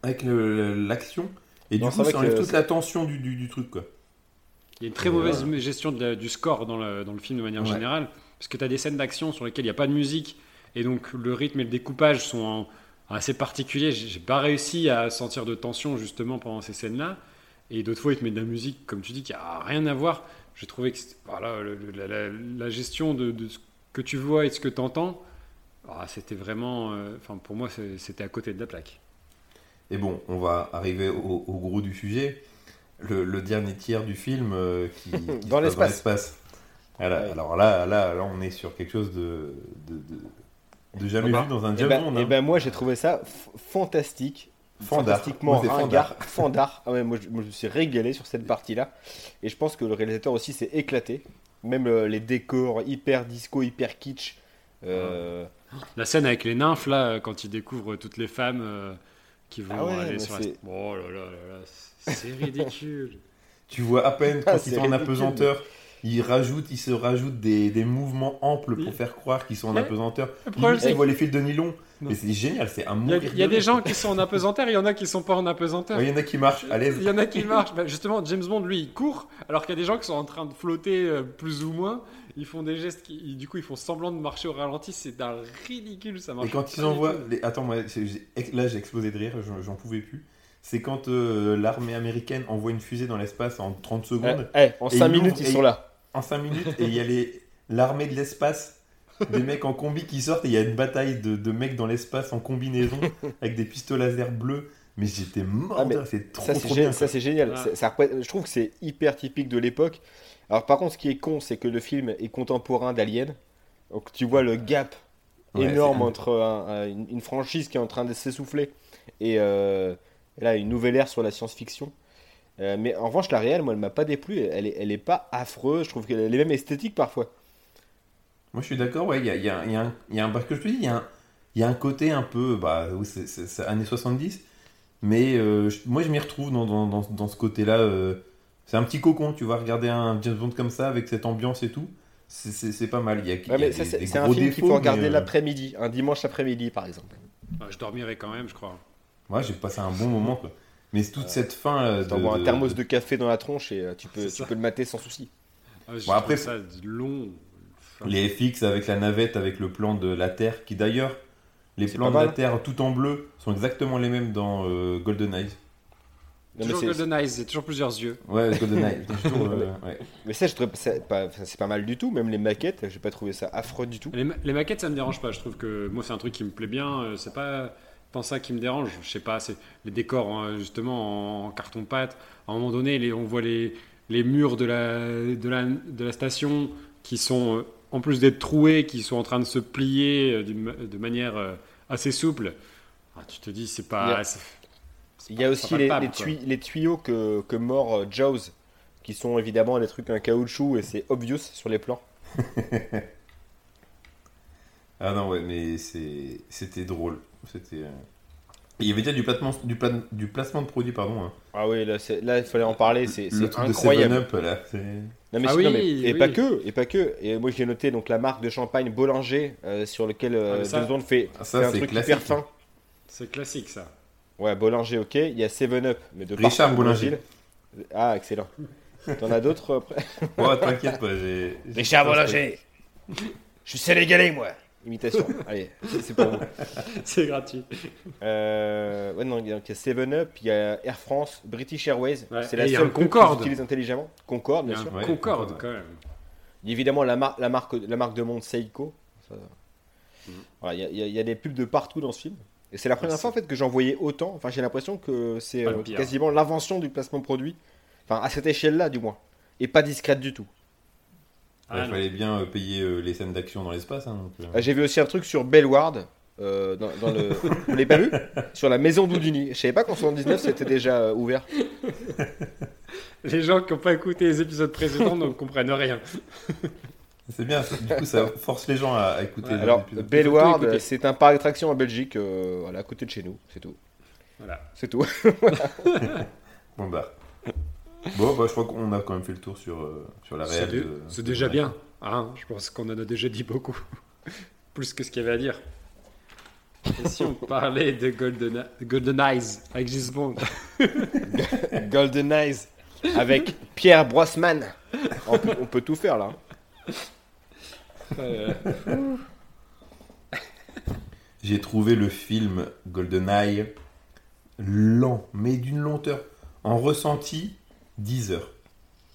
avec l'action. Et Non, du coup, ça enlève toute la tension du, du, du truc. Quoi. Il y a une très Et mauvaise gestion de la- du score dans le, dans le film de manière Ouais. générale, parce que tu as des scènes d'action sur lesquelles il n'y a pas de musique, et donc le rythme et le découpage sont en- assez particulier. J'ai pas réussi à sentir de tension justement pendant ces scènes-là. Et d'autres fois, il te met de la musique, comme tu dis, qui a rien à voir. J'ai trouvé que c'était- voilà, la, la- la gestion de, de ce que tu vois et de ce que tu entends, c'était vraiment. euh, Enfin, pour moi, c'était à côté de la plaque. Et bon, on va arriver au, au gros du sujet. Le, le dernier tiers du film euh, qui, Dans l'espace. Ouais. Alors là, là, là, on est sur quelque chose de, de, de- de jamais Ah bah, vu dans un Et James Bond. hein. ben, moi j'ai trouvé ça fantastique. Fandard. Fantastiquement Moi, fandard. Ah ouais, moi, je, moi, je me suis régalé sur cette partie-là. Et je pense que le réalisateur aussi s'est éclaté. Même euh, les décors hyper disco, hyper kitsch. Euh, La scène avec les nymphes, là, quand ils découvrent toutes les femmes euh, qui vont Ah ouais, aller mais sur la... c'est- Oh là là là là, c'est ridicule. Tu vois à peine quand Ah, ils sont en apesanteur, ils rajoutent, ils se rajoutent des, des mouvements amples pour faire croire qu'ils sont en apesanteur. C'est ils voient les fils de nylon. Non. Mais c'est génial, c'est un qu'il y a, mourir il y a de des gens qui sont en apesanteur, il y en a qui sont pas en apesanteur. Ouais, Il y en a qui marchent à l'aise. Il y en a qui marchent. Bah, justement, James Bond, lui, il court, alors qu'il y a des gens qui sont en train de flotter euh, plus ou moins. Ils font des gestes qui, du coup, ils font semblant de marcher au ralenti. C'est d'un ridicule, ça marche. Et quand ils envoient. Les... Attends, moi, là j'ai explosé de rire, j'en- pouvais plus. C'est quand euh, l'armée américaine envoie une fusée dans l'espace en 30 secondes, eh, en Et 5 il minutes, ils sont il- là. En 5 minutes, et il y a les- l'armée de l'espace, des mecs en combi qui sortent, et il y a une bataille de, de mecs dans l'espace en combinaison, avec des pistolets laser bleus. Mais j'étais mort, Ah, mais c'est trop, Ça, c'est trop gé- bien. ça, c'est génial. Ça je trouve que c'est hyper typique de l'époque. Alors, par contre, ce qui est con, c'est que le film est contemporain d'Alien. Donc, tu vois le gap Ouais, énorme entre un- un- une, franchise qui est en train de s'essouffler et, euh, et là, une nouvelle ère sur la science-fiction. Euh, mais en revanche, la réelle, moi, elle m'a pas déplu. Elle est, elle est pas affreuse. Je trouve qu'elle est même esthétique parfois. Moi, je suis d'accord, ouais, il y a, il y a- il y a un- il y a un. Parce que je te dis, il y a un, il y a un côté un peu. Bah, oui, c'est- années 70. Mais euh, je- moi, je m'y retrouve dans, dans, dans, dans ce côté-là. euh, c'est un petit cocon, tu vois, regarder un James Bond comme ça, avec cette ambiance et tout. C'est- pas mal. Il y a, il y Ouais, a mais des- ça, c'est un film qu'il faut regarder euh, l'après-midi, un dimanche après-midi, par exemple. Je dormirai quand même, je crois. Ouais, j'ai passé un bon moment, quoi. Mais toute cette fin. de- T'envoies un thermos de café dans la tronche et euh, tu peux, tu le mater sans souci. Ah, Bon, après, ça long. Enfin, Les FX avec la navette, avec le plan de la Terre, qui d'ailleurs, les plans de la. Terre tout en bleu sont exactement les mêmes dans euh, GoldenEye. Non, mais toujours Golden Eyes, c'est toujours plusieurs yeux. Ouais, toujours, euh, ouais. Mais ça, je trouve c'est pas, enfin, c'est pas mal du tout. Même les maquettes, j'ai pas trouvé ça affreux du tout. Les, ma- les maquettes, ça me dérange pas. Je trouve que moi, c'est un truc qui me plaît bien. euh, C'est pas tant ça qui me dérange. Je sais pas, c'est les décors hein, justement en, carton pâte. À un moment donné, les- on voit les, les murs de la, de, la, de la station qui sont, euh, en plus d'être troués, qui sont en train de se plier euh, de manière euh, assez souple. Ah, tu te dis, c'est Il y pas. a- c'est- Il y a aussi pas les, palpable, les quoi. tuy- les tuyaux que, que mord Jaws, qui sont évidemment des trucs en caoutchouc et c'est obvious sur les plans. Ah non, ouais, mais c'était drôle. C'était. euh, Il y avait déjà du placement, du, pla- du placement de produits, pardon. hein. Ah oui, là, il fallait en parler, c'est de incroyable. 7-Up, là. c'est- Non, mais, Ah c'est- oui, non, mais- et oui. pas que, et pas que. Et moi j'ai noté donc la marque de champagne Bollinger euh, sur lequel euh, Ah, ça- Bond fait, Ah, ça, fait un truc classique. hyper fin. C'est classique ça. Ouais, Bollinger, ok. Il y a 7-Up, mais de Richard partout Bollinger. Ah, excellent. T'en as d'autres après? Ouais, t'inquiète pas, j'ai- Richard Bollinger Je suis sénégalais, moi Imitation. Allez, c'est pour vous. c'est gratuit. Euh, ouais, non, il y a 7-Up, il y a Air France, British Airways. Ouais, C'est la il y a seule Concorde. utilisent intelligemment. Concorde, Il y bien sûr. Ouais, Concorde Concorde. quand même. Il y a évidemment la, mar- la, marque, la marque de monde Seiko. Ça- Mhm. Voilà, il, y a, il y des pubs de partout dans ce film. Et c'est la première fois en fait que j'en voyais autant. Enfin, j'ai l'impression que c'est euh, quasiment l'invention du placement de produit. Enfin, à cette échelle-là, du moins. Et pas discrète du tout. Ouais, Ah, il fallait bien euh, payer euh, les scènes d'action dans l'espace. Hein, euh. Euh, J'ai vu aussi un truc sur Bellward. euh, dans, dans le... Vous l'avez pas vu? Sur la maison d'Houdini. Je savais pas qu'en 79 c'était déjà euh, ouvert. Les gens qui n'ont pas écouté les épisodes précédents ne comprennent rien. C'est bien, du coup, ça force les gens à, à écouter. Ouais, les Alors, épisodes. Bellward, c'est un parc d'attractions en Belgique, euh, voilà, à côté de chez nous. C'est tout. Voilà. C'est tout. Bon, bah. Bon, bah, je crois qu'on a quand même fait le tour sur, euh, sur la réelle. de- c'est déjà bien. Hein je pense qu'on en a déjà dit beaucoup. Plus que ce qu'il y avait à dire. Et si on parlait de Golden, Golden Eyes avec James Bond Golden Eyes avec Pierre. On peut, on peut tout faire là. Euh, J'ai trouvé le film GoldenEye lent, mais d'une lenteur. En ressenti, 10 heures.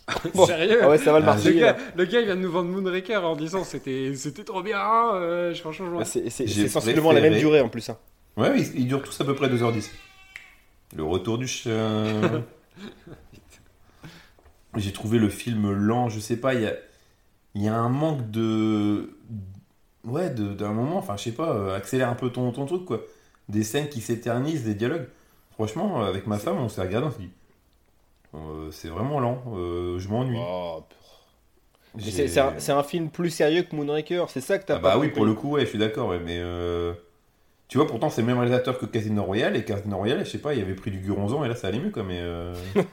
Bon. Sérieux Ah ouais, ça va le Ah, le, marcher. gars, le gars, il vient de nous vendre Moonraker en disant c'était c'était trop bien. euh, franchement, je m'en- C'est c'est- J'ai c'est sensiblement la même durée en plus. hein. Ouais, ils, ils durent tous à peu près 2h10. Le retour du chien. J'ai trouvé le film lent, je sais pas, il y a, il y a un manque de. Ouais, de- d'un moment, enfin, je sais pas, euh, accélère un peu ton, ton truc, quoi. Des scènes qui s'éternisent, des dialogues. Franchement, avec ma femme, on s'est regardé, on s'est dit. Euh, c'est vraiment lent, euh, je m'ennuie. Oh, c'est- un, film plus sérieux que Moonraker, c'est ça que t'as Ah pas bah oui, pour le coup, ouais, je suis d'accord, ouais, mais euh, tu vois, pourtant c'est le même réalisateur que Casino Royale, et Casino Royale, je sais pas, il avait pris du Guronzon, et là ça allait mieux, quoi, mais euh,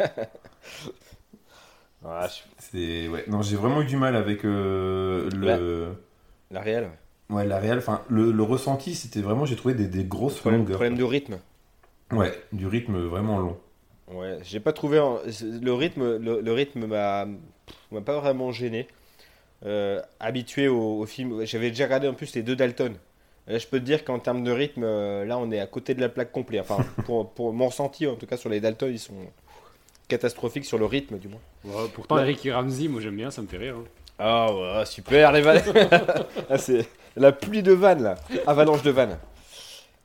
Ah, je- c'est, ouais, non, j'ai vraiment eu du mal avec euh, le, La réelle. ouais, la réelle, enfin, le, le ressenti, c'était vraiment, j'ai trouvé des, des grosses Problème, longueurs. problème de rythme. Ouais, du rythme vraiment long. Ouais, j'ai pas trouvé un- le rythme. Le, le rythme m'a m'a pas vraiment gêné. Euh, habitué au, au film, j'avais déjà regardé en plus les deux Dalton. Là, je peux te dire qu'en termes de rythme, euh, là, on est à côté de la plaque complet. Enfin, pour, pour mon ressenti, en tout cas sur les Dalton, ils sont catastrophiques sur le rythme, du moins. Ouais, pourtant, Eric et Ramsey, moi j'aime bien, ça me fait rire. hein. Ah ouais, super les vannes. Ah, c'est la pluie de vannes là, avalanche de vannes.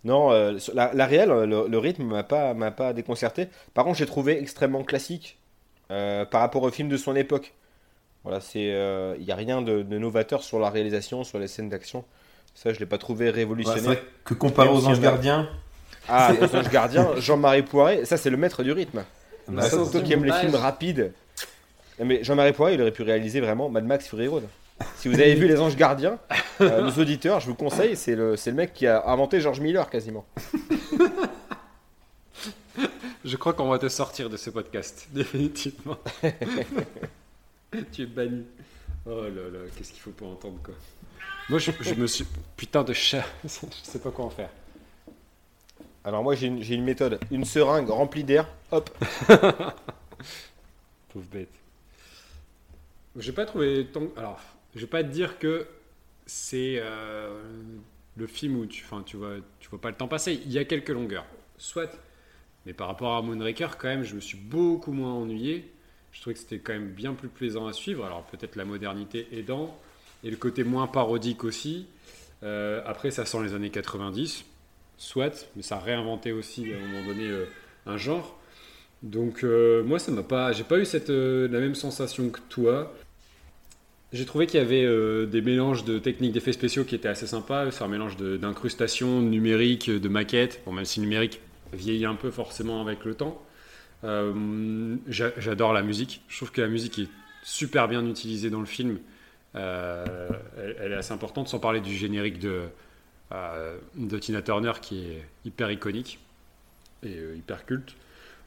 Non, euh, la, la réelle, le, le rythme m'a pas m'a pas déconcerté. Par contre, j'ai trouvé extrêmement classique euh, par rapport au film de son époque. Voilà, c'est il y a rien de, de novateur sur la réalisation, sur les scènes d'action. Ça, je l'ai pas trouvé révolutionnaire. que comparé aux Anges Gardiens, ah, les Anges Gardiens, Jean-Marie Poiré, ça c'est le maître du rythme. bah, Ça, toi qui aime les films rapides. Non, Mais Jean-Marie Poiré, il aurait pu réaliser vraiment Mad Max Fury Road. Si vous avez vu Les Anges Gardiens, euh, nos auditeurs, je vous conseille, c'est le, c'est le mec qui a inventé George Miller quasiment. Je crois qu'on va te sortir de ce podcast, définitivement. tu es banni. Oh là là, qu'est-ce qu'il faut pas entendre quoi. Moi je, je me suis. Putain de chat, je sais pas quoi en faire. Alors moi j'ai une, j'ai une méthode, une seringue remplie d'air, hop, Pauvre bête. J'ai pas trouvé tant. Alors, je vais pas te dire que c'est euh, le film où tu, tu vois, pas le temps passer. Il y a quelques longueurs, soit. Mais par rapport à Moonraker, quand même, je me suis beaucoup moins ennuyé. Je trouvais que c'était quand même bien plus plaisant à suivre. Alors peut-être la modernité aidant et le côté moins parodique aussi. Euh, après, ça sent les années 90, soit, mais ça a réinventé aussi à un moment donné euh, un genre. Donc moi ça m'a pas, j'ai pas eu la même sensation que toi. J'ai trouvé qu'il y avait euh, des mélanges de techniques d'effets spéciaux qui étaient assez sympas. C'est un mélange d'incrustations numériques, de maquettes. Bon même si numérique vieillit un peu forcément avec le temps. Euh, j'a- J'adore la musique. Je trouve que la musique est super bien utilisée dans le film. Euh, elle, elle est assez importante, sans parler du générique de, de Tina Turner qui est hyper iconique et hyper culte.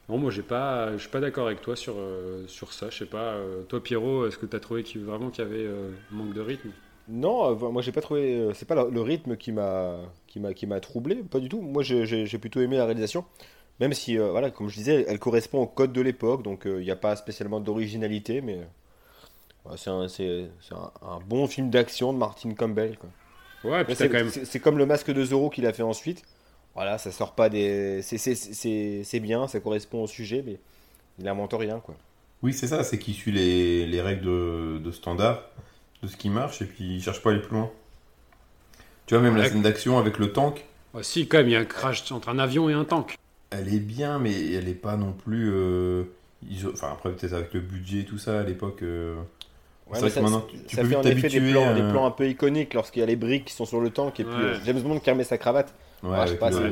Non, moi j'ai pas, je suis pas d'accord avec toi sur, euh, sur ça. Je sais pas, euh, toi Pierrot, est-ce que tu as trouvé qu'il, vraiment qu'il y avait euh, un manque de rythme? Non, euh, moi j'ai pas trouvé. C'est pas le, le rythme qui m'a qui m'a qui m'a troublé, pas du tout. Moi j'ai- plutôt aimé la réalisation, même si voilà, comme je disais, elle correspond au code de l'époque, donc il n'y a pas spécialement d'originalité, mais c'est un, c'est- c'est un, un bon film d'action de Martin Campbell. quoi. Ouais, puis C'est quand même. c'est- c'est comme le masque de Zorro qu'il a fait ensuite. Voilà, ça sort pas des. c'est- c'est- C'est c'est bien, ça correspond au sujet, mais il invente rien quoi. oui, c'est ça, c'est qu'il suit les, les règles de, de standard, de ce qui marche, et puis il cherche pas à aller plus loin. Tu vois, même la scène d'action avec le tank, si, quand même, il y a un crash entre un avion et un tank. elle est bien, mais elle est pas non plus. euh, iso- Enfin, après, peut-être avec le budget et tout ça à l'époque. euh, Ouais, c'est mais vrai que ça, maintenant, tu, tu ça peux fait en effet des plans, des plans un peu iconiques lorsqu'il y a les briques qui sont sur le tank et puis Ouais. euh, James Bond qui remet sa cravate. Ouais,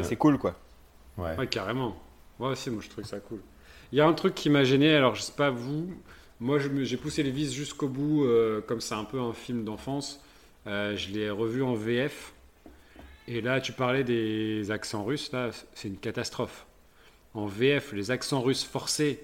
c'est- cool quoi. ouais. Ouais, carrément. Moi aussi, moi je trouve ça cool. Il y a un truc qui m'a gêné, alors je sais pas vous, moi j'ai poussé les vis jusqu'au bout, euh, comme c'est un peu un film d'enfance. Euh, je l'ai revu en VF. Et là, tu parlais des accents russes, là, c'est une catastrophe. En VF, les accents russes forcés,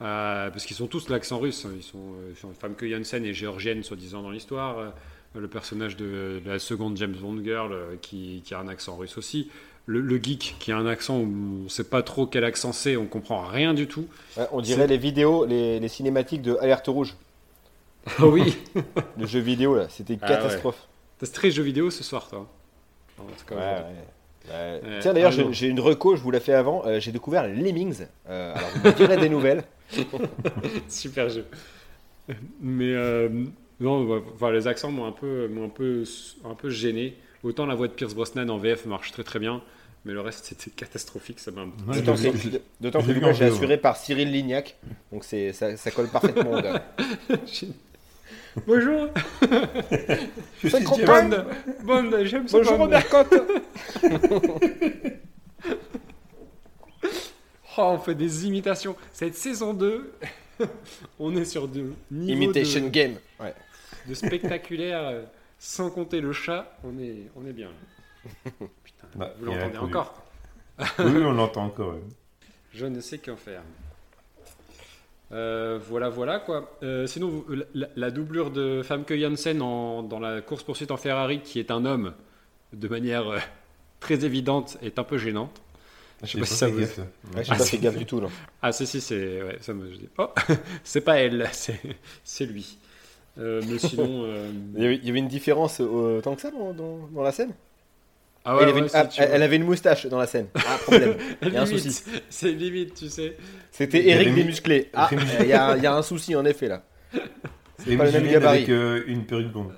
euh, parce qu'ils sont tous l'accent russe, hein, ils sont, euh, ils sont Famke Janssen et géorgienne, soi-disant, dans l'histoire. Le personnage de, de la seconde James Bond Girl euh, qui, qui a un accent russe aussi. Le, le geek qui a un accent où on ne sait pas trop quel accent c'est, on comprend rien du tout. Ouais, on dirait les vidéos, les, les cinématiques de Alerte Rouge, Ah oui le jeu vidéo là, c'était une Ah catastrophe. T'as très jeu vidéo ce soir, toi Ouais, aujourd'hui. ouais. Euh, Tiens, d'ailleurs, ah, j'ai une reco, je vous l'ai fait avant. euh, j'ai découvert Lemmings. Euh, alors, vous me direz des nouvelles. Super jeu. Mais euh, non, enfin, les accents m'ont un peu, m'ont un peu, un peu gêné. Autant la voix de Pierce Brosnan en VF marche très très bien, mais le reste c'était catastrophique. Ça m'a. Ouais, D'autant que, d'autant que en est VO, assuré par Cyril Lignac. Donc c'est, ça, ça colle parfaitement au gars. Bonjour. Je suis trop James. bonne. Bonne, j'aime ce Bonjour Bond. Robert Cotte. Oh, on fait des imitations. Cette saison 2, on est sur de niveau Imitation de, Game. Ouais. De spectaculaire, euh, sans compter le chat, on est, on est bien. Putain, Bah, vous l'entendez encore Oui, on l'entend encore. Je ne sais qu'en faire. Euh, voilà, voilà quoi. Euh, sinon, vous- la, la doublure de Famke Janssen en- dans la course-poursuite en Ferrari, qui est un homme, de manière euh, très évidente, est un peu gênante. Je sais pas si ça fait vous- gaffe. Ouais, Ah, pas c'est- fait gaffe du tout. Ah, si, si, c'est. Ouais, ça me. je dis, Oh, c'est pas elle, c'est c'est lui. Euh, mais sinon. euh, Il, y avait, il y avait une différence euh, tant que ça dans, dans- dans la scène? Ah elle, ouais, avait ouais, une, ah, elle- elle avait une moustache dans la scène. Ah, problème. Il y a un souci. C'est limite, tu sais. C'était Eric Desmusclés. Ah, il y, a- il y a un souci en effet là. Et pas le même gabarit. avec euh, une perruque blonde.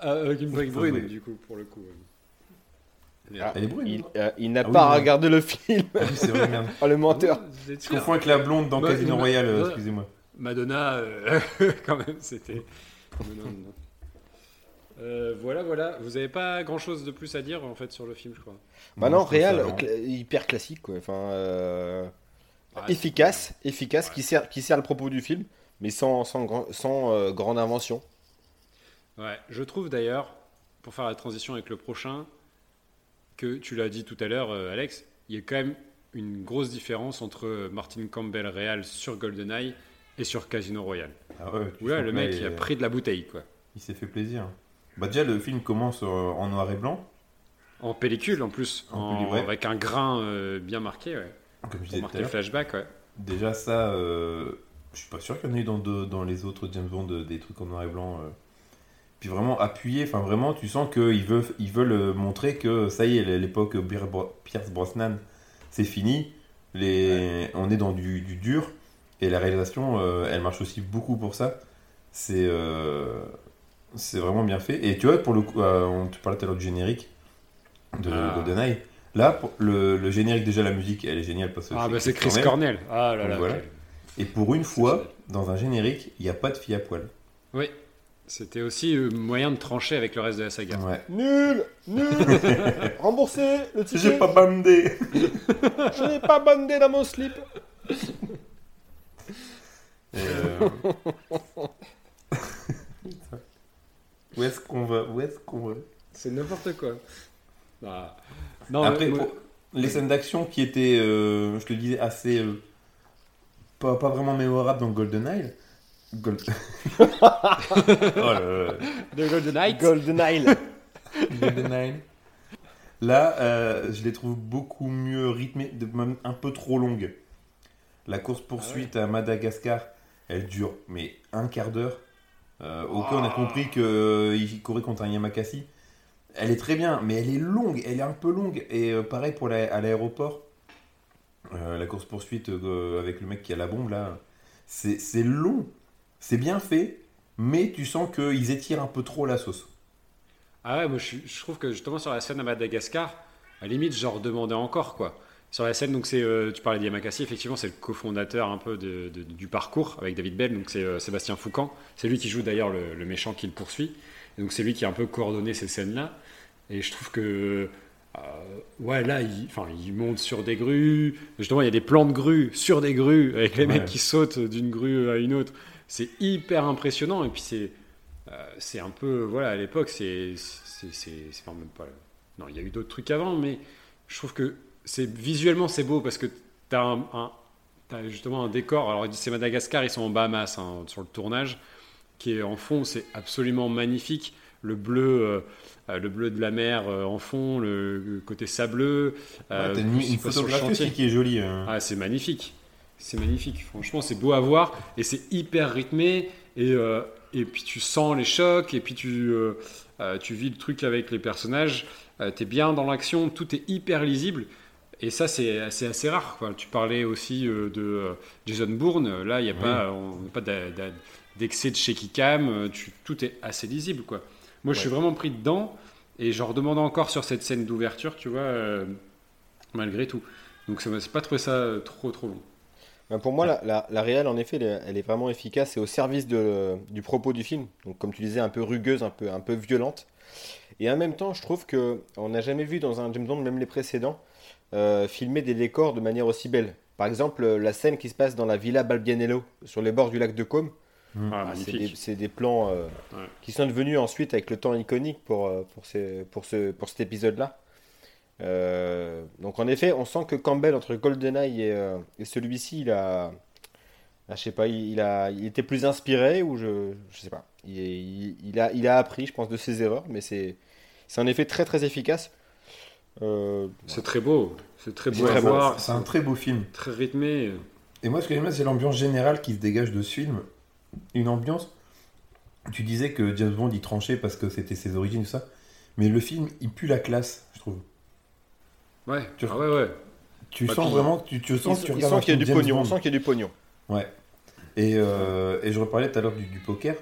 Ah, avec une Faut brune, du coup, pour le coup. ouais. Ah, Elle est brune. Il, non euh, il n'a Ah oui, pas non. regardé le film. Ah oui, c'est vrai, merde. Oh le menteur. Ah, Je confonds avec la blonde dans Casino Royale, euh, excusez-moi. Madonna, euh, quand même, c'était. Mais non, non. Euh, voilà, voilà. Vous n'avez pas grand chose de plus à dire en fait sur le film, je crois. Bah non, lent. cla- hyper classique quoi. Enfin, euh, Ah, efficace, efficace, Ouais. qui sert, qui sert le propos du film, mais sans, sans, grand- sans euh, grande invention. Ouais, je trouve d'ailleurs, pour faire la transition avec le prochain, que tu l'as dit tout à l'heure, euh, Alex, il y a quand même une grosse différence entre Martin Campbell réel sur GoldenEye et sur Casino Royale. Ah ouais, le mec, il a pris de la bouteille, quoi. Il s'est fait plaisir. Bah déjà, le film commence euh, en noir et blanc. En pellicule, en plus, En avec un grain euh, bien marqué, ouais. Comme je disais marquer flashback, ouais. Déjà ça, euh, je suis pas sûr qu'il y en ait dans, de- dans les autres James Bond euh, des trucs en noir et blanc. euh. Puis vraiment appuyé, enfin vraiment, tu sens qu'ils veulent, ils veulent montrer que ça y est, l'époque Pierce Brosnan, c'est fini. Les, On est dans du, du dur. Et la réalisation, euh, elle marche aussi beaucoup pour ça. C'est euh, c'est vraiment bien fait. Et tu vois, pour le coup, euh, on te parlait tout à l'heure du générique de Ah. GoldenEye. Là, pour le, le générique, déjà la musique, elle est géniale parce que Ah, bah c'est Chris Cornell. Cornell. Ah là Donc là. voilà. quel- Et pour une fois, dans un générique, il n'y a pas de fille à poil. Oui. C'était aussi euh, moyen de trancher avec le reste de la saga. Ouais. Nul, nul, remboursez le ticket. J'ai pas bandé. Je n'ai pas bandé dans mon slip. Euh, Où est-ce qu'on va Où est-ce qu'on va? C'est n'importe quoi. Bah, Non, Après, moi- pour les scènes d'action qui étaient, euh, je te le disais, assez. euh, pas, pas vraiment mémorables dans GoldenEye. Gold... oh là là. The Golden Knight. Golden Isle. GoldenEye. Là, euh, je les trouve beaucoup mieux rythmées, de- même un peu trop longues. La course-poursuite à Madagascar, elle dure, mais un quart d'heure. Euh, ok, on a compris qu'il courait contre un Yamakasi. Elle est très bien, mais elle est longue, elle est un peu longue. Et euh, pareil pour la- à l'aéroport, euh, la course-poursuite euh, avec le mec qui a la bombe, là, c'est c'est long. C'est bien fait, mais tu sens qu'ils étirent un peu trop la sauce. Ah ouais, moi je trouve que justement sur la scène à Madagascar, à la limite, j'en redemandais encore quoi. Sur la scène, donc c'est, euh, tu parlais d'Yamakasi, effectivement, c'est le cofondateur un peu de- de- du parcours avec David Bell, donc c'est euh, Sébastien Foucan. C'est lui qui joue d'ailleurs le, le méchant qui le poursuit. Et donc c'est lui qui a un peu coordonné ces scènes-là. Et je trouve que, euh, ouais, là, il, il monte sur des grues. Justement, il y a des plans de grues sur des grues avec les Ouais. mecs qui sautent d'une grue à une autre. C'est hyper impressionnant. Et puis c'est, euh, c'est un peu, voilà, à l'époque, c'est, c'est, c'est, c'est enfin, même pas. Non, il y a eu d'autres trucs avant, mais je trouve que c'est visuellement c'est beau parce que t'as un, un- t'as justement un décor. Alors c'est Madagascar, ils sont en Bahamas hein, sur le tournage, qui est en fond, c'est absolument magnifique. Le bleu, euh, euh, le bleu de la mer euh, en fond, le côté sableux. euh, Ouais, une, une photographie qui est jolie. euh. Ah, c'est magnifique. C'est magnifique. Franchement, c'est beau à voir et c'est hyper rythmé. Et, et puis tu sens les chocs et puis tu, tu vis le truc avec les personnages. tu es bien dans l'action, tout est hyper lisible. Et ça, c'est assez rare. Tu parlais aussi de Jason Bourne. Là, il n'y a pas, pas d'excès de shaky cam. tout est assez lisible. Quoi. Moi, je suis vraiment pris dedans. Et j'en redemande encore sur cette scène d'ouverture, tu vois, malgré tout. Donc, c'est pas trouvé ça trop, trop long. Ben, pour moi, la, la, réelle, en effet, elle est, vraiment efficace et au service de, du propos du film. Donc, comme tu disais, un peu rugueuse, un peu, un peu violente. Et en même temps, je trouve que on n'a jamais vu dans un James Bond, même les précédents, euh, filmer des décors de manière aussi belle. Par exemple, la scène qui se passe dans la Villa Balbianello, sur les bords du lac de Côme. Mmh. Ah, c'est des, plans euh, qui sont devenus ensuite, avec le temps iconique pour, euh, pour, ces, pour, ce, pour cet épisode-là. Euh, donc en effet, on sent que Campbell entre GoldenEye et, euh, et celui-ci, il a, ah, je sais pas, il, a, il était plus inspiré ou je, je sais pas. Il, il, a, il a appris, je pense, de ses erreurs, mais c'est, c'est en effet très très efficace. Euh, c'est très beau, c'est très beau à voir. C'est un très beau film, très rythmé. Et moi, ce que j'aime, c'est l'ambiance générale qui se dégage de ce film. Une ambiance. Tu disais que James Bond il tranchait parce que c'était ses origines tout ça, mais le film il pue la classe, je trouve. Ouais, tu, ah ouais, ouais. Tu bah, sens vraiment que tu, tu sens que tu regardes. y a du pognon. On sent qu'il y a du pognon. Ouais. Et, euh, et je reparlais tout à l'heure du, poker.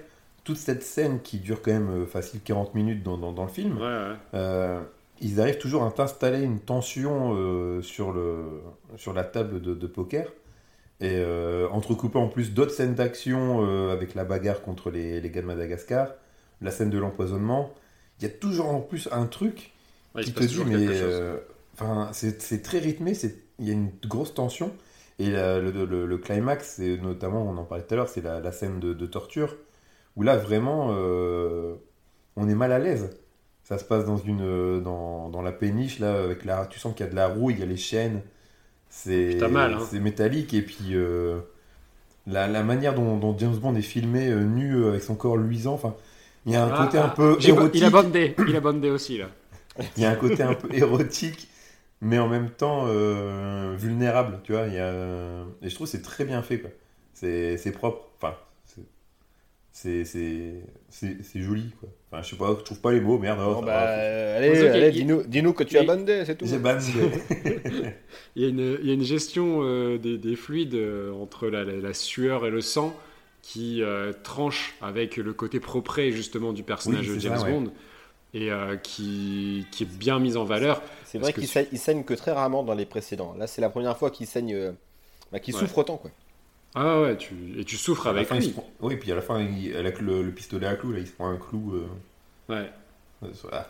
Toute cette scène qui dure quand même euh, facile 40 minutes dans, dans, le film, euh, ils arrivent toujours à installer une tension sur, le, sur la table de, de poker. Et entrecoupant en plus d'autres scènes d'action avec la bagarre contre les, les, gars de Madagascar, la scène de l'empoisonnement. Il y a toujours en plus un truc qui te dit, mais Enfin, c'est très rythmé, il y a une grosse tension. Et le, climax, c'est notamment, on en parlait tout à l'heure, c'est la, scène de, torture, où là, vraiment, euh, on est mal à l'aise. Ça se passe dans, une, dans, la péniche, là, avec la, tu sens qu'il y a de la roue, il y a les chaînes. C'est hein. métallique. Et puis, euh, la, manière dont, James Bond est filmé, euh, nu, avec son corps luisant, enfin, il y a un ah, côté un ah. peu érotique. Il a bondé, il a aussi, là. il y a un côté un peu érotique mais en même temps euh, vulnérable, tu vois. Y a... Et je trouve que c'est très bien fait, quoi. C'est propre. Enfin, c'est joli, quoi. Enfin, je sais pas, je trouve pas les mots, merde. Bon, bah, allez, allez dis-nous dis que tu as bandé, c'est tout. J'ai bandé. il, y a une, il y a une gestion euh, des, des, fluides euh, entre la, la, sueur et le sang qui tranche avec le côté propre justement du personnage de James Bond et qui, qui, est bien mise en valeur. C'est vrai qu'il saigne, saigne, que très rarement dans les précédents. Là, c'est la première fois qu'il saigne, euh, bah, qu'il souffre autant, quoi. Ah ouais, tu... et tu souffres avec lui. Oui, puis à la fin, il... avec le, pistolet à clou, là, il se prend un clou. Euh... Ouais. Ah.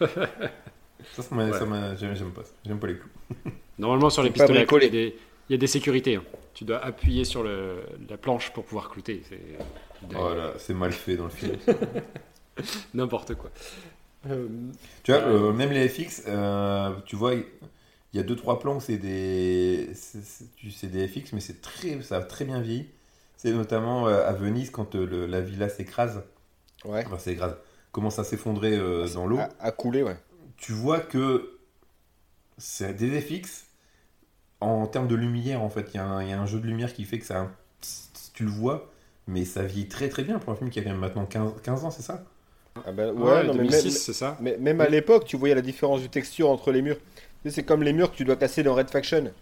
ça, ça m'a... J'aime pas J'aime pas les clous. Normalement, sur les pistolets à clou, il y, a des... sécurités. Hein. Tu dois appuyer sur le... la planche pour pouvoir clouter. C'est... Voilà, c'est mal fait dans le film. N'importe quoi. Euh, tu vois, euh, même les FX, euh, tu vois, il y a deux trois plans c'est des, c'est des FX, mais c'est très, ça a très bien vieilli. C'est notamment à Venise quand la villa s'écrase. Ouais. Enfin, s'écrase. Commence à s'effondrer dans l'eau. À, couler, ouais. Tu vois que c'est des FX en termes de lumière en fait. Il y, a un jeu de lumière qui fait que ça, tu le vois, mais ça vieillit très très bien pour un film qui a quand même maintenant 15, 15 ans, c'est ça? Ah ben, ouais, non, 2006, mais c'est ça. Mais, même à l'époque, tu voyais la différence de texture entre les murs. C'est comme les murs que tu dois casser dans Red Faction.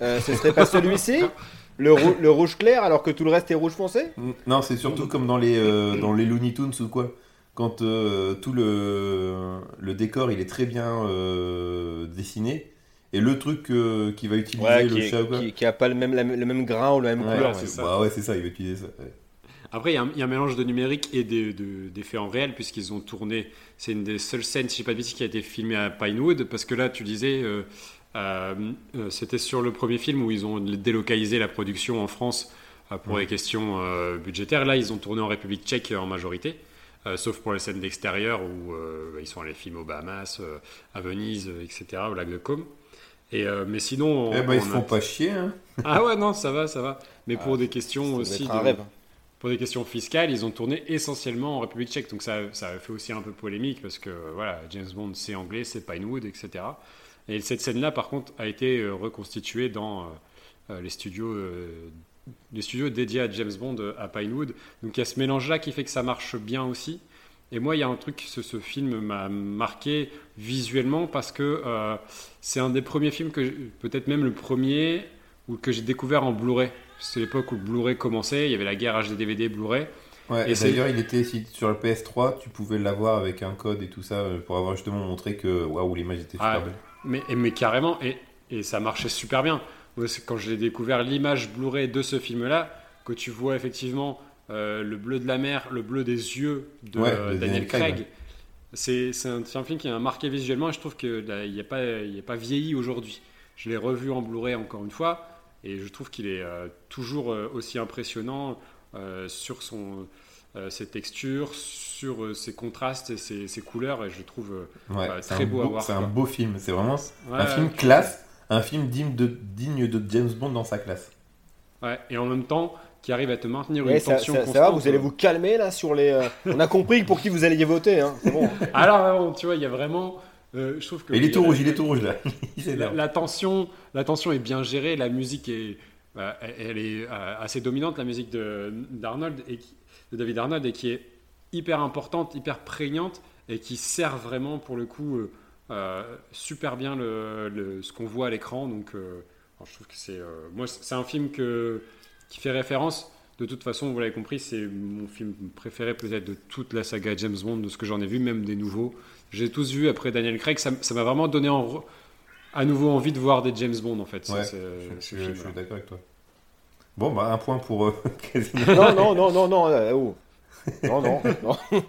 Euh, ce serait pas celui-ci le, le, rouge clair alors que tout le reste est rouge foncé? Non, c'est surtout comme dans les, euh, dans les Looney Tunes ou quoi. Quand euh, tout le, le décor il est très bien euh, dessiné. Et le truc qui va utiliser le chat qui, qui, a pas le même, le même grain ou la même couleur. C'est ça. Bah ouais, c'est ça, il va utiliser ça. Après, il y, a un mélange de numérique et d'effets en réel, puisqu'ils ont tourné. C'est une des seules scènes, si je ne sais pas de bêtises, qui a été filmée à Pinewood, parce que là, tu disais, euh, euh, euh, c'était sur le premier film où ils ont délocalisé la production en France pour les questions budgétaires. Là, ils ont tourné en République tchèque en majorité. sauf pour les scènes d'extérieur où ils sont allés filmer aux Bahamas, à Venise, etc., au lac de Côme. Et, mais sinon. eh ben, ils se font pas chier. Hein. Ah ouais, non, ça va, ça va. Mais pour ah, des questions aussi. De, un rêve pour des questions fiscales, ils ont tourné essentiellement en République tchèque. Donc ça, ça a fait aussi un peu polémique parce que voilà, James Bond c'est anglais, c'est Pinewood, etc. Et cette scène-là, par contre, a été euh, reconstituée dans euh, euh, les studios, les studios dédiés à James Bond à Pinewood. Donc il y a ce mélange-là qui fait que ça marche bien aussi. Et moi, il y a un truc, ce, ce film m'a marqué visuellement parce que c'est un des premiers films peut-être même le premier, ou que j'ai découvert en Blu-ray. C'est l'époque où le Blu-ray commençait, il y avait la guerre HD DVD Blu-ray. Ouais, Et d'ailleurs, il était sur le PS3, tu pouvais l'avoir avec un code et tout ça euh, pour avoir justement montré que waouh, l'image était super Ah, belle. Mais, carrément, et, et ça marchait super bien. Quand j'ai découvert l'image Blu-ray de ce film-là, que tu vois effectivement euh, le bleu de la mer, le bleu des yeux de Ouais, euh, Daniel Daniel Craig, c'est un, film qui m'a marqué visuellement et je trouve qu'il n'y a, a pas vieilli aujourd'hui. Je l'ai revu en Blu-ray encore une fois et je trouve qu'il est euh, toujours euh, aussi impressionnant euh, sur son, euh, ses textures, sur euh, ses contrastes et ses, ses couleurs et je trouve euh, Ouais, c'est très un beau à voir, C'est un beau film. C'est vraiment ouais, un film classe, un film digne de, digne de James Bond dans sa classe. Ouais, et en même temps, qui arrive à te maintenir Ouais, une ça, tension ça- ça constante. va, vous allez vous calmer là sur les. euh, On a compris pour qui vous alliez voter, hein. Bon. Alors, tu vois, il y a vraiment. euh, je trouve que. Et il est tout rouge, il est tout rouge là. La tension, la tension est bien gérée, la musique est, euh, elle, est euh, assez dominante, la musique de David Arnold et qui est hyper importante, hyper prégnante et qui sert vraiment pour le coup euh, euh, super bien le, ce qu'on voit à l'écran. Donc, je trouve que c'est moi c'est un film que qui fait référence. De toute façon, vous l'avez compris, c'est mon film préféré peut-être de toute la saga James Bond, de ce que j'en ai vu, même des nouveaux. J'ai tous vu après Daniel Craig. Ça ça m'a vraiment donné en, à nouveau envie de voir des James Bond en fait. Ouais, c'est- Je, ce je- je film-là. suis d'accord avec toi. Bon, bah, un point pour euh. Non, non, non, non, non. euh, oh. Non, non, non.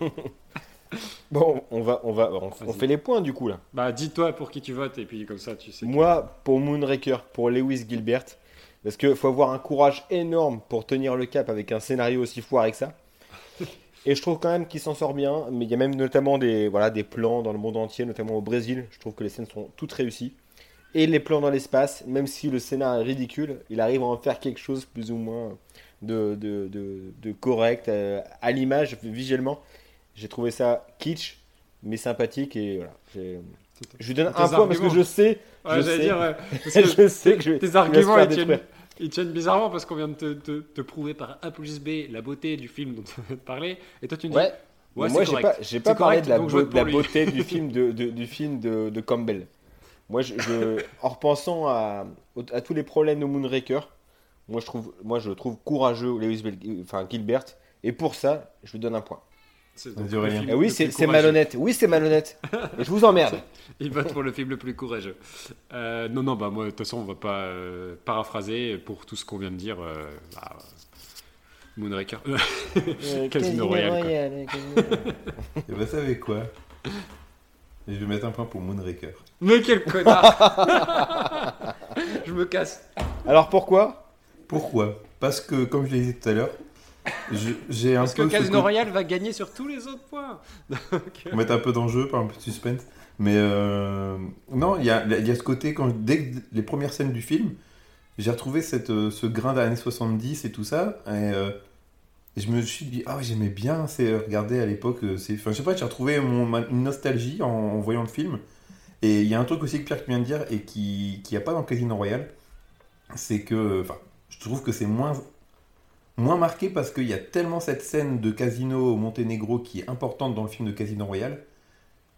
Bon, on va, on va, on, fait les points du coup là. Bah, dis-toi pour qui tu votes et puis comme ça tu sais. Moi, pour Moonraker, pour Lewis Gilbert, parce qu'il faut avoir un courage énorme pour tenir le cap avec un scénario aussi foiré que ça. Et je trouve quand même qu'il s'en sort bien, mais il y a même notamment des, voilà, des plans dans le monde entier, notamment au Brésil. Je trouve que les scènes sont toutes réussies. Et les plans dans l'espace, même si le scénario est ridicule, il arrive à en faire quelque chose plus ou moins de, de, de, de correct euh, à l'image, visuellement. J'ai trouvé ça kitsch, mais sympathique. Et voilà. Je lui donne un point parce que je sais Ouais, je sais. dire, ouais, parce que je sais que je vais. tes arguments ils tiennent, détruire. ils tiennent bizarrement parce qu'on vient de te, te- te prouver par A plus B la beauté du film dont de parler et toi tu me dis Ouais, moi j'ai pas, pas parlé de la, beau- de la beauté du film de, de- du film de, de Campbell. Moi, je, je- en repensant à, tous les problèmes de Moonraker, moi je trouve, moi je trouve courageux Lewis Bel- enfin Gilbert, et pour ça, je lui donne un point. C'est oui, c'est malhonnête. Oui, c'est malhonnête. Et je vous emmerde. Il vote pour le film le plus courageux. Euh, non, non, bah moi, de toute façon, on va pas euh, paraphraser pour tout ce qu'on vient de dire. euh, bah, Moonraker. Casino Royale, quoi. Et bah, savez quoi? Et je vais mettre un point pour Moonraker. Mais quel connard Je me casse. Alors pourquoi? Pourquoi? Parce que, comme je l'ai dit tout à l'heure, je- j'ai un Parce que peu. ce Casino côté- Royale va gagner sur tous les autres points. Donc, Pour mettre un peu d'enjeu, par un peu de suspense. Mais euh, non, il y a, il y a ce côté, quand, dès que les premières scènes du film, j'ai retrouvé cette, euh, ce grain d'années 70 et tout ça. Et, euh, et je me suis dit, ah j'aimais bien c'est, regarder à l'époque. euh, c'est- Enfin, je sais pas, j'ai retrouvé mon, ma- une nostalgie en, en voyant le film. Et il y a un truc aussi que Pierre vient de dire et qui n'y a pas dans Casino Royale, c'est que, enfin, je trouve que c'est moins, moins marqué parce qu'il y a tellement cette scène de casino au Monténégro qui est importante dans le film de Casino Royale,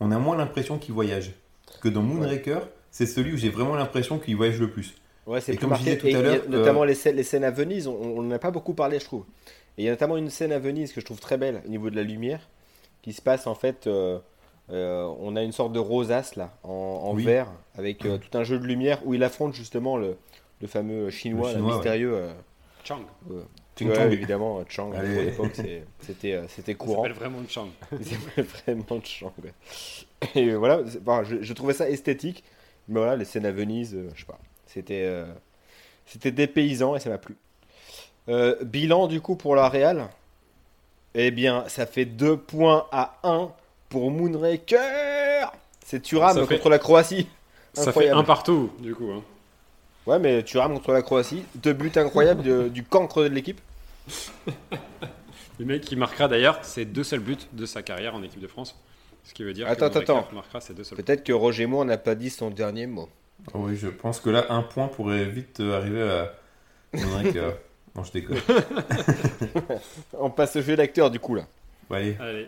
on a moins l'impression qu'il voyage. Que dans Moonraker, c'est celui où j'ai vraiment l'impression qu'il voyage le plus. Ouais, c'est plus comme je disais tout Et à l'heure, notamment euh, les, scènes, les scènes à Venise, on n'en a pas beaucoup parlé, je trouve. Et il y a notamment une scène à Venise que je trouve très belle au niveau de la lumière, qui se passe en fait. euh, euh, on a une sorte de rosace là, en, en Oui. vert, avec euh, tout un jeu de lumière où il affronte justement le, le fameux chinois, Le là, Chinois, ouais. mystérieux. euh, Chang. Ouais, évidemment, Chang. Allez. À l'époque, c'était c'était Il courant. s'appelle vraiment Chang. Il s'appelle vraiment Chang. ouais. Et voilà, enfin, je, je trouvais ça esthétique, mais voilà, les scènes à Venise, euh, je sais pas, c'était euh, c'était dépaysant et ça m'a plu. Euh, bilan du coup pour la Real, eh bien, ça fait 2 points à 1 pour Moonraker. C'est Thuram Ça fait- contre la Croatie. Ça fait un partout, du coup. hein. Ouais, mais Thuram contre la Croatie, deux buts incroyables de- du cancre de l'équipe. Le mec qui marquera d'ailleurs ses deux seuls buts de sa carrière en équipe de France. Ce qui veut dire Attends, que attends. marquera ses deux seuls buts. Peut-être que Roger Moore n'a pas dit son dernier mot. Oui, je pense que là, un point pourrait vite euh, arriver à Moonraker. non, je déconne. On passe au jeu d'acteur du coup là. Bon, allez, Allez.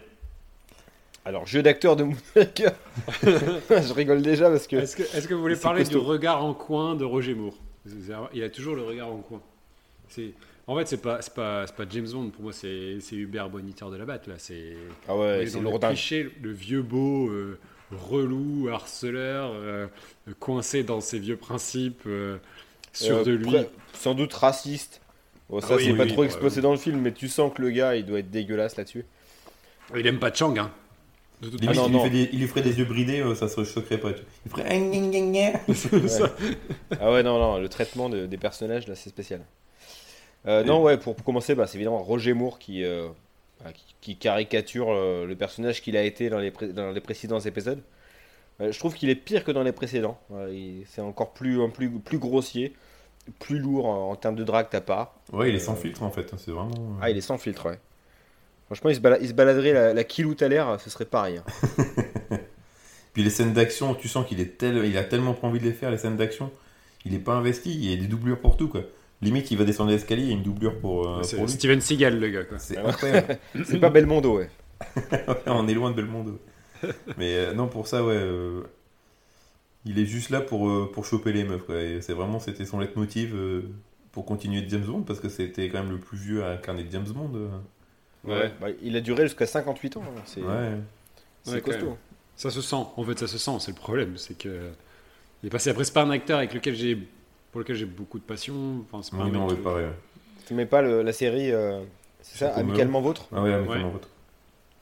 Alors, jeu d'acteur de Moonraker. je rigole déjà parce que. Est-ce que, est que, vous voulez parler du regard en coin de Roger Moore Il a toujours le regard en coin. C'est. En fait, c'est pas, pas, pas James Bond, pour moi, c'est Hubert Boniteur de la Batte. Là. Ah ouais, c'est le cliché, le vieux beau, euh, relou, harceleur, euh, coincé dans ses vieux principes, euh, sûr de lui. Sans doute raciste. Bon, ça, c'est pas trop exposé dans le film, mais tu sens que le gars, il doit être dégueulasse là-dessus. Il aime pas Chang, hein. Ah non, il, Lui il, lui ferait des yeux bridés, ça se choquerait pas. Il ferait. Ah ouais, non, non, le traitement des personnages, là, c'est spécial. Euh, non, ouais, pour, commencer, bah, c'est évidemment Roger Moore qui, euh, bah, qui, caricature euh, le personnage qu'il a été dans les, dans les précédents épisodes. je trouve qu'il est pire que dans les précédents. c'est encore plus, plus, plus grossier, plus lourd en, termes de drague à part. Ouais, il est sans filtre en fait. Hein, c'est vraiment. Ah, il est sans filtre, ouais. Franchement, il se, il se baladerait la, la kiloute à l'air, ce serait pareil. Hein. Puis les scènes d'action, tu sens qu'il est tel, il a tellement pas envie de les faire, les scènes d'action. Il est pas investi, il y a des doublures pour tout, quoi. Limite, il va descendre l'escalier, il y a une doublure pour, euh, c'est Steven Seagal, le gars. C'est c'est pas Belmondo, ouais. On est loin de Belmondo. Mais euh, non, pour ça, ouais. Euh, il est juste là pour, pour choper les meufs. Quoi. c'est vraiment, c'était son leitmotiv pour continuer de James Bond, parce que c'était quand même le plus vieux à incarner James Bond. Ouais. Bah, il a duré jusqu'à 58 ans. Hein. C'est, ouais. c'est costaud. Ça se sent. En fait, ça se sent. C'est le problème. C'est que. Il est passé après, c'est pas un acteur avec lequel j'ai pour lequel j'ai beaucoup de passion. Enfin, c'est non, pareil. Tu mets pas la série, euh, c'est ça, Amicalement Vôtre? Ah oui, Amicalement Vôtre.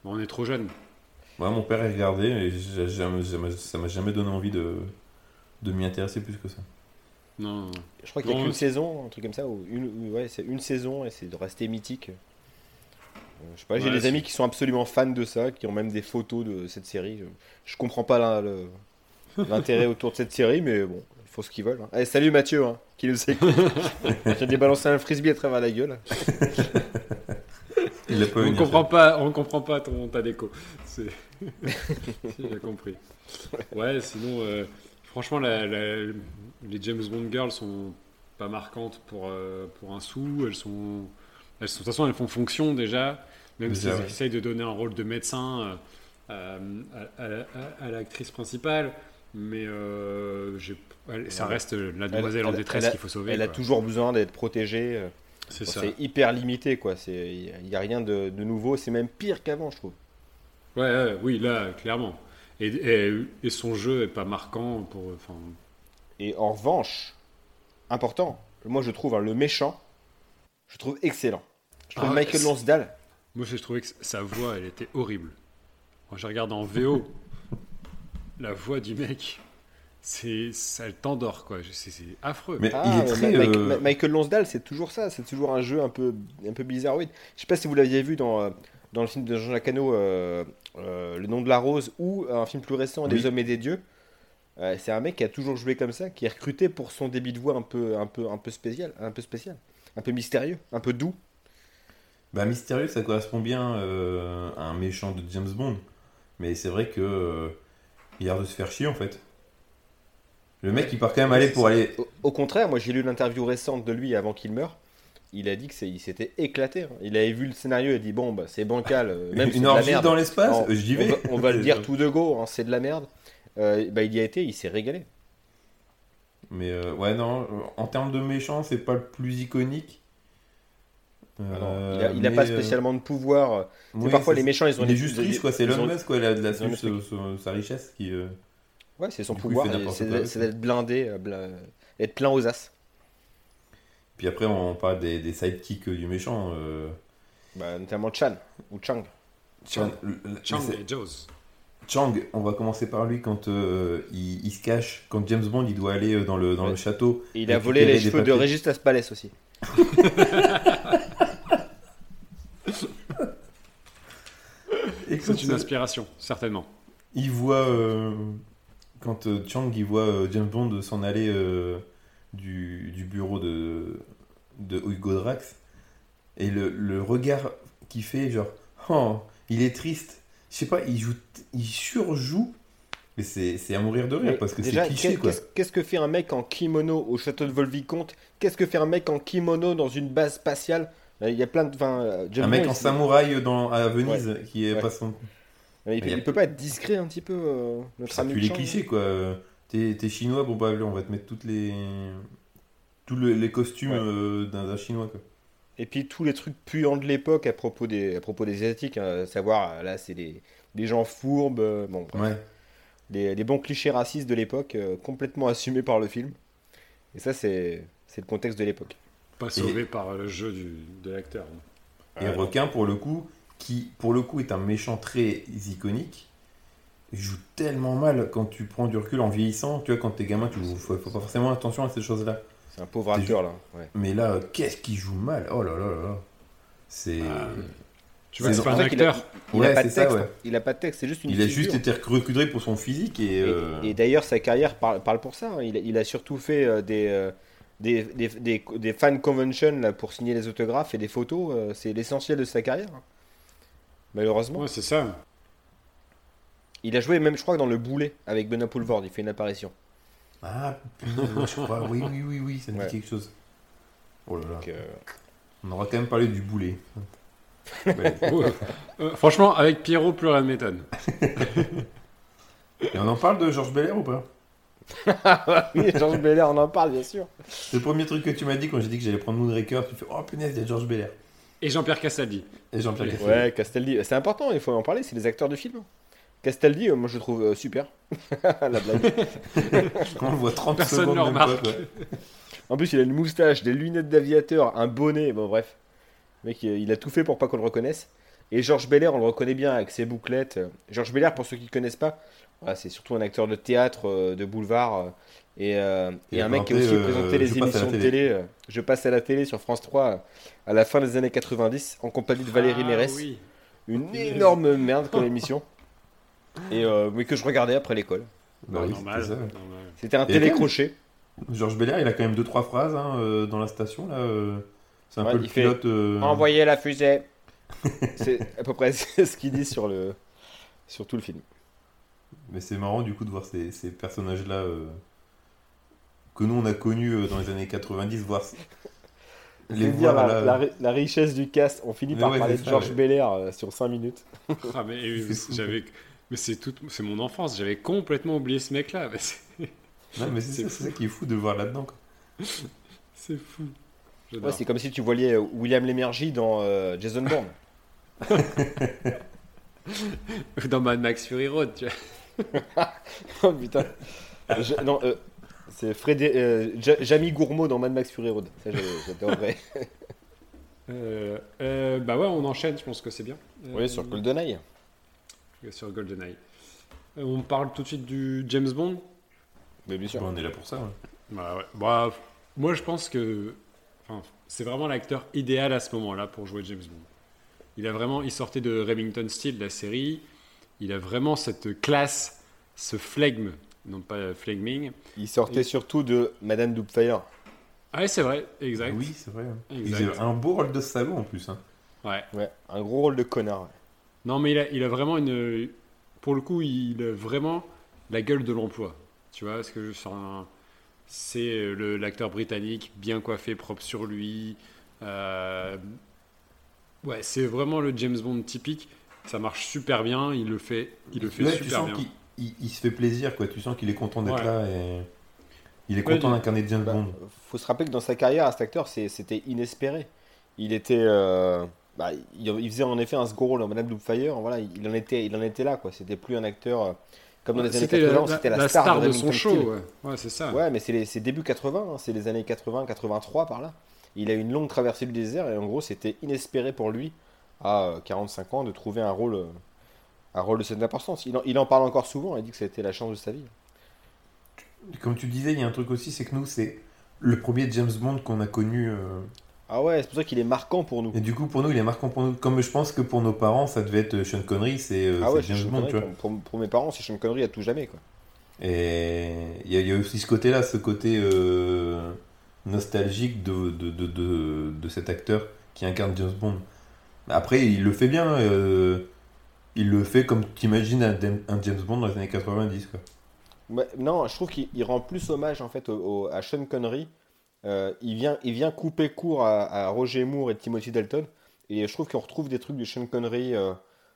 on est trop jeune. Ouais, mon père a regardé et ça m'a jamais donné envie de, de m'y intéresser plus que ça. Non. Je crois qu'il y a qu'une saison, un truc comme ça, ou une, ouais, c'est une saison et c'est de rester mythique. Euh, je sais pas, j'ai des amis qui sont absolument fans de ça, qui ont même des photos de cette série. Je, comprends pas l'intérêt autour de cette série, mais bon, font ce qu'ils veulent. Hein. salut Mathieu, hein, qui nous écoute. J'ai débalancé un frisbee à travers la gueule. Il pas on comprend pas, on comprend pas ton ta déco. J'ai compris. Ouais, sinon, euh, franchement, les James Bond girls sont pas marquantes pour euh, pour un sou. Elles sont, elles sont, de toute façon, elles font fonction déjà. Même s'ils essayent de donner un rôle de médecin euh, à, à l'actrice principale mais euh, ça reste la demoiselle en détresse qu'il faut sauver. Elle a toujours besoin d'être protégée. C'est hyper limité, quoi. Il n'y a rien de, nouveau. C'est même pire qu'avant, je trouve. Ouais, oui, là, clairement. Et, et, son jeu est pas marquant pour. Et en revanche, important, moi je trouve hein, le méchant, je trouve excellent. Je trouve ah, Michael Lonsdale. Moi je trouvais que sa voix, elle était horrible. Moi je regarde en VO, la voix du mec, c'est ça t'endort quoi. C'est affreux. Mais ah, il est très, euh, Michael Lonsdale, c'est toujours ça. C'est toujours un jeu un peu un peu bizarroïde. Je sais pas si vous l'aviez vu dans euh, dans le film de Jean-Jacques Hano, euh, Le nom de la rose, ou un film plus récent, Des hommes et des dieux. c'est un mec qui a toujours joué comme ça, qui est recruté pour son débit de voix un peu un peu un peu spécial, un peu spécial, un peu mystérieux, un peu doux. Bah mystérieux, ça correspond bien à un méchant de James Bond. Mais c'est vrai que il a l'air de se faire chier en fait. Le mec, il part quand même aller pour aller. Au, contraire, moi j'ai lu l'interview récente de lui avant qu'il meure. Il a dit que il s'était éclaté. Hein. Il avait vu le scénario et dit bon bah c'est bancal. Euh, même une orgie dans l'espace, j'y vais. On va, le dire tout de go, hein, c'est de la merde. Euh, bah, il y a été, il s'est régalé. Mais euh, ouais non, en termes de méchant, c'est pas le plus iconique. Euh, il n'a pas spécialement de pouvoir. parfois, les méchants, ils ont il est juste riche, quoi. C'est l'homme quoi. Il a de la sa richesse qui. Euh, ouais, c'est son pouvoir. C'est d'être blindé, être plein aux as. Puis après, on parle des, des sidekicks du méchant. Bah, notamment Chan ou Chang. Chang, Chang et Jaws. Chang, on va commencer par lui quand il, se cache, quand James Bond il doit aller dans le, dans le château. il a volé les cheveux de Régis Laspalès aussi. C'est une inspiration, certainement. Il voit, euh, quand euh, Chang il voit euh, James Bond s'en aller du, du, bureau de, de Hugo Drax, et le, le regard qu'il fait, genre, oh, il est triste. Je sais pas, il, joue, il surjoue mais c'est à mourir de rire parce que c'est cliché quoi. Qu'est-ce que fait un mec en kimono au château de Volvicomte? Qu'est-ce que fait un mec en kimono dans une base spatiale? Il y a plein de. un mec en samouraï dans, à Venise qui est pas son. Il, Mais y a- il peut pas être discret un petit peu, euh, notre Ça pue les clichés, quoi. T'es t'es chinois, bon bah allez, on va te mettre toutes les. Tous le- les costumes Ouais. euh, d'un d'un chinois, quoi. Et puis tous les trucs puants de l'époque à propos des, à propos des Asiatiques, hein, à savoir, euh, là, c'est des, des gens fourbes, euh, bon, bref. Ouais. des, des bons clichés racistes de l'époque, euh, complètement assumés par le film. Et ça, c'est c'est le contexte de l'époque. Pas sauvé par le jeu du, de l'acteur. Et Ouais. Requin, pour le coup, qui pour le coup est un méchant très iconique, il joue tellement mal quand tu prends du recul en vieillissant. Tu vois, quand t'es gamin, tu faut, faut pas forcément attention à ces choses-là. C'est un pauvre acteur, là. Ouais. Mais là, euh, qu'est-ce qu'il joue mal Oh là là là là. C'est. Ah, Tu vois, C'est c'est pas un ça qu'il a- acteur. Il Ouais, a pas c'est de ça, texte. ouais. Il a pas de texte, c'est juste une Il a figure. juste été recrudré pour son physique et. Et, euh, et d'ailleurs, sa carrière parle, parle pour ça. hein. Il, a- il a surtout fait euh, des, euh, des, des, des, des fan conventions là, pour signer les autographes et des photos. euh, c'est l'essentiel de sa carrière. Malheureusement. Ouais, c'est ça. Il a joué même, je crois, dans Le Boulet avec Benoît Poulvord. Il fait une apparition. Ah, putain, je crois. Oui, oui, oui, oui, ça me Ouais. dit quelque chose. Oh là là. Donc, euh, On aura quand même parlé du boulet. Euh, franchement, avec Pierrot, plus rien ne m'étonne. Et on en parle de Georges Belair ou pas? Oui, Georges Belair, on en parle, bien sûr. C'est le premier truc que tu m'as dit quand j'ai dit que j'allais prendre Moonraker. Tu fais Oh punaise, il y a Georges Belair. Et Jean-Pierre Castaldi. Et Jean-Pierre Castaldi. Ouais, Castaldi, c'est important, il faut en parler, c'est des acteurs de film. Castaldi, euh, moi je le trouve euh, super. La blague. On le voit 30 Personne ne remarque. En plus, il a une moustache, des lunettes d'aviateur, un bonnet, bon bref. Le mec, il a tout fait pour pas qu'on le reconnaisse. Et Georges Belair, on le reconnaît bien avec ses bouclettes. Georges Belair, pour ceux qui ne connaissent pas, voilà, c'est surtout un acteur de théâtre, euh, de boulevard, euh, et, euh, et un mec qui a présenté, aussi euh, présenté les émissions de télé. euh, Je passe à la télé sur France 3 euh, à la fin des années 90, en compagnie de Valérie Ah, Mérès. oui. Une énorme merde comme émission. Et, euh, mais que je regardais après l'école. Bah oui, normal. c'était un même- télécrochet. Georges Belair, il a quand même 2-3 phrases hein, euh, dans la station. là. euh, C'est un Ouais, peu le il fait pilote. euh, Envoyez la fusée. c'est à peu près ce qu'il dit sur, le, sur tout le film. Mais c'est marrant du coup de voir ces, ces personnages-là euh, que nous on a connus euh, dans les années 90, voir Je les veux dire voir la, richesse du cast. On finit Mais par ouais, parler de Georges ouais. Belair euh, sur 5 minutes. Ah, mais euh. Mais c'est tout, c'est mon enfance. J'avais complètement oublié ce mec-là. Mais c'est- Non, mais c'est ça, qui est fou de le voir là-dedans. C'est fou. Ouais, c'est comme si tu voyais euh, William Lémergie dans euh, Jason Bourne. Dans Mad Max Fury Road, tu vois. oh putain. Je- non, euh, c'est Frédé, euh, Ja- Jamie Gourmaud dans Mad Max Fury Road. Ça, j'adorerais. Euh, euh, bah ouais, on enchaîne, je pense que c'est bien. Euh, oui, sur GoldenEye. Sur GoldenEye. Euh, on parle tout de suite du James Bond. Mais bien sûr. Bon, on est là pour ça. ouais. Bah ouais. Bah, moi, je pense que c'est vraiment l'acteur idéal à ce moment-là pour jouer James Bond. Il a vraiment, il sortait de Remington Steele, la série. Il a vraiment cette classe, ce flegme, non pas flegming. Il sortait Et- surtout de Madame Doubtfire. Ah ouais, c'est vrai, exact. Oui, c'est vrai. hein. Il Exact. faisait un beau rôle de salaud en plus. hein. Ouais. Ouais, un gros rôle de connard. ouais. Non, mais il a, il a vraiment une. Pour le coup, il a vraiment la gueule de l'emploi. Tu vois, parce que c'est un- c'est le- l'acteur britannique, bien coiffé, propre sur lui. Euh, Ouais, c'est vraiment le James Bond typique. Ça marche super bien. Il le fait, il le fait Ouais, tu super sens bien. Il- il se fait plaisir, quoi. Tu sens qu'il est content d'être Ouais. là et il est Ouais, content d'incarner James Bah, Bond. faut se rappeler que dans sa carrière, cet acteur, c'était inespéré. Il était, euh, bah, il, il faisait en effet un second rôle dans Madame Doubtfire. Voilà, il en était, il en était là, quoi. C'était plus un acteur euh, comme dans les années C'était 80. la, C'était la, la star, star de, son show. Ouais, Ouais, c'est ça. Ouais, mais c'est les- c'est début 80, hein, c'est les années 80, 83 par là. Il a eu une longue traversée du désert et en gros, c'était inespéré pour lui à euh, 45 ans de trouver un rôle, euh, un rôle de cette importance. Il en, il en parle encore souvent. Il dit que c'était la chance de sa vie. Comme tu disais, il y a un truc aussi, c'est que nous, c'est le premier James Bond qu'on a connu. euh, Ah ouais, c'est pour ça qu'il est marquant pour nous. Et du coup, pour nous, il est marquant pour nous. Comme je pense que pour nos parents, ça devait être Sean Connery, c'est euh, Ah ouais, James Sean Bond, Connery, tu vois. pour, mes parents, c'est Sean Connery à tout jamais quoi. Et il y, a- y a aussi ce côté-là, ce côté euh, nostalgique de, de, de, de, de cet acteur qui incarne James Bond. Après, il le fait bien. Euh, il le fait comme tu imagines un, un James Bond dans les années 90. Quoi. Non, je trouve qu'il il rend plus hommage en fait au- au- à Sean Connery. Euh, il, vient, il vient couper court à, à Roger Moore et Timothy Dalton. Et je trouve qu'on retrouve des trucs de Sean Connery euh,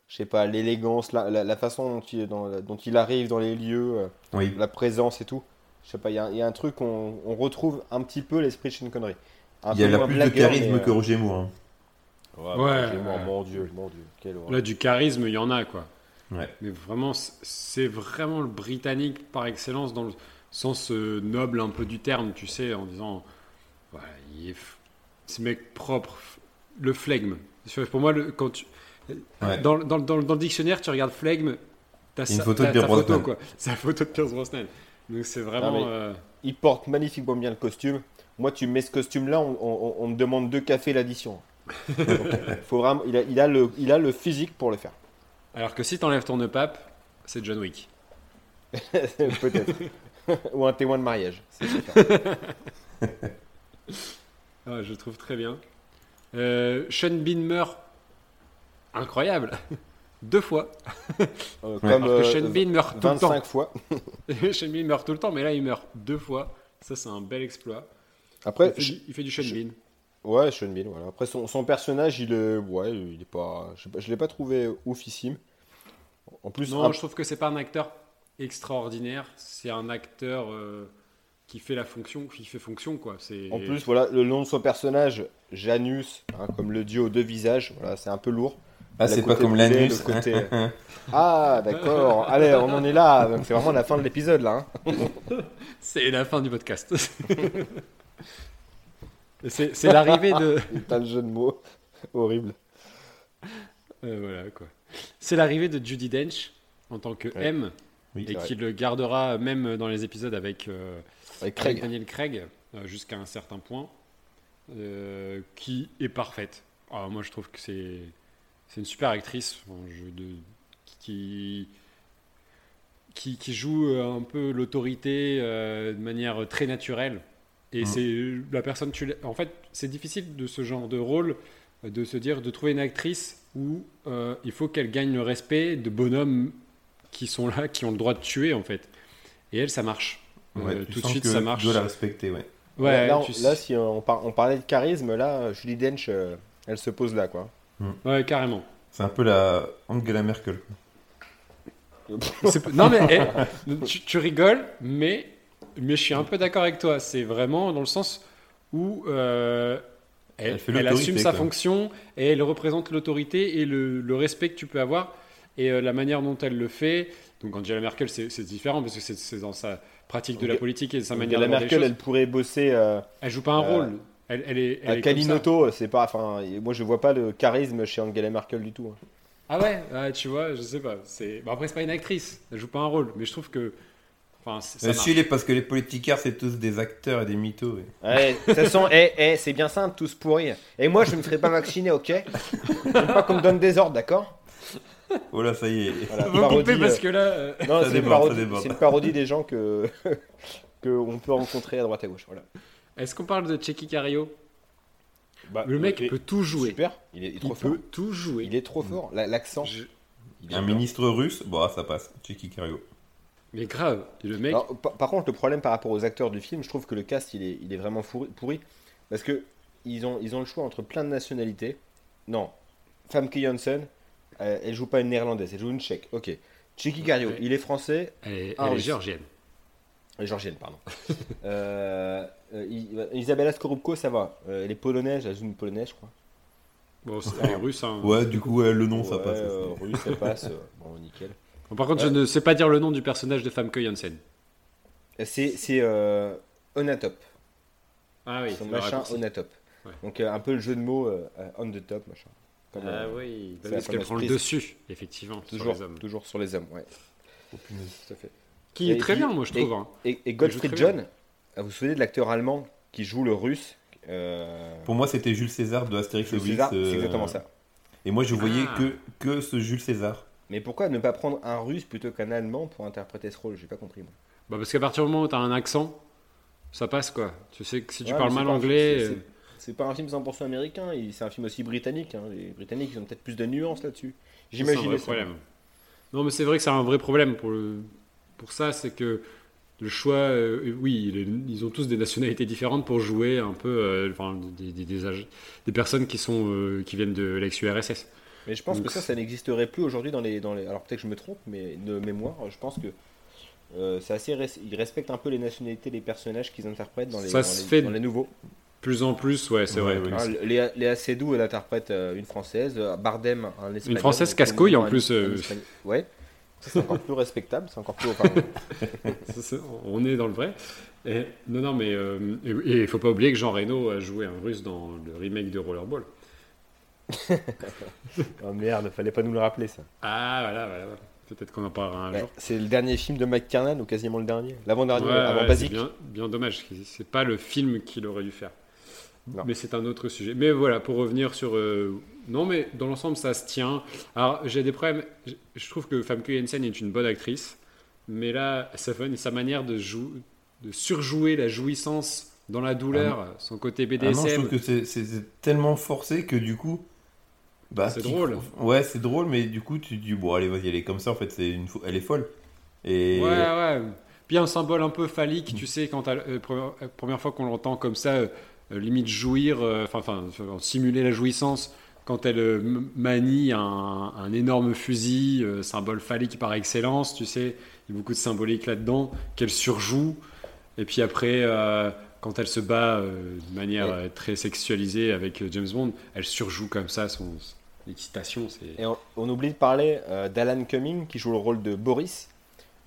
je sais pas, l'élégance, la, la, la façon dont il, dans- dont il arrive dans les lieux, euh, Oui. la présence et tout. Je sais pas, il y, a- il y a un truc, on, on retrouve un petit peu l'esprit de Sean Connery. Un Il y a la plus de charisme mais, que Roger Moore. hein. Ouais, Moore, ouais. mon dieu, mon dieu, quelle horreur. Là, du charisme, il y en a, quoi. Ouais. Mais vraiment, c'est vraiment le britannique par excellence dans le sens euh, noble un peu du terme, tu sais, en disant, ouais, il est f- ce mec propre, f- le flegme. Pour moi, le, quand tu, Ouais. dans, dans, dans, dans le dictionnaire, tu regardes flegme, t'as Une sa- photo de Pierce ta photo, Brosnan. quoi. C'est la photo de Pierce Brosnan. Donc c'est vraiment. Euh, Il porte magnifiquement bien le costume. Moi, tu me mets ce costume-là, on, on- on me demande deux cafés l'addition. Donc, faut vraiment, il, a, il, a le, il a le physique pour le faire. Alors que si t'enlèves ton pape, c'est John Wick. Peut-être. Ou un témoin de mariage. Ah, je trouve très bien. Euh, Sean Bean meurt. Incroyable. Deux fois. Euh. Comme Alors que euh, Sean Bean meurt tout le temps. 25 fois. Sean Bean meurt tout le temps, mais là il meurt deux fois. Ça c'est un bel exploit. Après, il, fait du, il fait du Sean Bean. Ouais, Sean Bean, voilà. Après, son, son personnage, il est. Ouais, il est pas. Je, je l'ai pas trouvé oufissime. En plus, Non, un- je trouve que c'est pas un acteur extraordinaire. C'est un acteur euh, qui fait la fonction, qui fait fonction quoi. C'est. en plus, voilà, le nom de son personnage, Janus, hein, comme le dieu aux deux visages, voilà, c'est un peu lourd. Ah, c'est pas comme l'anus. côté- Ah, d'accord. Allez, on en est là. C'est vraiment la fin de l'épisode, là. hein. C'est la fin du podcast. c'est l'arrivée de. Putain, le jeu de mots. Horrible. Euh, voilà quoi. C'est l'arrivée de Judy Dench en tant que Ouais. M Oui, et qui le gardera même dans les épisodes avec, euh, Avec avec Craig. Daniel Craig euh, jusqu'à un certain point, qui est parfaite. Ah, moi je trouve que c'est c'est une super actrice de, qui, qui qui joue un peu l'autorité de manière très naturelle. Et Mm. c'est la personne tu en fait c'est difficile de ce genre de rôle euh, de se dire de trouver une actrice où euh, il faut qu'elle gagne le respect de bonhommes qui sont là qui ont le droit de tuer en fait et elle ça marche Ouais, Euh, tu tout de suite que ça tu marche dois la respecter, ouais. ouais là, on- tu- là, si on, par- on parlait de charisme, là, Julie Dench, euh, elle se pose là, quoi. ouais carrément C'est un peu la Angela Merkel. non mais eh, tu, tu rigoles mais mais je suis un peu d'accord avec toi c'est vraiment dans le sens où euh, elle, assume sa quoi. fonction et elle représente l'autorité et le, le respect que tu peux avoir et euh, la manière dont elle le fait donc Angela Merkel c'est différent parce que c'est- dans sa pratique de la politique et de sa manière Angela Merkel, elle pourrait bosser euh, Elle joue pas un Euh, rôle. Elle, elle est, elle à est. Kalinoto. C'est pas. Enfin, moi, je vois pas le charisme chez Angela Merkel du tout. hein. Ah ouais, ah, tu vois, je sais pas. Bon, après c'est pas une actrice. Elle joue pas un rôle, mais je trouve que, enfin, c'est- ça Euh, si, les- parce que les politicards, c'est tous des acteurs et des mythos. ouais. Ouais, de toute façon, eh, eh, c'est bien simple, tous pourris. Et moi, je me ferai pas vacciner, ok? J'aime pas qu'on me donne des ordres, d'accord? Oh là, ça y est. Voilà, Faut parodie, parce euh, que là, euh, Non, Ça c'est une, parodie- ça déborde. c'est une parodie des gens que que on peut rencontrer à droite à gauche. Voilà. est-ce qu'on parle de Checky Cario? Bah, Le mec et- peut tout jouer. Super, il est, il est Il trop fort. peut tout jouer. Il est trop fort. La- L'accent. Je- il Un ministre russe, bon, ah, ça passe. Checky Cario. Mais grave, le mec. Alors, par, par contre, le problème par rapport aux acteurs du film, je trouve que le cast il est, il est vraiment pourri, pourri parce que ils ont, ils ont le choix entre plein de nationalités. Non, Famke Janssen, euh, elle joue pas une néerlandaise, elle joue une tchèque. Ok. Chicky Cario, Ouais. il est français, elle est, Ah, elle est géorgienne. euh, georgienne, pardon. Euh, euh, Isabella Skorupko, ça va. Euh, elle est polonaise, elle joue une polonaise, je crois. Bon, c'est elle est russe. Hein. Ouais, du coup, ouais, le nom, ça passe. euh, russe, ça passe. bon, nickel. Bon, par contre, Ouais. je ne sais pas dire le nom du personnage de Famke Janssen. C'est c'est, euh, Onatop. Ah oui, Son machin. Onatop. Ouais. Donc euh, un peu le jeu de mots euh, on the top, machin. Comme, Ah oui, c'est parce qu'elle prend le dessus, effectivement, toujours, sur les hommes. toujours sur les hommes, ouais. Oh, punaise. Tout à fait. Qui est très bien, moi, je et- trouve. hein. Et, Gottfried John, vous vous souvenez de l'acteur allemand qui joue le russe euh, Pour moi, c'était Jules César de Astérix et Obélix. Euh, c'est exactement ça. Et moi, je voyais Ah. que, que ce Jules César. Mais pourquoi ne pas prendre un russe plutôt qu'un allemand pour interpréter ce rôle? J'ai pas compris. Moi. Bah, parce qu'à partir du moment où tu as un accent, ça passe quoi. Tu sais que si tu Ouais, parles c'est mal anglais. c'est- euh, c'est- C'est pas un film 100% américain, c'est un film aussi britannique. hein. Les Britanniques, ils ont peut-être plus de nuances là-dessus. C'est un J'imagine. vrai problème. Non, mais c'est vrai que c'est un vrai problème pour, le, pour ça, c'est que le choix, euh, oui, les- ils ont tous des nationalités différentes pour jouer un peu, euh, enfin, des, des, des âges- des personnes qui, sont, euh, qui viennent de l'ex-URSS. Mais je pense que ça, ça n'existerait plus aujourd'hui dans les, dans les. Alors peut-être que je me trompe, mais de mémoire, je pense que euh, c'est assez. Ils respectent un peu les nationalités des personnages qu'ils interprètent dans les, Ça dans se les, fait dans les nouveaux. Plus en plus, ouais, c'est Ouais, vrai. ouais. Hein, Léa, Léa Seydoux, elle interprète euh, une française, euh, Bardem, un espagnol. Française donc, casse-couille, en plus, euh. Ouais. Ça, C'est encore plus respectable, c'est encore plus. enfin, Ça, c'est- on est dans le vrai. Et, non, non, mais et il faut pas oublier que Jean Reno a joué un russe dans le remake de Rollerball. oh merde, fallait pas nous le rappeler ça. Ah, voilà, voilà. voilà. Peut-être qu'on en parlera un Ouais, jour. c'est le dernier film de Mike Kernan, ou quasiment le dernier? L'avant-dernier, Ouais, avant ouais, Basique. bien, bien dommage. C'est pas le film qu'il aurait dû faire. Non. Mais c'est un autre sujet. Mais voilà, pour revenir sur. euh, Non, mais dans l'ensemble, ça se tient. Alors, j'ai des problèmes. Je- trouve que Famke Jensen est une bonne actrice. Mais là, sa, sa manière de, jou- de surjouer la jouissance dans la douleur, son côté Ah non, je BDSM. trouve que c'est tellement forcé que du coup. Bah, C'est drôle. Ouais, c'est drôle, mais du coup, tu te dis, bon, allez, vas-y, elle est comme ça, en fait, c'est une... fo- elle est folle. Et. Ouais, ouais. Puis un symbole un peu phallique, tu sais, quand la première, euh, première fois qu'on l'entend comme ça, euh, euh, limite jouir, euh, enfin, euh, simuler la jouissance, quand elle euh, manie un, un énorme fusil, euh, symbole phallique par excellence, tu sais, il y a beaucoup de symbolique là-dedans, qu'elle surjoue. Et puis après, euh, quand elle se bat euh, de manière euh, très sexualisée avec euh, James Bond, elle surjoue comme ça son l'excitation. C'est... Et on, on oublie de parler euh, d'Alan Cumming qui joue le rôle de Boris,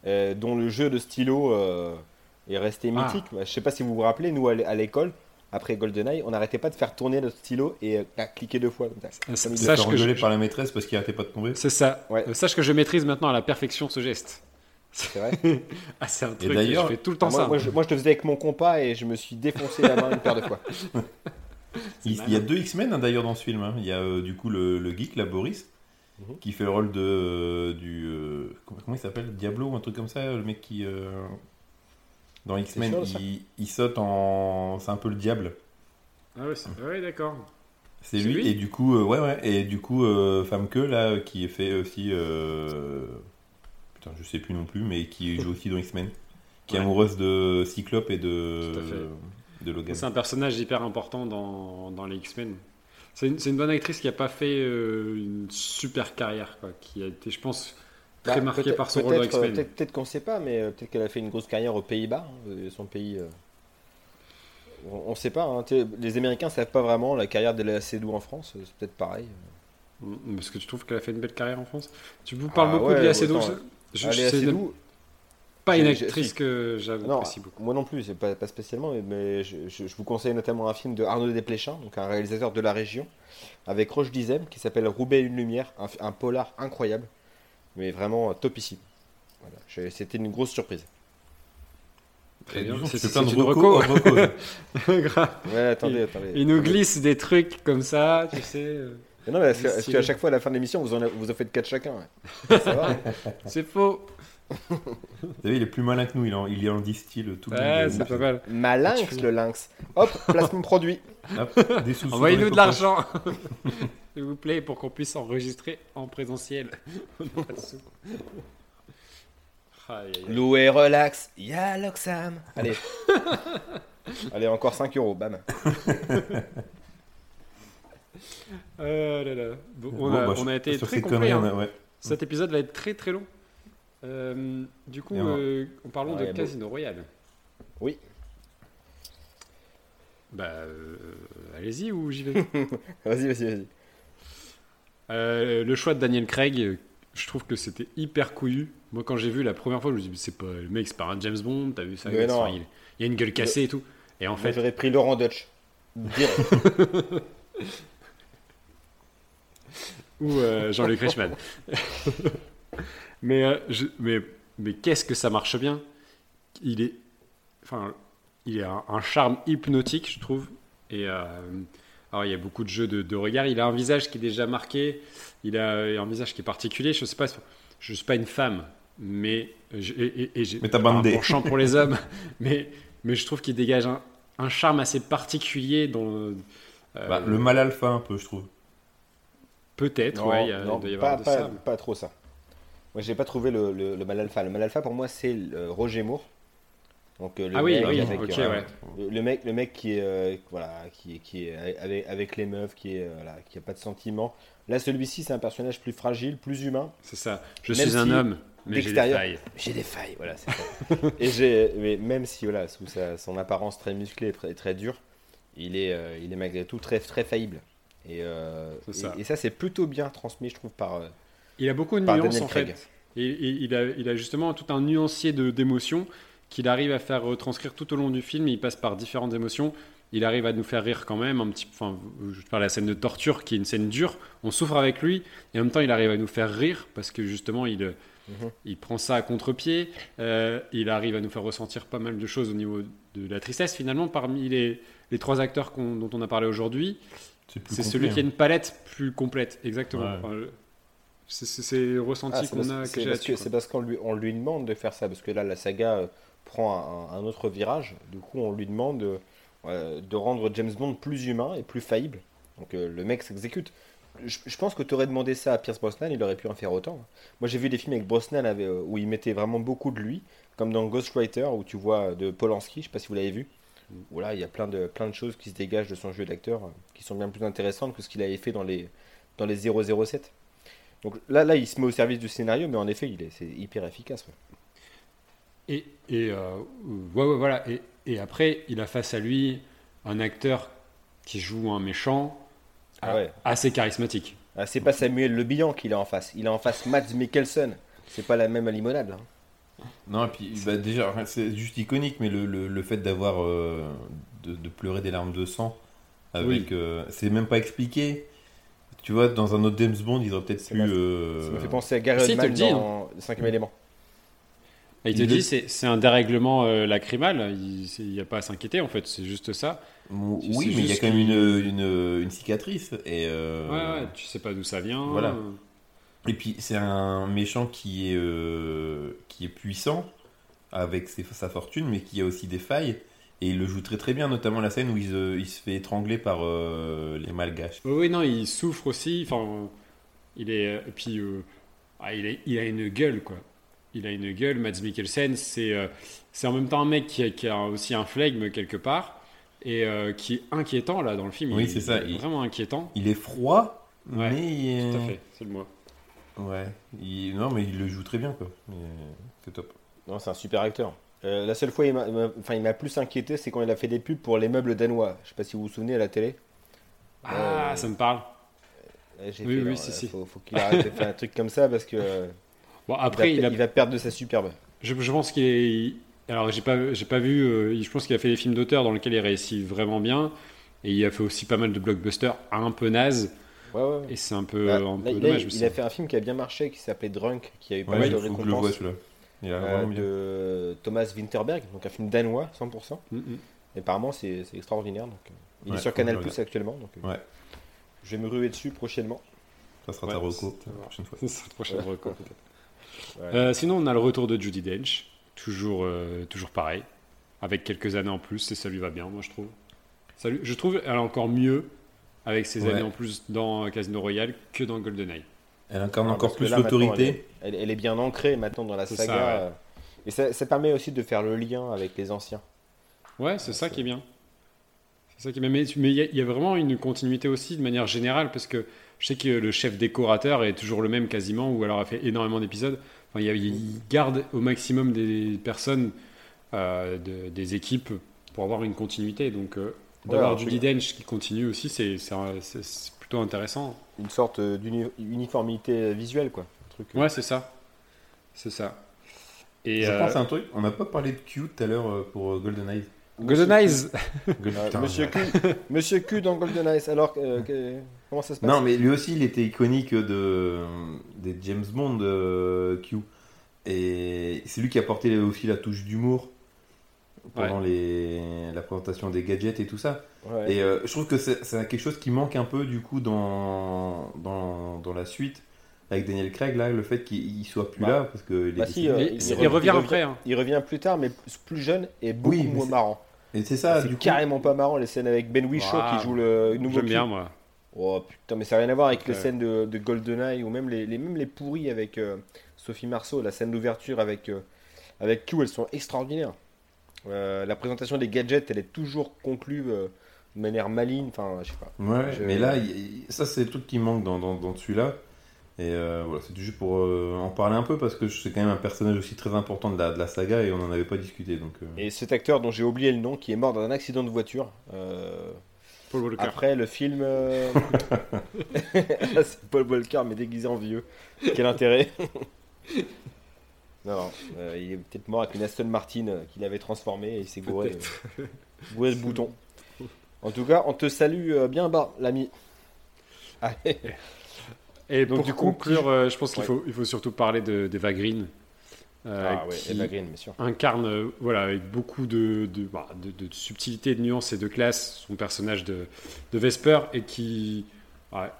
euh, dont le jeu de stylo euh, est resté Ah. mythique. Bah, je sais pas si vous vous rappelez, nous à l'é- à l'école, après GoldenEye, on n'arrêtait pas de faire tourner notre stylo et euh, à cliquer deux fois. comme ça. Ah, Sache que je- par la maîtresse parce qu'il arrêtait pas de tomber. C'est ça. Ouais. Euh, Sache que je maîtrise maintenant à la perfection ce geste. C'est vrai. Ah, c'est un truc que d'ailleurs- je fais tout le temps Ah, moi, ça. moi, je, moi, je le faisais avec mon compas et je me suis défoncé la main une paire de fois. Il, y a deux X-Men hein, d'ailleurs dans ce film. hein. Il y a euh, du coup le, le geek, la Boris, Mhm. qui fait le rôle de euh, du euh, comment, comment il s'appelle? Diablo ou un truc comme ça, le mec qui euh, dans X-Men il, il saute en c'est un peu le diable. Ah ouais, c'est- ouais, d'accord. C'est lui, lui et du coup euh, ouais ouais et du coup euh, Famke là qui est fait aussi euh, putain je sais plus non plus mais qui joue aussi dans X-Men, qui est amoureuse de Cyclope et de Tout à fait. De Logan. C'est un personnage hyper important dans, dans les X-Men. C'est une, bonne actrice qui n'a pas fait euh, une super carrière, quoi, qui a été, je pense, très Bah, marquée par son rôle dans peut-être, euh, X-Men. Peut-être qu'on ne sait pas, mais euh, peut-être qu'elle a fait une grosse carrière aux Pays-Bas, hein, son pays. euh, On ne sait pas. hein, les Américains ne savent pas vraiment la carrière de la Seydoux en France. C'est peut-être pareil. Mm, Parce que tu trouves qu'elle a fait une belle carrière en France? Tu vous parles Ah beaucoup ouais, de Je Ah, c'est Seydoux, pas une actrice que j'avoue Non, apprécie beaucoup. moi non plus, c'est pas, pas spécialement, mais- mais je, je- je vous conseille notamment un film de Arnaud Desplechin, donc un réalisateur de la région, avec Roche Dizem, qui s'appelle Roubaix et une lumière, un, un polar incroyable, mais vraiment euh, topissime. Voilà, c'était une grosse surprise. Très bien. C'est plein de recos, reco. Ouais, attendez, attendez. Il nous glisse des trucs comme ça, tu sais. euh, Mais non, mais parce qu'à chaque fois à la fin de l'émission, vous en, vous en faites 4 chacun. ouais. C'est faux. Vous savez, il est plus malin que nous, il en, il en distille tout le Ouais, monde. c'est pas mal. Malinx, Tu- le lynx. Hop, placement produit. Hop, des sous-sous Envoyez-nous de l'argent, s'il vous plaît, pour qu'on puisse enregistrer en présentiel. Loué, relax, y'a l'Oxam. Allez. Allez, encore 5 euros, bam. Oh là là. Bon, on, Bon, a, bah, on a été très complet. hein. ouais. Cet épisode va être très très long. Euh, du coup, euh, en parlant Ouais, de bon. Casino Royale. Oui. Bah, euh, allez-y ou j'y vais? Vas-y, vas-y, vas-y. Euh, le choix de Daniel Craig, je trouve que c'était hyper couillu. Moi, quand j'ai vu la première fois, je me suis dit, c'est pas le mec, c'est pas un James Bond, t'as vu ça non. il, y a une gueule cassée et tout. Et en fait, j'aurais pris Laurent Dutch. Direct. ou Jean-Luc Reichmann. mais, euh, je- mais, mais qu'est-ce que ça marche bien? Il est, enfin, il a un, un charme hypnotique, je trouve. Et euh, alors, il y a beaucoup de jeux de, de regard. Il a un visage qui est déjà marqué. Il a un visage qui est particulier. Je sais pas, je suis pas une femme, mais je- et, et- et Mais t'as un penchant pour les hommes. mais, mais je trouve qu'il dégage un, un charme assez particulier dans. euh, Bah, le mal alpha, un peu, je trouve. Peut-être, Non, ouais, il y a- non, il doit y pas, avoir de pas- ça. pas trop ça. Moi, j'ai pas trouvé le, le, le mal alpha. Le mal alpha, pour moi, c'est euh, Roger Moore. Donc le ah oui, mec oui, avec, ok, euh, ouais. le- mec, le mec qui est euh, voilà, qui est, qui est avec, avec les meufs, qui est euh, voilà, qui a pas de sentiments. Là, celui-ci, c'est un personnage plus fragile, plus humain. C'est ça. Je Même suis un homme, mais j'ai des failles. J'ai des failles, voilà. ça. et j'ai, mais même si voilà, sous sa- son apparence très musclée et très, très dure, il est, euh, il est malgré tout très, très faillible. Euh, ça. et ça, c'est plutôt bien transmis, je trouve, par. Il a beaucoup de Par nuances en fait. Et, et il, a, il a justement tout un nuancier de- d'émotions qu'il arrive à faire retranscrire tout au long du film. Il passe par différentes émotions. Il arrive à nous faire rire quand même. Un petit, enfin, je parle de la scène de torture qui est une scène dure. On souffre avec lui et en même temps il arrive à nous faire rire parce que justement il, Mhm. il prend ça à contre-pied. Euh, il arrive à nous faire ressentir pas mal de choses au niveau de la tristesse finalement. Parmi les, les trois acteurs qu'on- dont on a parlé aujourd'hui, C'est celui qui a hein. une palette plus complète. Exactement. Ouais. Enfin, le- c'est- le ressenti Ah, qu'on a c'est parce qu'on lui, on lui demande de faire ça, parce que là, la saga euh, prend un, un autre virage. Du coup, on lui demande euh, de rendre James Bond plus humain et plus faillible. Donc, euh, le mec s'exécute. Je, je pense que tu aurais demandé ça à Pierce Brosnan, il aurait pu en faire autant. Moi, j'ai vu des films avec Brosnan avec, euh, où il mettait vraiment beaucoup de lui, comme dans Ghostwriter, où tu vois de Polanski, je sais pas si vous l'avez vu. Où là, il y a plein de, plein de choses qui se dégagent de son jeu d'acteur, qui sont bien plus intéressantes que ce qu'il avait fait dans les, dans les 007. Donc là, là, il se met au service du scénario, mais en effet, il est, c'est hyper efficace. ouais. Et, et, euh, ouais, ouais, voilà. Et, et après, il a face à lui un acteur qui joue un méchant Ah ouais. assez charismatique. Ah, c'est pas Samuel Le Bihan qu'il a en face. Il a en face Mads Mikkelsen. C'est pas la même limonade là. Non, et puis bah, déjà, c'est juste iconique, mais le, le, le fait d'avoir. euh, de, de pleurer des larmes de sang, avec. euh, c'est même pas expliqué. Tu vois, dans un autre James Bond, ils auraient peut-être pu. euh, Ça me fait penser à Gary Si, Oldman dit, dans Le cinquième élément. Et il te Il dit, le- c'est un dérèglement euh, lacrymal. Il n'y a pas à s'inquiéter, en fait. C'est juste ça. Oui, mais il y a quand même une, une, une cicatrice. Et, euh, Ouais, ouais, tu sais pas d'où ça vient. Voilà. et puis, c'est un méchant qui est, euh, qui est puissant, avec ses- sa fortune, mais qui a aussi des failles. Et il le joue très très bien, notamment la scène où il se, il se fait étrangler par euh, les malgaches. Oui, non, il souffre aussi. Enfin, il est. Et puis, euh, ah, il, est, il a une gueule, quoi. Il a une gueule. Mads Mikkelsen, c'est euh, c'est en même temps un mec qui a, qui a aussi un flegme quelque part et euh, qui est inquiétant là dans le film. Oui, Il- c'est ça, il est il- vraiment inquiétant. Il est froid, Ouais, mais. Tout à fait, c'est le mot. Ouais, il- non mais il le joue très bien quoi. C'est top. Non, c'est un super acteur. Euh, la seule fois, il m'a, il m'a- enfin, il m'a plus inquiété, c'est quand il a fait des pubs pour les meubles danois. Je sais pas si vous vous souvenez à la télé. Ah, Euh, ça me parle. Euh, Oui, fait, oui, si, euh, si. Faut, faut qu'il arrête de faire un truc comme ça parce que Bon, il, après, va, il a, il va perdre de sa superbe. je, je pense qu'il est. il- Alors, j'ai pas, j'ai pas vu. euh, je pense qu'il a fait des films d'auteur dans lesquels il réussit vraiment bien. Et il a fait aussi pas mal de blockbusters un peu nazes. Ouais, ouais. Et c'est un peu, Bah, un là, peu il, a, dommage il aussi. a fait un film qui a bien marché, qui s'appelait Drunk, qui a eu pas Ouais, mal il de récompenses. Il a euh, de Thomas Winterberg, donc un film danois 100%. Mm, mm. Et apparemment, c'est extraordinaire. Donc, euh, il Ouais, est sur Canal Plus actuellement. Donc, euh, Ouais. Je vais me ruer dessus prochainement. Ça sera Ouais, ta reco c'est- la prochaine fois. Prochaine. Euh, sinon, on a le retour de Judy Dench. Toujours, euh, toujours pareil. Avec quelques années en plus, et ça lui va bien, moi, je trouve. Ça lui- je trouve elle est encore mieux avec ses Ouais. années en plus dans Casino Royale que dans GoldenEye. Elle incarne Ah, encore plus l'autorité. Elle, elle est bien ancrée maintenant dans la saga. ça, ouais. Et ça, ça permet aussi de faire le lien avec les anciens. Ouais, c'est ça qui est bien. C'est ça qui est bien. Mais il y, a- il y a vraiment une continuité aussi de manière générale parce que je sais que le chef décorateur est toujours le même quasiment ou alors a fait énormément d'épisodes. Enfin, il, y a- il garde au maximum des personnes, euh, de- des équipes pour avoir une continuité. Donc euh, d'avoir alors, Judy tu- Dench qui continue aussi, c'est plutôt intéressant. Une sorte euh, d'uniformité visuelle, quoi. Un truc, euh, Ouais, c'est ça. C'est ça. Et Je euh, pense à un truc, on n'a pas parlé de Q tout à l'heure euh, pour euh, GoldenEye. GoldenEye, Golden- Euh, Putain, Monsieur. Q, Monsieur Q dans GoldenEye. Alors, euh, que- comment ça se passe? Non, mais lui aussi, il était iconique de, des James Bond euh, Q. Et c'est lui qui a porté aussi la touche d'humour pendant les, la présentation des gadgets et tout ça. Ouais. Et euh, je trouve que c'est quelque chose qui manque un peu du coup dans, dans, dans la suite avec Daniel Craig, là, le fait qu'il il soit plus Bah, là parce que bah si, euh, il, il il revient- revient il après. hein. Il revient plus tard, mais plus jeune et beaucoup Oui, moins marrant. Et c'est ça, c'est coup. carrément pas marrant les scènes avec Ben Whishaw qui joue le nouveau J'aime bien, moi. Oh putain, mais ça n'a rien à voir avec les scènes de, de GoldenEye ou même les, les, même les pourris avec euh, Sophie Marceau, la scène d'ouverture avec, euh, avec Q, elles sont extraordinaires. Euh, la présentation des gadgets, elle est toujours conclue euh, de manière maligne. Enfin, je sais pas. Ouais, Je- mais là, ça, c'est le truc qui manque dans, dans, dans celui-là. Et euh, voilà, c'est juste pour euh, en parler un peu parce que c'est quand même un personnage aussi très important de la, de la saga et on n'en avait pas discuté. Donc, euh, Et cet acteur dont j'ai oublié le nom, qui est mort dans un accident de voiture. euh, Paul Walker. après le film. euh, c'est Paul Walker, mais déguisé en vieux. Quel intérêt? Non, non, euh, il est peut-être mort avec une Aston Martin euh, qu'il avait transformée et il s'est gouré, euh, gouré le bouton. En tout cas, on te salue euh, bien bas, l'ami. Allez. Et Donc, pour du coup, conclure, qui- je pense qu'il Ouais. faut, il faut surtout parler de- d'Eva Green. euh, Ah ouais, Eva Green, bien sûr. incarne, voilà, avec beaucoup de, de, bah, de- de subtilité, de nuances et de classe, son personnage de, de Vesper, et qui, ouais,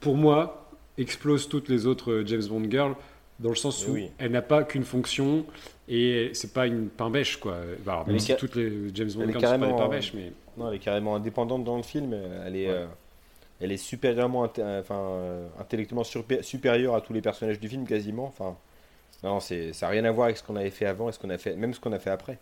pour moi, explose toutes les autres James Bond girls, dans le sens Mais où oui. elle n'a pas qu'une fonction, et c'est pas une pain bêche, quoi. Bah, alors, même si ca- toutes les James Bond girls sont pas des carrément, pains euh, mais... Non, elle est carrément indépendante dans le film. Elle est, Ouais. euh, elle est supérieurement, inté- enfin, euh, intellectuellement supérieure à tous les personnages du film quasiment. Enfin, non, c'est, ça n'a rien à voir avec ce qu'on avait fait avant et ce qu'on a fait, même ce qu'on a fait après.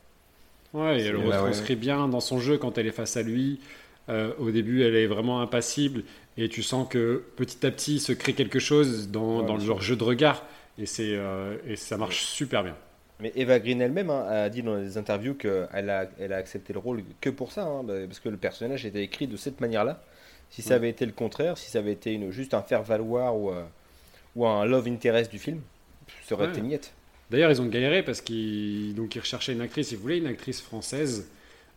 Ouais, et elle bah retranscrit bien dans son jeu quand elle est face à lui. Euh, au début, elle est vraiment impassible et tu sens que petit à petit il se crée quelque chose dans, Ouais, dans leur jeu de regard et, c'est, euh, et ça marche super bien. Mais Eva Green elle-même hein, a dit dans des interviews qu'elle a, elle a accepté le rôle que pour ça, hein, bah, parce que le personnage était écrit de cette manière-là. Si ça Ouais. avait été le contraire, si ça avait été une, juste un faire-valoir ou, euh, ou un love interest du film, ça aurait Ouais. été niette. D'ailleurs, ils ont galéré parce qu'ils donc, ils recherchaient une actrice, ils voulaient une actrice française.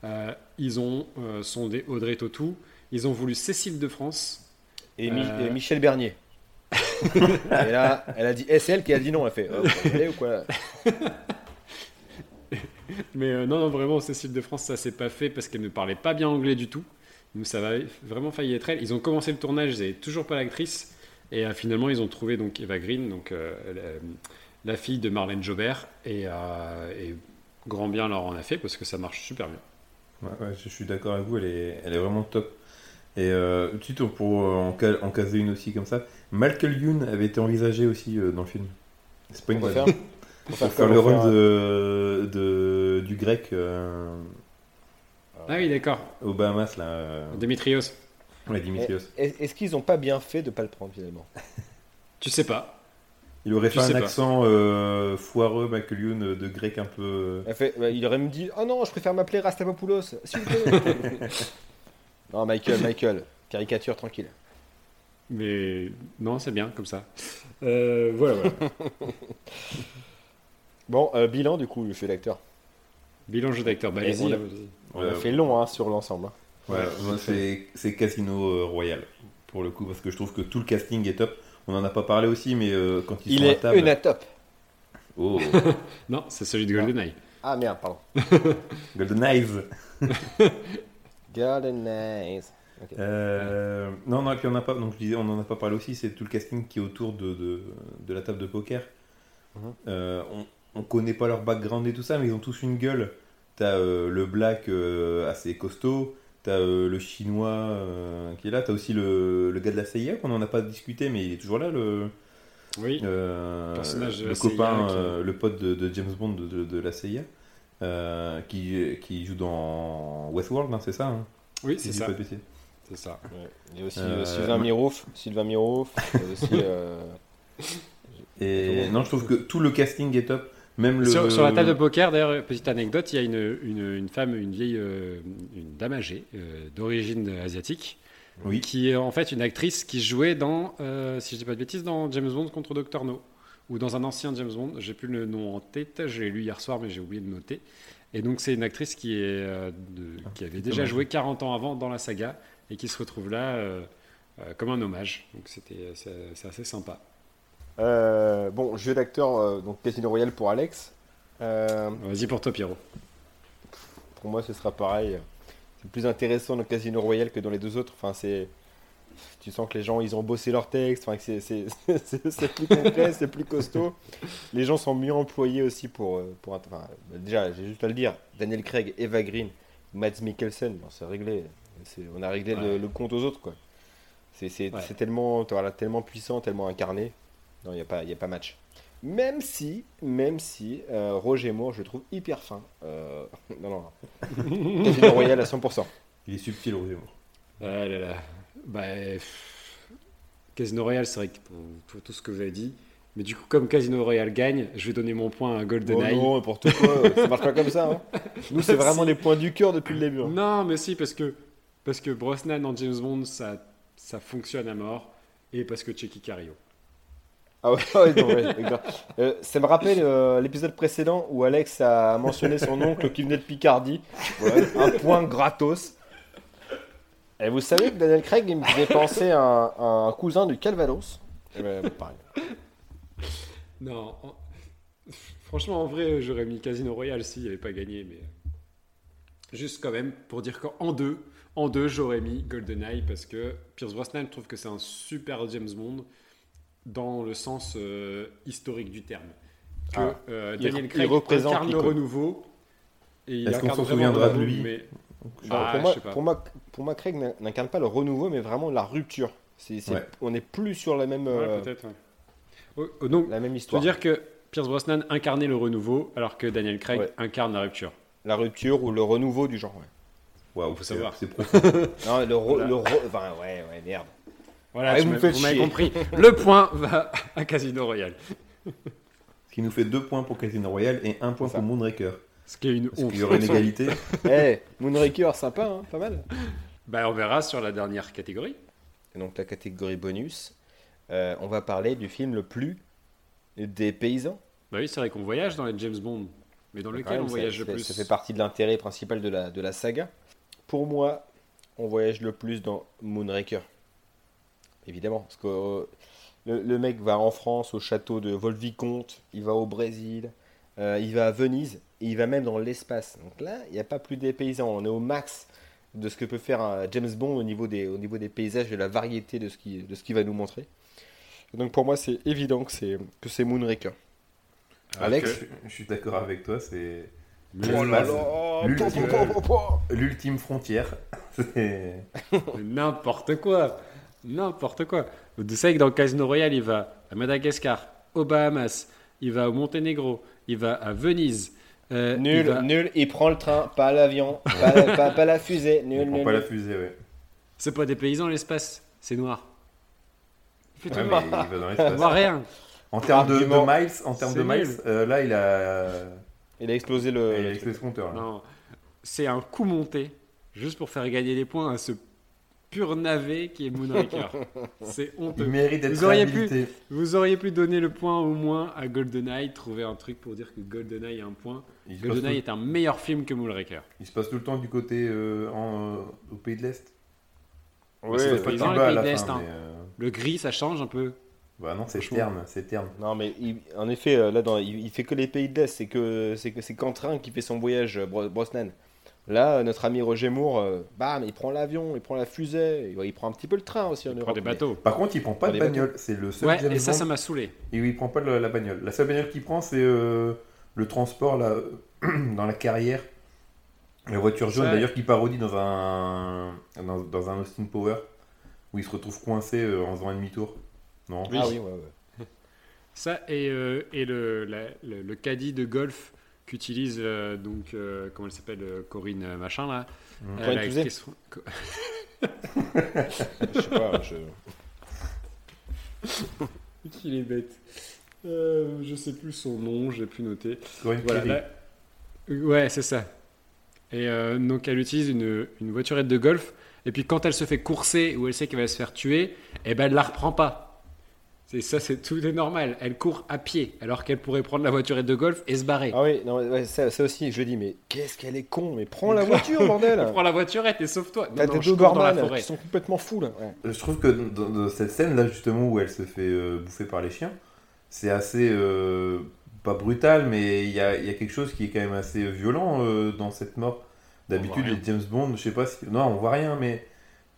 Euh, ils ont euh, sondé Audrey Tautou, ils ont voulu Cécile de France. Et, Mi- et Michel Bernier. et là, elle a dit, et c'est elle qui a dit non. Elle fait, oh, vous ou quoi Mais euh, non, non, vraiment, Cécile de France, ça s'est pas fait parce qu'elle ne parlait pas bien anglais du tout. Donc ça va vraiment failli être elle. Ils ont commencé le tournage, ils n'avaient toujours pas l'actrice. Et euh, finalement, ils ont trouvé donc Eva Green, donc euh, la, la fille de Marlène Jobert. Et, euh, et grand bien leur en a fait parce que ça marche super bien. ouais, ouais, je suis d'accord avec vous, elle est, elle est vraiment top. Et euh, petit tour pour euh, en, en caser une aussi comme ça. Malcolm Youn avait été envisagé aussi euh, dans le film. C'est pas une Pour blague. faire, pour faire le rôle faire- de, de- du grec euh, Ah oui, d'accord. aux Bahamas, là. euh, Dimitrios. Ouais, Dimitrios. Est- Est-ce qu'ils n'ont pas bien fait de pas le prendre finalement? Tu sais pas. Il aurait fait un pas. accent euh, foireux, Michael Youn, euh, de grec un peu. euh, fait, bah, Il aurait me dit Oh non, je préfère m'appeler Rastapopoulos, s'il vous plaît. non, Michael, Michael, caricature tranquille. Mais non, c'est bien comme ça. Euh, voilà, voilà. Bon, euh, bilan du coup, le fait d'acteur. Bilan jeu d'acteur. Bah, allez-y. on a- hein. On euh, a fait long hein, sur l'ensemble. hein. Ouais, moi c'est c'est Casino euh, Royal pour le coup parce que je trouve que tout le casting est top. On en a pas parlé aussi, mais euh, quand ils Il sont à est table. Unatop. Oh, Non, c'est celui de GoldenEye. Ah merde, pardon. Golden Eyes. Golden Eyes. Ok. Euh, non, non, et puis on n'a pas, donc je disais, on n'en a pas parlé aussi, c'est tout le casting qui est autour de, de, de la table de poker. Mhm. Euh, on, on connaît pas leur background et tout ça, mais ils ont tous une gueule. T'as euh, le black euh, assez costaud, t'as euh, le chinois euh, qui est là, t'as aussi le, le gars de la CIA qu'on n'en a pas discuté, mais il est toujours là, le, Oui. euh, Personnage de le la CIA copain, qui- euh, le pote de, de James Bond de, de- de la CIA, euh, qui, qui joue dans Westworld, hein, c'est ça hein, Oui, c'est ça. C'est ça. Ouais. Il y a aussi Euh, euh, Sylvain. Mirouf. Sylvain Mirouf. aussi. euh, Et non, je trouve que tout le casting est top. Même le. Sur, sur la table de poker, d'ailleurs, petite anecdote, il y a une, une, une femme, une vieille, une dame âgée, d'origine asiatique, Oui. qui est en fait une actrice qui jouait dans, si je dis pas de bêtises, dans James Bond contre Dr No, ou dans un ancien James Bond. J'ai plus le nom en tête, je l'ai lu hier soir, mais j'ai oublié de noter. Et donc c'est une actrice qui, est, euh, de- qui avait déjà dommage. joué 40 ans avant dans la saga et qui se retrouve là euh, euh, comme un hommage. Donc c'était c'est c'est assez sympa. euh, bon, jeu d'acteur, euh, donc Casino Royale pour Alex. Euh, Vas-y pour toi, Pierrot. pour moi, ce sera pareil. C'est plus intéressant dans Casino Royale que dans les deux autres. Enfin, c'est. Tu sens que les gens, ils ont bossé leur texte. Enfin, que c'est- c'est c'est- c'est plus concret, c'est plus costaud. Les gens sont mieux employés aussi pour. euh, pour enfin, déjà, j'ai juste à le dire. Daniel Craig, Eva Green, Mads Mikkelsen, bon, c'est réglé. C'est- On a réglé le, Ouais. le compte aux autres, quoi. C'est c'est- Ouais. c'est tellement, voilà, tellement puissant, tellement incarné. Non, il n'y a, pas- il y a pas match. Même si, même si euh, Roger Moore, je le trouve hyper fin. Euh, non, non, non. Royale à 100%. Il est subtil, Roger Moore. Ah là là. Bah, Casino Royale, c'est vrai que pour tout, ce que vous avez dit. Mais du coup, comme Casino Royale gagne, je vais donner mon point à Oh GoldenEye. non, n'importe quoi. ça marche pas comme ça. hein. Nous, c'est vraiment les points du cœur depuis le début. hein. Non, mais si, parce que, parce que Brosnan en James Bond, ça, ça fonctionne à mort. Et parce que Checky Cario. Ah ouais, ouais, non, ouais. Euh, ça me rappelle euh, l'épisode précédent où Alex a mentionné son oncle qui venait de Picardie. Ouais, un point gratos. Et vous savez que Daniel Craig il me faisait penser à un, à un cousin du Calvados. Eh ben, pareil. Non, en- franchement, en vrai, j'aurais mis Casino Royale s'il n'y avait pas gagné, mais juste quand même pour dire qu'en deux, en deux, j'aurais mis GoldenEye parce que Pierce Brosnan trouve que c'est un super James Bond dans le sens euh, historique du terme. Que Ah. euh, Il- Daniel il Craig représente incarne le l'icône. renouveau. Et il Est-ce qu'on incarne s'en vraiment souviendra de renouveau, lui mais- Genre, Ah, pour, je moi, sais pas. pour, moi, pour moi, Craig n'incarne pas le renouveau, mais vraiment la rupture. C'est, c'est- Ouais. On n'est plus sur la même, Ouais, euh, peut-être. ouais. Oh, oh, donc, la même histoire. dire que Pierce Brosnan incarnait le renouveau alors que Daniel Craig Ouais. incarne la rupture? La rupture ou le renouveau du genre. Ouais. Waouh, Faut c'est savoir. c'est profond. Non, le, ro- Voilà. le ro- enfin, ouais, ouais, merde. Voilà, Ah, tu vous m'avez compris. Le point va à Casino Royale. Ce qui nous fait deux points pour Casino Royale et un point pour Moonraker. Ce qui est une Parce honte. qu'il y aurait une égalité? Eh, Moonraker, sympa, hein, pas mal. Bah, on verra sur la dernière catégorie. Et donc la catégorie bonus, euh, on va parler du film le plus des paysans. Bah oui, c'est vrai qu'on voyage dans les James Bond. Mais dans lequel même, on ça- voyage le plus ça fait partie de l'intérêt principal de la, de la saga. Pour moi, on voyage le plus dans Moonraker. Évidemment, parce que euh, le, le mec va en France, au château de Volvicomte, il va au Brésil, euh, il va à Venise, et il va même dans l'espace. Donc là, il n'y a pas plus des paysans, on est au max de ce que peut faire James Bond au niveau des, au niveau des paysages, de la variété de ce qu'il de ce qu'il va nous montrer. Et donc pour moi, c'est évident que c'est que c'est Moonraker. Alex Je, je suis d'accord avec toi, c'est Oh L'ultime- frontière. N'importe quoi. N'importe quoi. Vous savez que dans Casino Royale, il va à Madagascar, aux Bahamas, il va au Monténégro, il va à Venise. Euh, il Nul, va- nul, il prend le train, pas l'avion, pas, la- pas- pas la fusée, nul, On prend nul. pas la fusée, ouais. C'est pas des paysans l'espace, c'est noir. Il fait tout Ouais, noir. mais il va dans On l'espace. voit rien. En termes de, miles, en termes de miles, euh, là il a, Il a explosé il a le. explosé ce compteur. c'est un coup monté, juste pour faire gagner des points à ce pur navet qui est Moonraker. c'est Il honteux. mérite d'être Vous auriez pu-. Vous auriez pu donner le point au moins à GoldenEye, trouver un truc pour dire que GoldenEye a un point. GoldenEye est un meilleur film que Moonraker. il se passe tout le temps du côté euh, en, euh, au pays de l'Est. C'est pas pays de fin, hein. euh, Le gris, ça change un peu. Bah non, c'est terne, c'est terne. Non, mais il- en effet, là, dans, il, il fait que les pays de l'Est. C'est que c'est que c'est Quentin qui fait son voyage, Bro- Brosnan. Là, euh, notre ami Roger Moore, euh, bam, il prend l'avion, il prend la fusée, il, il prend un petit peu le train aussi en Il Europe. prend des mais- bateaux. Par contre, il prend pas de bagnole. C'est le seul Ouais, James et ça, Bond- ça m'a saoulé. Et oui, il prend pas la bagnole. La seule bagnole qu'il prend, c'est euh, le transport là, dans la carrière. La voiture jaune, d'ailleurs, qui parodie dans un, dans, dans un Austin Power, où il se retrouve coincé euh, en faisant un demi-tour. Non? Ah oui, ouais, ouais. Ça et, euh, et le, la- le, le caddie de golf qu'utilise euh, donc euh, comment elle s'appelle euh, Corinne machin là. Mm. Euh, Corinne la Touzé question- Co- Je sais pas, je... Qu'il est bête. Euh, je sais plus son nom, je l'ai plus noté. Corinne Voilà, là- Ouais, c'est ça. Et euh, donc elle utilise une, une voiturette de golf. Et puis quand elle se fait courser ou elle sait qu'elle va se faire tuer, eh ben elle la reprend pas. C'est ça, c'est tout est normal. Elle court à pied alors qu'elle pourrait prendre la voiturette de golf et se barrer. Ah oui, non, ouais, ça, ça aussi, je dis, mais qu'est-ce qu'elle est con, mais prends la voiture, bordel Prends la voiturette et sauve-toi. T'as des deux barman forêt. qui sont complètement fous, là. Ouais. Euh, Je trouve que dans, dans cette scène là, justement, où elle se fait euh, bouffer par les chiens, c'est assez. euh, pas brutal, mais il y a, il y a quelque chose qui est quand même assez violent euh, dans cette mort. D'habitude, les James Bond, je sais pas si. Non, on voit rien, mais.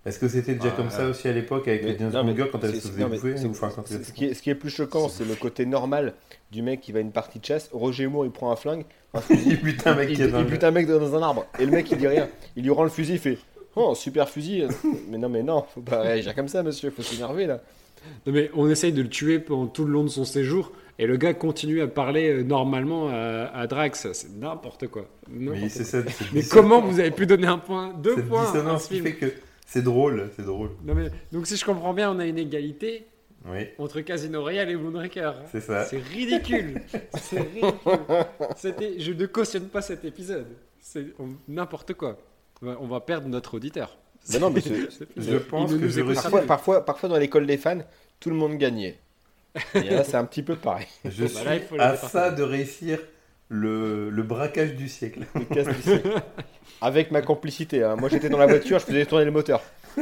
Est-ce que c'était déjà Ah, comme ça aussi à l'époque avec Mais- les Girls quand elles se faisaient bouffer ce, qui est, ce qui est plus choquant, c'est le côté normal du mec qui va à une partie de chasse. Roger Moore, il prend un flingue, un fusil, Putain, mec, il, il bute un mec dans un arbre. Et le mec, il dit rien. Il lui rend le fusil, il fait Oh, super fusil. mais non, mais non, faut pas réagir comme ça, monsieur. Faut s'énerver là. Non, mais on essaye de le tuer pendant tout le long de son séjour. Et le gars continue à parler euh, normalement à, à Drax. C'est n'importe quoi. Mais ça. comment vous avez pu donner un point, deux cette points à qui fait que c'est drôle, c'est drôle. Non, mais, Donc si je comprends bien, on a une égalité Oui, entre Casino Royale et Moonraker. c'est ça. C'est ridicule. C'est ridicule. C'était- je ne cautionne pas cet épisode. C'est on- n'importe quoi. On va, perdre notre auditeur. Non, mais Je pense que pas. Parfois, parfois, parfois dans l'école des fans, tout le monde gagnait. Et là, c'est un petit peu pareil. Je Bah suis là, il faut le à ça de réussir le, le braquage du siècle. Le casse du siècle. Avec ma complicité. hein. Moi, j'étais dans la voiture, je faisais tourner le moteur.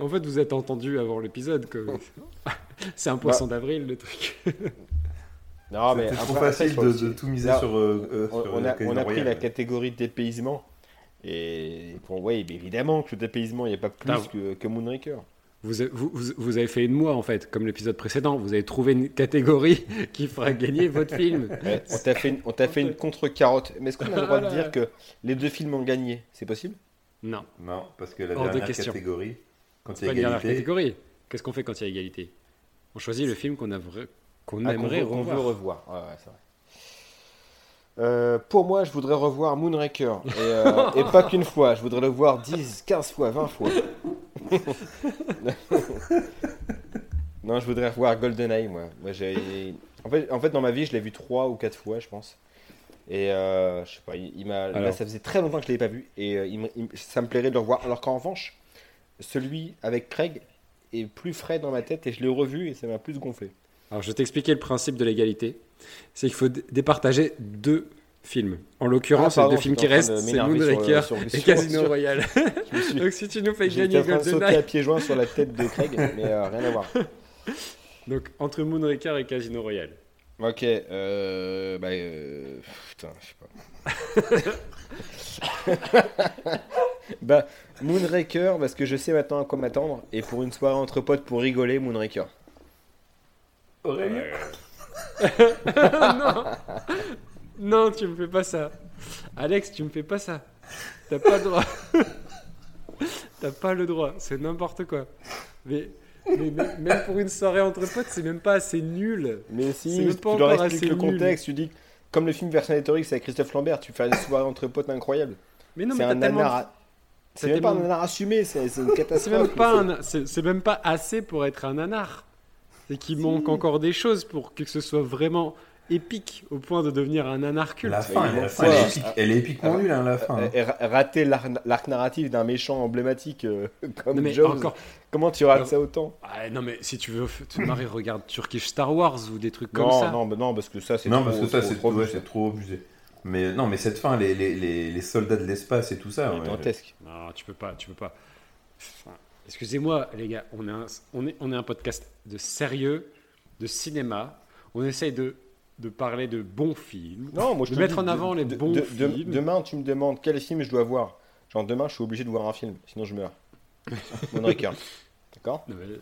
En fait, vous êtes entendu avant l'épisode. que- C'est un poisson d'avril, le truc. Non, mais C'est trop après- facile de, tout miser Là, sur, euh, euh, on, sur on a, on a pris la catégorie de dépaysement. Et bon, oui, mais évidemment que le dépaysement, il n'y a pas plus que, que Moonraker. Vous, avez fait une moi, en fait, comme l'épisode précédent. Vous avez trouvé une catégorie qui fera gagner votre film. Ouais, on t'a fait, une- on t'a fait une contre-carotte. Mais est-ce qu'on a le droit de dire que les deux films ont gagné? C'est possible? Non, Non, parce que la Hors de dernière catégorie, quand il c'est y a égalité, catégorie. Qu'est-ce qu'on fait quand il y a égalité? On choisit le film qu'on a vra- qu'on Ah, aimerait qu'on revoir. veut revoir. Ouais, ouais, c'est vrai. Euh, pour moi, je voudrais revoir Moonraker. Et, euh, et pas qu'une fois. Je voudrais le voir 10, 15 fois, 20 fois. non, je voudrais revoir GoldenEye, moi. moi j'ai... En, fait, en fait, dans ma vie, je l'ai vu 3 ou 4 fois, je pense. Et euh, je sais pas, il, il m'a... Là, Alors. ça faisait très longtemps que je l'avais pas vu. Et il me- il me- ça me plairait de le revoir. Alors qu'en revanche, celui avec Craig est plus frais dans ma tête et je l'ai revu et ça m'a plus gonflé. Alors, je vais t'expliquer le principe de l'égalité. C'est qu'il faut dé- départager deux films. En l'occurrence, Ah, les deux films qui restent, c'est m'énerver sur, Moonraker sur- et Casino sur- Royale. Je me suis- Donc, si tu nous fais gagner GoldenEye, à pieds joints sur la tête de Craig, mais euh, rien à voir. donc entre Moonraker et Casino Royale. Ok, euh, bah, euh, putain, je sais pas. bah, Moonraker, parce que je sais maintenant à quoi m'attendre, et pour une soirée entre potes pour rigoler, Moonraker. Aurélien? non Non, tu me fais pas ça. Alex, tu me fais pas ça. T'as pas le droit. T'as pas le droit. C'est n'importe quoi. Mais, mais même- même pour une soirée entre potes, c'est même pas assez nul. Mais C'est si, même tu pas leur expliques le nul. contexte, tu dis, comme le film Vercingétorix avec Christophe Lambert, tu fais une soirée entre potes incroyable. Mais non, c'est mais un nanar. C'est même pas un nanar assumé, c'est c'est une C'est catastrophe. même pas. C'est c'est même pas assez pour être un nanar. C'est qu'il manque encore des choses pour que ce soit vraiment épique au point de devenir un nanar culte. La fin, elle, est épique- elle est épiquement nulle, hein, la fin. Euh, hein. et ra- rater l'arc narratif d'un méchant emblématique euh, comme mais Jaws, encore. comment tu rates Alors- ça autant? Ah, non, mais si tu veux te marrer, regarde Turkish Star Wars ou des trucs comme non, ça. non, non, parce que ça, c'est Non, trop, parce que ça, trop- c'est trop trop, ouais, abusé. c'est trop abusé. Mais non, mais cette fin, les, les, les, les soldats de l'espace et tout ça. C'est ouais. Non, tu peux pas, tu peux pas. Enfin, Excusez-moi, les gars, on est, un, on, est, on est un podcast de sérieux, de cinéma. On essaye de, de parler de bons films. Non, moi je De mettre dis, en avant les bons films. Demain, tu me demandes quel film je dois voir. Genre demain, je suis obligé de voir un film, sinon je meurs. Moonraker. D'accord? Non, mais-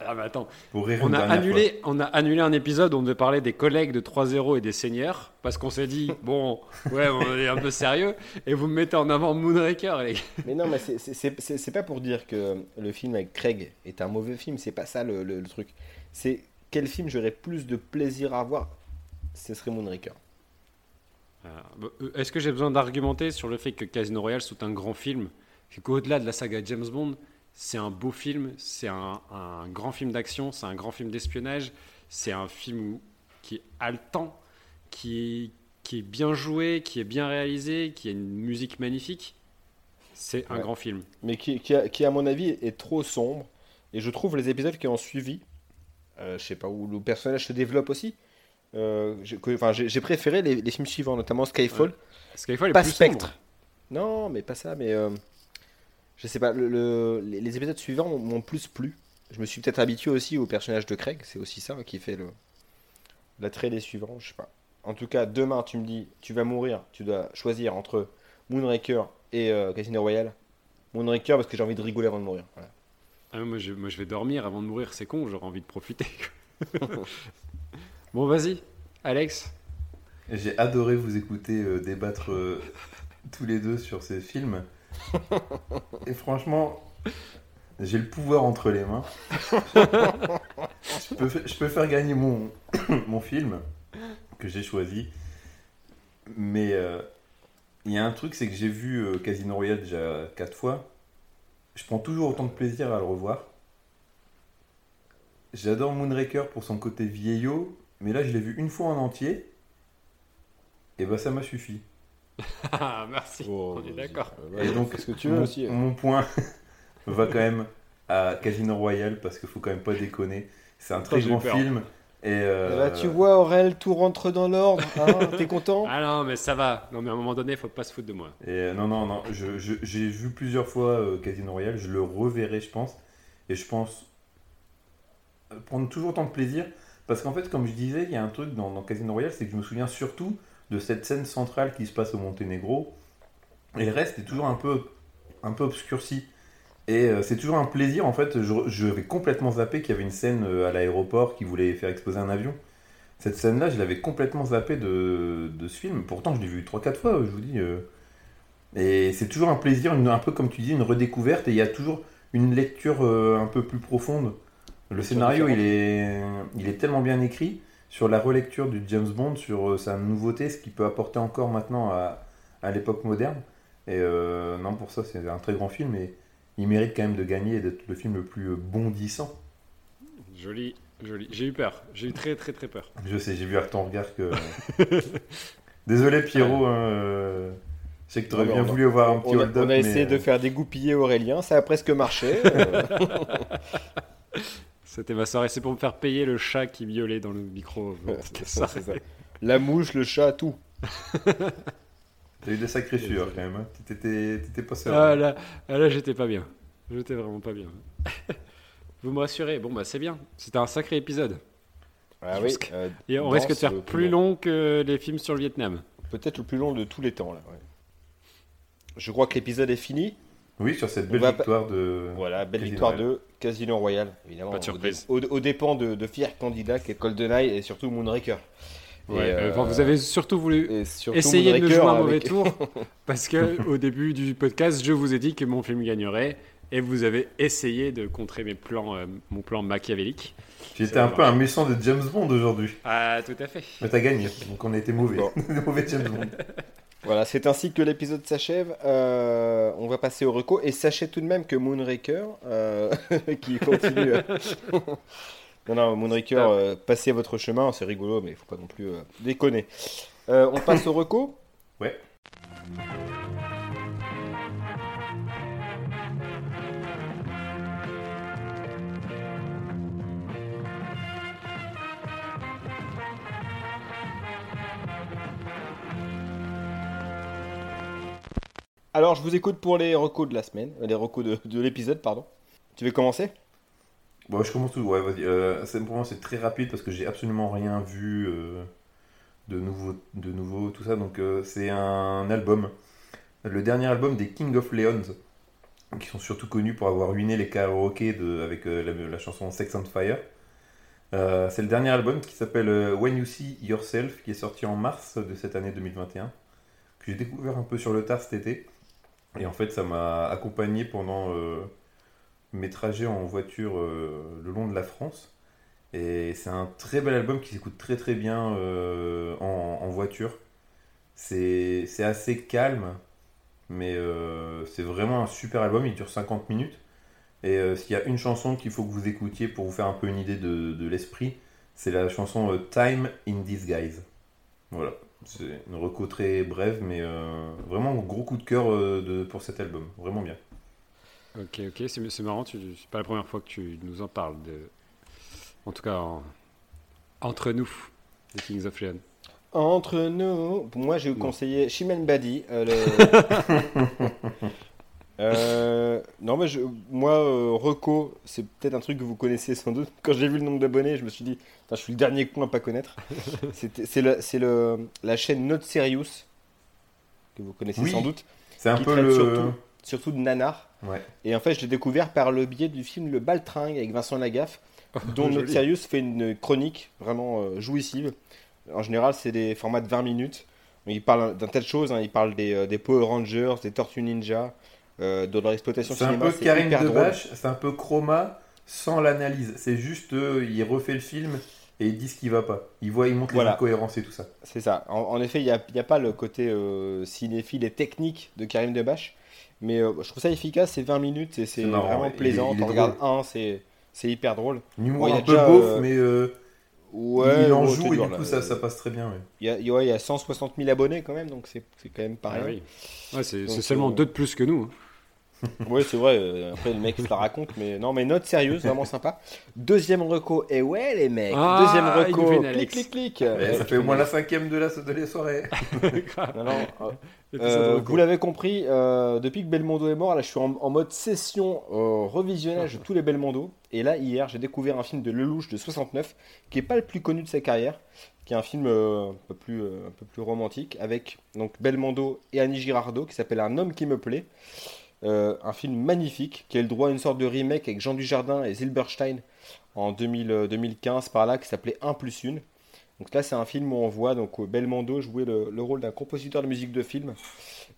Ah, mais attends, Pour rire on une a, annulé, on a annulé un épisode où on devait parler des collègues de 3-0 et des seigneurs parce qu'on s'est dit, bon, ouais, on est un peu sérieux, et vous me mettez en avant Moonraker, les gars. Mais non, mais c'est- c'est- c'est c'est- c'est pas pour dire que le film avec Craig est un mauvais film, c'est pas ça le, le- le truc. C'est quel film j'aurais plus de plaisir à voir Ce serait Moonraker. Euh, euh, Est-ce que j'ai besoin d'argumenter sur le fait que Casino Royale soit un grand film et qu'au-delà de la saga James Bond, c'est un beau film, c'est un, un grand film d'action, c'est un grand film d'espionnage, c'est un film où- qui est haletant, qui est, qui est bien joué, qui est bien réalisé, qui a une musique magnifique. C'est un Ouais. grand film. mais qui, qui, a- qui, à mon avis est trop sombre. Et je trouve les épisodes qui ont suivi, euh, je sais pas, où le personnage se développe aussi. euh, j'ai préféré les, les films suivants, notamment Skyfall. Skyfall est Pas plus Spectre. sombre. Non, mais pas ça, mais euh, je sais pas. le- le- les, épisodes suivants m'ont- m'ont plus plu. Je me suis peut-être habitué aussi au personnage de Craig. C'est aussi ça qui fait le l'attrait des suivants. Je sais pas. En tout cas, demain, tu me dis, tu vas mourir. Tu dois choisir entre Moonraker et euh, Casino Royale. Moonraker parce que j'ai envie de rigoler avant de mourir. Voilà. Ah, moi, je, moi, je vais dormir avant de mourir, c'est con, j'aurais envie de profiter. bon, vas-y, Alex. J'ai adoré vous écouter euh, débattre euh, tous les deux sur ces films. Et franchement, j'ai le pouvoir entre les mains. je, peux, faire gagner mon, film que j'ai choisi. Mais euh, il y a un truc, c'est que j'ai vu euh, Casino Royale déjà quatre fois. Je prends toujours autant de plaisir à le revoir. J'adore Moonraker pour son côté vieillot, mais là je l'ai vu une fois en entier. Et bah ça m'a suffi. Ah, merci, oh, on est d'accord. Et donc, ce que tu veux aussi, hein. mon point va quand même à Casino Royale parce qu'il faut quand même pas déconner. C'est un très grand film. Et euh, Là, tu vois, Aurel, tout rentre dans l'ordre. Hein T'es content? Ah non, mais ça va. Non, mais à un moment donné, il faut pas se foutre de moi. Et euh, non, non, non. J'ai vu plusieurs fois euh, Casino Royale. Je le reverrai, je pense. Et je pense prendre toujours autant de plaisir. Parce qu'en fait, comme je disais, il y a un truc dans, dans Casino Royale, c'est que je me souviens surtout de cette scène centrale qui se passe au Monténégro. Et le reste est toujours un peu, un peu obscurci. Et euh, c'est toujours un plaisir, en fait, je, vais complètement zappé qu'il y avait une scène euh, à l'aéroport qui voulait faire exploser un avion. Cette scène-là, je l'avais complètement zappé de, de, ce film. Pourtant, je l'ai vu 3-4 fois, je vous dis. Euh. Et c'est toujours un plaisir, un peu comme tu dis, une redécouverte. Et il y a toujours une lecture un peu plus profonde. Le scénario, il est, il est tellement bien écrit sur la relecture du James Bond, sur sa nouveauté, ce qu'il peut apporter encore maintenant à, à l'époque moderne. Et non, pour ça, c'est un très grand film. Et il mérite quand même de gagner et d'être le film le plus euh, bondissant. Joli, joli. J'ai eu peur. J'ai eu très, très, très peur. Je sais, j'ai vu à ton regard que. Désolé, Pierrot. Hein, euh, Je sais que tu aurais bien voulu avoir un petit hold-up. On a essayé de euh, faire dégoupiller Aurélien, ça a presque marché. C'était ma soirée, c'est pour me faire payer le chat qui miaulait dans le micro. ça. La mouche, le chat, tout. T'as eu des sacrés sueurs quand même. Hein. T'étais pas seul. Ah là, ah, là j'étais pas bien. J'étais vraiment pas bien. Vous me rassurez. Bon, bah c'est bien. C'était un sacré épisode. Ah oui. Euh, Et on risque de faire plus long que les films sur le Vietnam. Peut-être le plus long de tous les temps. Là, Je crois que l'épisode est fini. Oui, sur cette belle victoire de. Voilà, belle victoire de Casino Royale, évidemment. Pas de surprise. Aux, dépens de, de fiers candidats qu'est GoldenEye et surtout Moonraker. Euh, vous avez surtout voulu essayer de me jouer un mauvais tour parce que au début du podcast, je vous ai dit que mon film gagnerait et vous avez essayé de contrer mes plans, euh, mon plan machiavélique. J'étais un peu un méchant de James Bond aujourd'hui. Ah, tout à fait. Mais t'as gagné, donc on a été mauvais. mauvais James Bond. Voilà, c'est ainsi que l'épisode s'achève. Euh, on va passer au reco et sachez tout de même que Moonraker, qui continue. Non, non, Moonraker, euh, passez votre chemin, c'est rigolo, mais il faut pas non plus euh, déconner. Euh, on passe au reco? Ouais. Alors, je vous écoute pour les recos de la semaine, les recos de, de l'épisode, pardon. Tu veux commencer? Bon, je commence tout. Ouais, vas-y. Euh, c'est très rapide parce que j'ai absolument rien vu euh, de, nouveau, de nouveau, tout ça. Donc, euh, c'est un album. Le dernier album des King of Leons, qui sont surtout connus pour avoir ruiné les karaokés avec la, chanson Sex on Fire. c'est le dernier album qui s'appelle When You See Yourself, qui est sorti en mars de cette année 2021, que j'ai découvert un peu sur le tard cet été. Et en fait, ça m'a accompagné pendant mes trajets en voiture euh, le long de la France. Et c'est un très bel album qui s'écoute très très bien euh, en, voiture. C'est assez calme, mais euh, c'est vraiment un super album. Il dure 50 minutes. Et s'il y a une chanson qu'il faut que vous écoutiez pour vous faire un peu une idée de l'esprit, c'est la chanson Time in Disguise. Voilà, c'est une reco très brève, mais vraiment gros coup de cœur pour cet album. Vraiment bien. Ok, ok, c'est marrant, c'est pas la première fois que tu nous en parles. De... En tout cas, entre nous, les Kings of Leon. Entre nous, moi j'ai conseillé Chimène Badi. Euh, euh, non, mais je, moi, euh, Reco, c'est peut-être un truc que vous connaissez sans doute. Quand j'ai vu le nombre d'abonnés, je me suis dit, je suis le dernier con à pas connaître. c'est la chaîne Not Serious, que vous connaissez sans doute. C'est un peu le. Surtout, surtout de nanar. Et en fait, je l'ai découvert par le biais du film Le Baltringue avec Vincent Lagaffe, dont Notre Sirius fait une chronique vraiment euh, jouissive. En général, c'est des formats de 20 minutes. Il parle d'un tas de choses. Hein. Il parle des, euh, des, Power Rangers, des Tortues Ninja, euh, dans leur exploitation C'est un cinéma. peu Karim hyper drôle. Debache, c'est un peu Chroma sans l'analyse. C'est juste, euh, il refait le film et il dit ce qui va pas. Il voit, il montre Voilà. les incohérences et tout ça. C'est ça. En, en effet, il n'y a, il y a pas le côté euh, cinéphile et technique de Karim Debache, mais euh, je trouve ça efficace. C'est 20 minutes et c'est C'est marrant, vraiment plaisant. il est T'en regardes un, c'est c'est hyper drôle. Un Bon, il y a un peu déjà, beauf, euh, mais euh, Ouais, il en joue c'est et dur, du coup ça, ça passe très bien. ouais. Il y a, il y a- ouais, il y a 160 000 abonnés quand même, donc c'est c'est quand même pas Ah rien. oui. Ouais, c'est c'est Donc, seulement deux de plus que nous. hein. Ouais, c'est vrai. euh, Après, le mec se la raconte, mais non, mais note sérieuse, vraiment sympa. Deuxième reco, et ouais, les mecs. Ah, Deuxième reco, clic, clic, clic. Ouais, ça fait au moins la cinquième de la, de la soirée. Non, non, euh, Euh, vous l'avez compris, euh, depuis que Belmondo est mort, là je suis en, en mode session euh, revisionnage de tous les Belmondo. Et là, hier, j'ai découvert un film de Lelouch de 69, qui est pas le plus connu de sa carrière, qui est un film euh, un, peu plus, euh, un peu plus romantique, avec donc Belmondo et Annie Girardot, qui s'appelle Un homme qui me plaît. Euh, un film magnifique, qui a le droit à une sorte de remake avec Jean Dujardin et Zilberstein en 2000, euh, 2015 par là, qui s'appelait 1 plus 1. Donc là, c'est un film où on voit donc Belmondo jouer le, le rôle d'un compositeur de musique de film.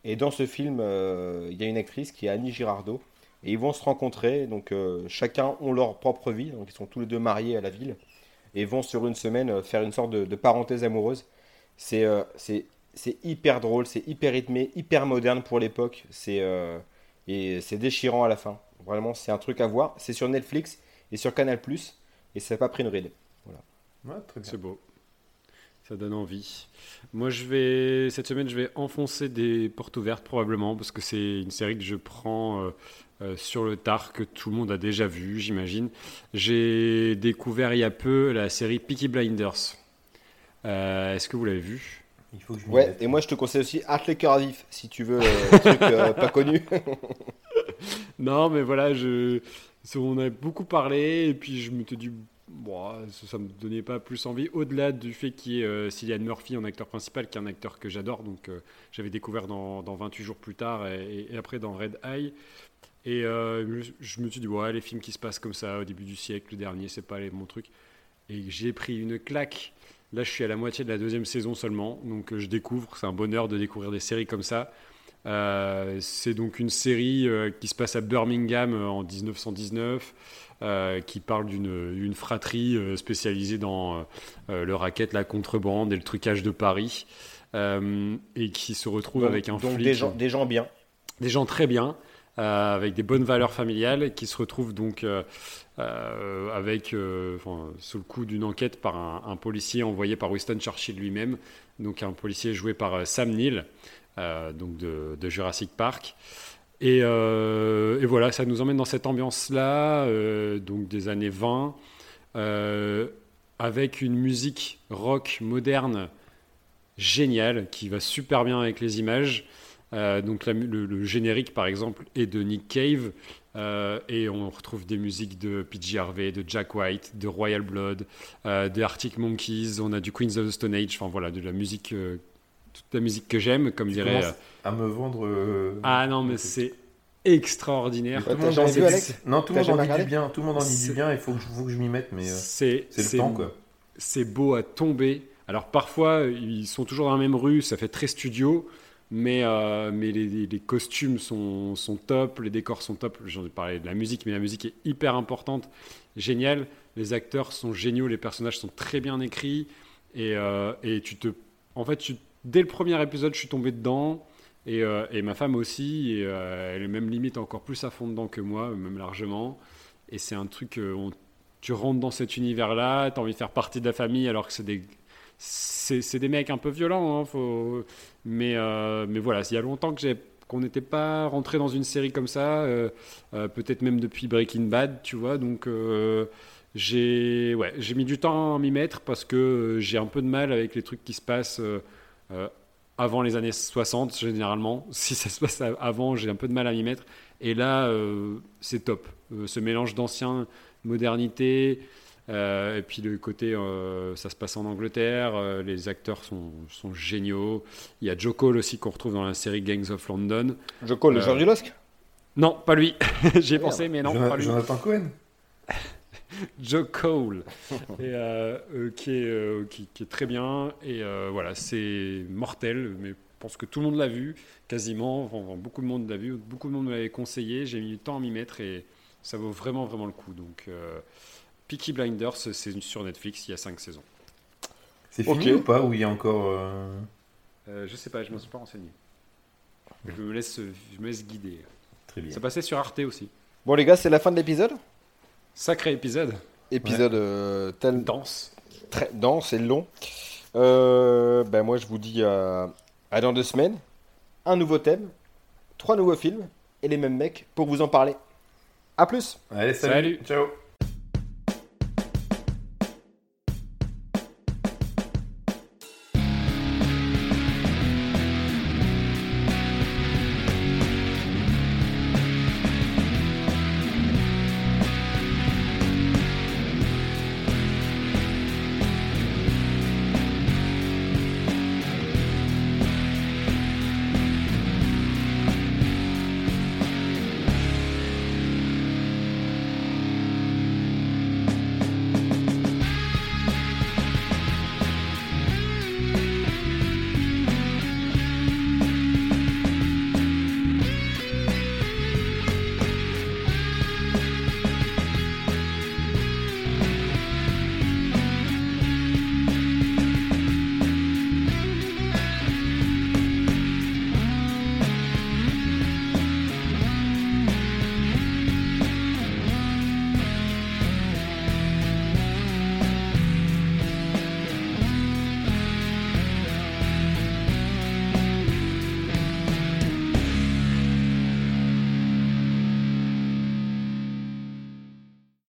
Et dans ce film, euh, il y a une actrice qui est Annie Girardot. Et ils vont se rencontrer. Donc euh, chacun ont leur propre vie. Donc ils sont tous les deux mariés à la ville. Et vont sur une semaine euh, faire une sorte de, de parenthèse amoureuse. C'est euh, hyper drôle, c'est hyper rythmé, hyper moderne pour l'époque. C'est euh, et c'est déchirant à la fin. Vraiment, c'est un truc à voir. C'est sur Netflix et sur Canal+. Et ça n'a pas pris une ride. Ouais, très bien. C'est beau. Ça donne envie. Moi, je vais cette semaine, je vais enfoncer des portes ouvertes probablement parce que c'est une série que je prends euh, euh, sur le tard que tout le monde a déjà vu, j'imagine. J'ai découvert il y a peu la série Peaky Blinders. Euh, Est-ce que vous l'avez vu Il faut que je m'y Ouais, et moi je te conseille aussi Art les cœurs vifs si tu veux euh, un truc euh, pas connu. Non, mais voilà, je... on a beaucoup parlé et puis je me suis dit, bon, ça, ça me donnait pas plus envie. Au-delà du fait qu'il y ait euh, Cillian Murphy en acteur principal, qui est un acteur que j'adore, donc euh, j'avais découvert dans, dans 28 jours plus tard et, et après dans Red Eye. Et euh, je, je me suis dit, ouais, les films qui se passent comme ça au début du siècle, le dernier, c'est pas les, mon truc. Et j'ai pris une claque. Là, je suis à la moitié de la deuxième saison seulement, donc euh, je découvre. C'est un bonheur de découvrir des séries comme ça. Euh, c'est donc une série euh, qui se passe à Birmingham euh, en 1919, euh, qui parle d'une fratrie spécialisée dans le racket, la contrebande et le trucage de Paris, et qui se retrouve Donc- avec un donc flic, des gens, des gens bien. des gens très bien, avec des bonnes valeurs familiales, qui se retrouvent donc euh, avec, euh, sous le coup d'une enquête par un, policier envoyé par Winston Churchill lui-même, donc un policier joué par euh, Sam Neill, donc de, Jurassic Park. Et, voilà, ça nous emmène dans cette ambiance-là, donc des années 20, euh, avec une musique rock moderne géniale qui va super bien avec les images. Donc le générique par exemple est de Nick Cave euh, et on retrouve des musiques de PG Harvey, de Jack White, de Royal Blood, euh, des Arctic Monkeys, on a du Queens of the Stone Age, enfin voilà de la musique, euh, toute la musique que j'aime comme Tu dirait. euh, à me vendre. euh, Ah non mais c'est extraordinaire. Tout le monde en vu, dit- Alex Non, tout le T'as monde en jamais dit du bien. Tout le monde en dit du bien. Il faut que je, faut que je m'y mette, mais c'est le temps, quoi. c'est beau à tomber. Alors parfois, ils sont toujours dans la même rue, ça fait très studio, mais, euh, mais les, costumes sont, sont top, les décors sont top. J'en ai parlé de la musique, mais la musique est hyper importante, génial. Les acteurs sont géniaux, les personnages sont très bien écrits, et, euh, et tu te... En fait, tu- dès le premier épisode, je suis tombé dedans. Et, euh, et ma femme aussi, elle est même limite encore plus à fond dedans que moi, même largement. Et c'est un truc, on- tu rentres dans cet univers-là, tu as envie de faire partie de la famille, alors que c'est des, c'est, des mecs un peu violents. hein, mais, euh, mais voilà, il y a longtemps que j'ai, qu'on n'était pas rentré dans une série comme ça, euh, euh, peut-être même depuis Breaking Bad, tu vois. Donc euh, j'ai, ouais, j'ai mis du temps à m'y mettre parce que j'ai un peu de mal avec les trucs qui se passent. avant les années 60 généralement. Si ça se passe avant, j'ai un peu de mal à m'y mettre. Et là, c'est top. Ce mélange d'ancien, modernité, euh, et puis le côté, euh, ça se passe en Angleterre, euh, les acteurs sont, sont géniaux. Il y a Joe Cole aussi qu'on retrouve dans la série Gangs of London. Je colle le Euh, George Losc? Non, pas lui. J'y ai Merde. pensé, mais non, Jonathan- pas lui. Jonathan Cohen? Joe Cole, et, euh, euh, qui, est, euh, qui, qui est très bien. Et euh, voilà, c'est mortel, mais pense que tout le monde l'a vu, quasiment. beaucoup de monde l'a vu, beaucoup de monde me l'avait conseillé. J'ai mis du temps à m'y mettre et ça vaut vraiment, vraiment le coup. Donc, euh, Peaky Blinders, c'est sur Netflix, il y a 5 saisons. C'est fini ou pas Ou il y a encore. Euh... Euh, je sais pas, je ne me suis pas renseigné. Je me laisse, je me laisse guider. Très bien. Ça passait sur Arte aussi. Bon, les gars, c'est la fin de l'épisode? Sacré épisode. Épisode euh, tel... dense. Très dense et long. Euh, ben moi, je vous dis à, dans deux semaines. Un nouveau thème, trois nouveaux films et les mêmes mecs pour vous en parler. A plus. Allez, salut. Ciao.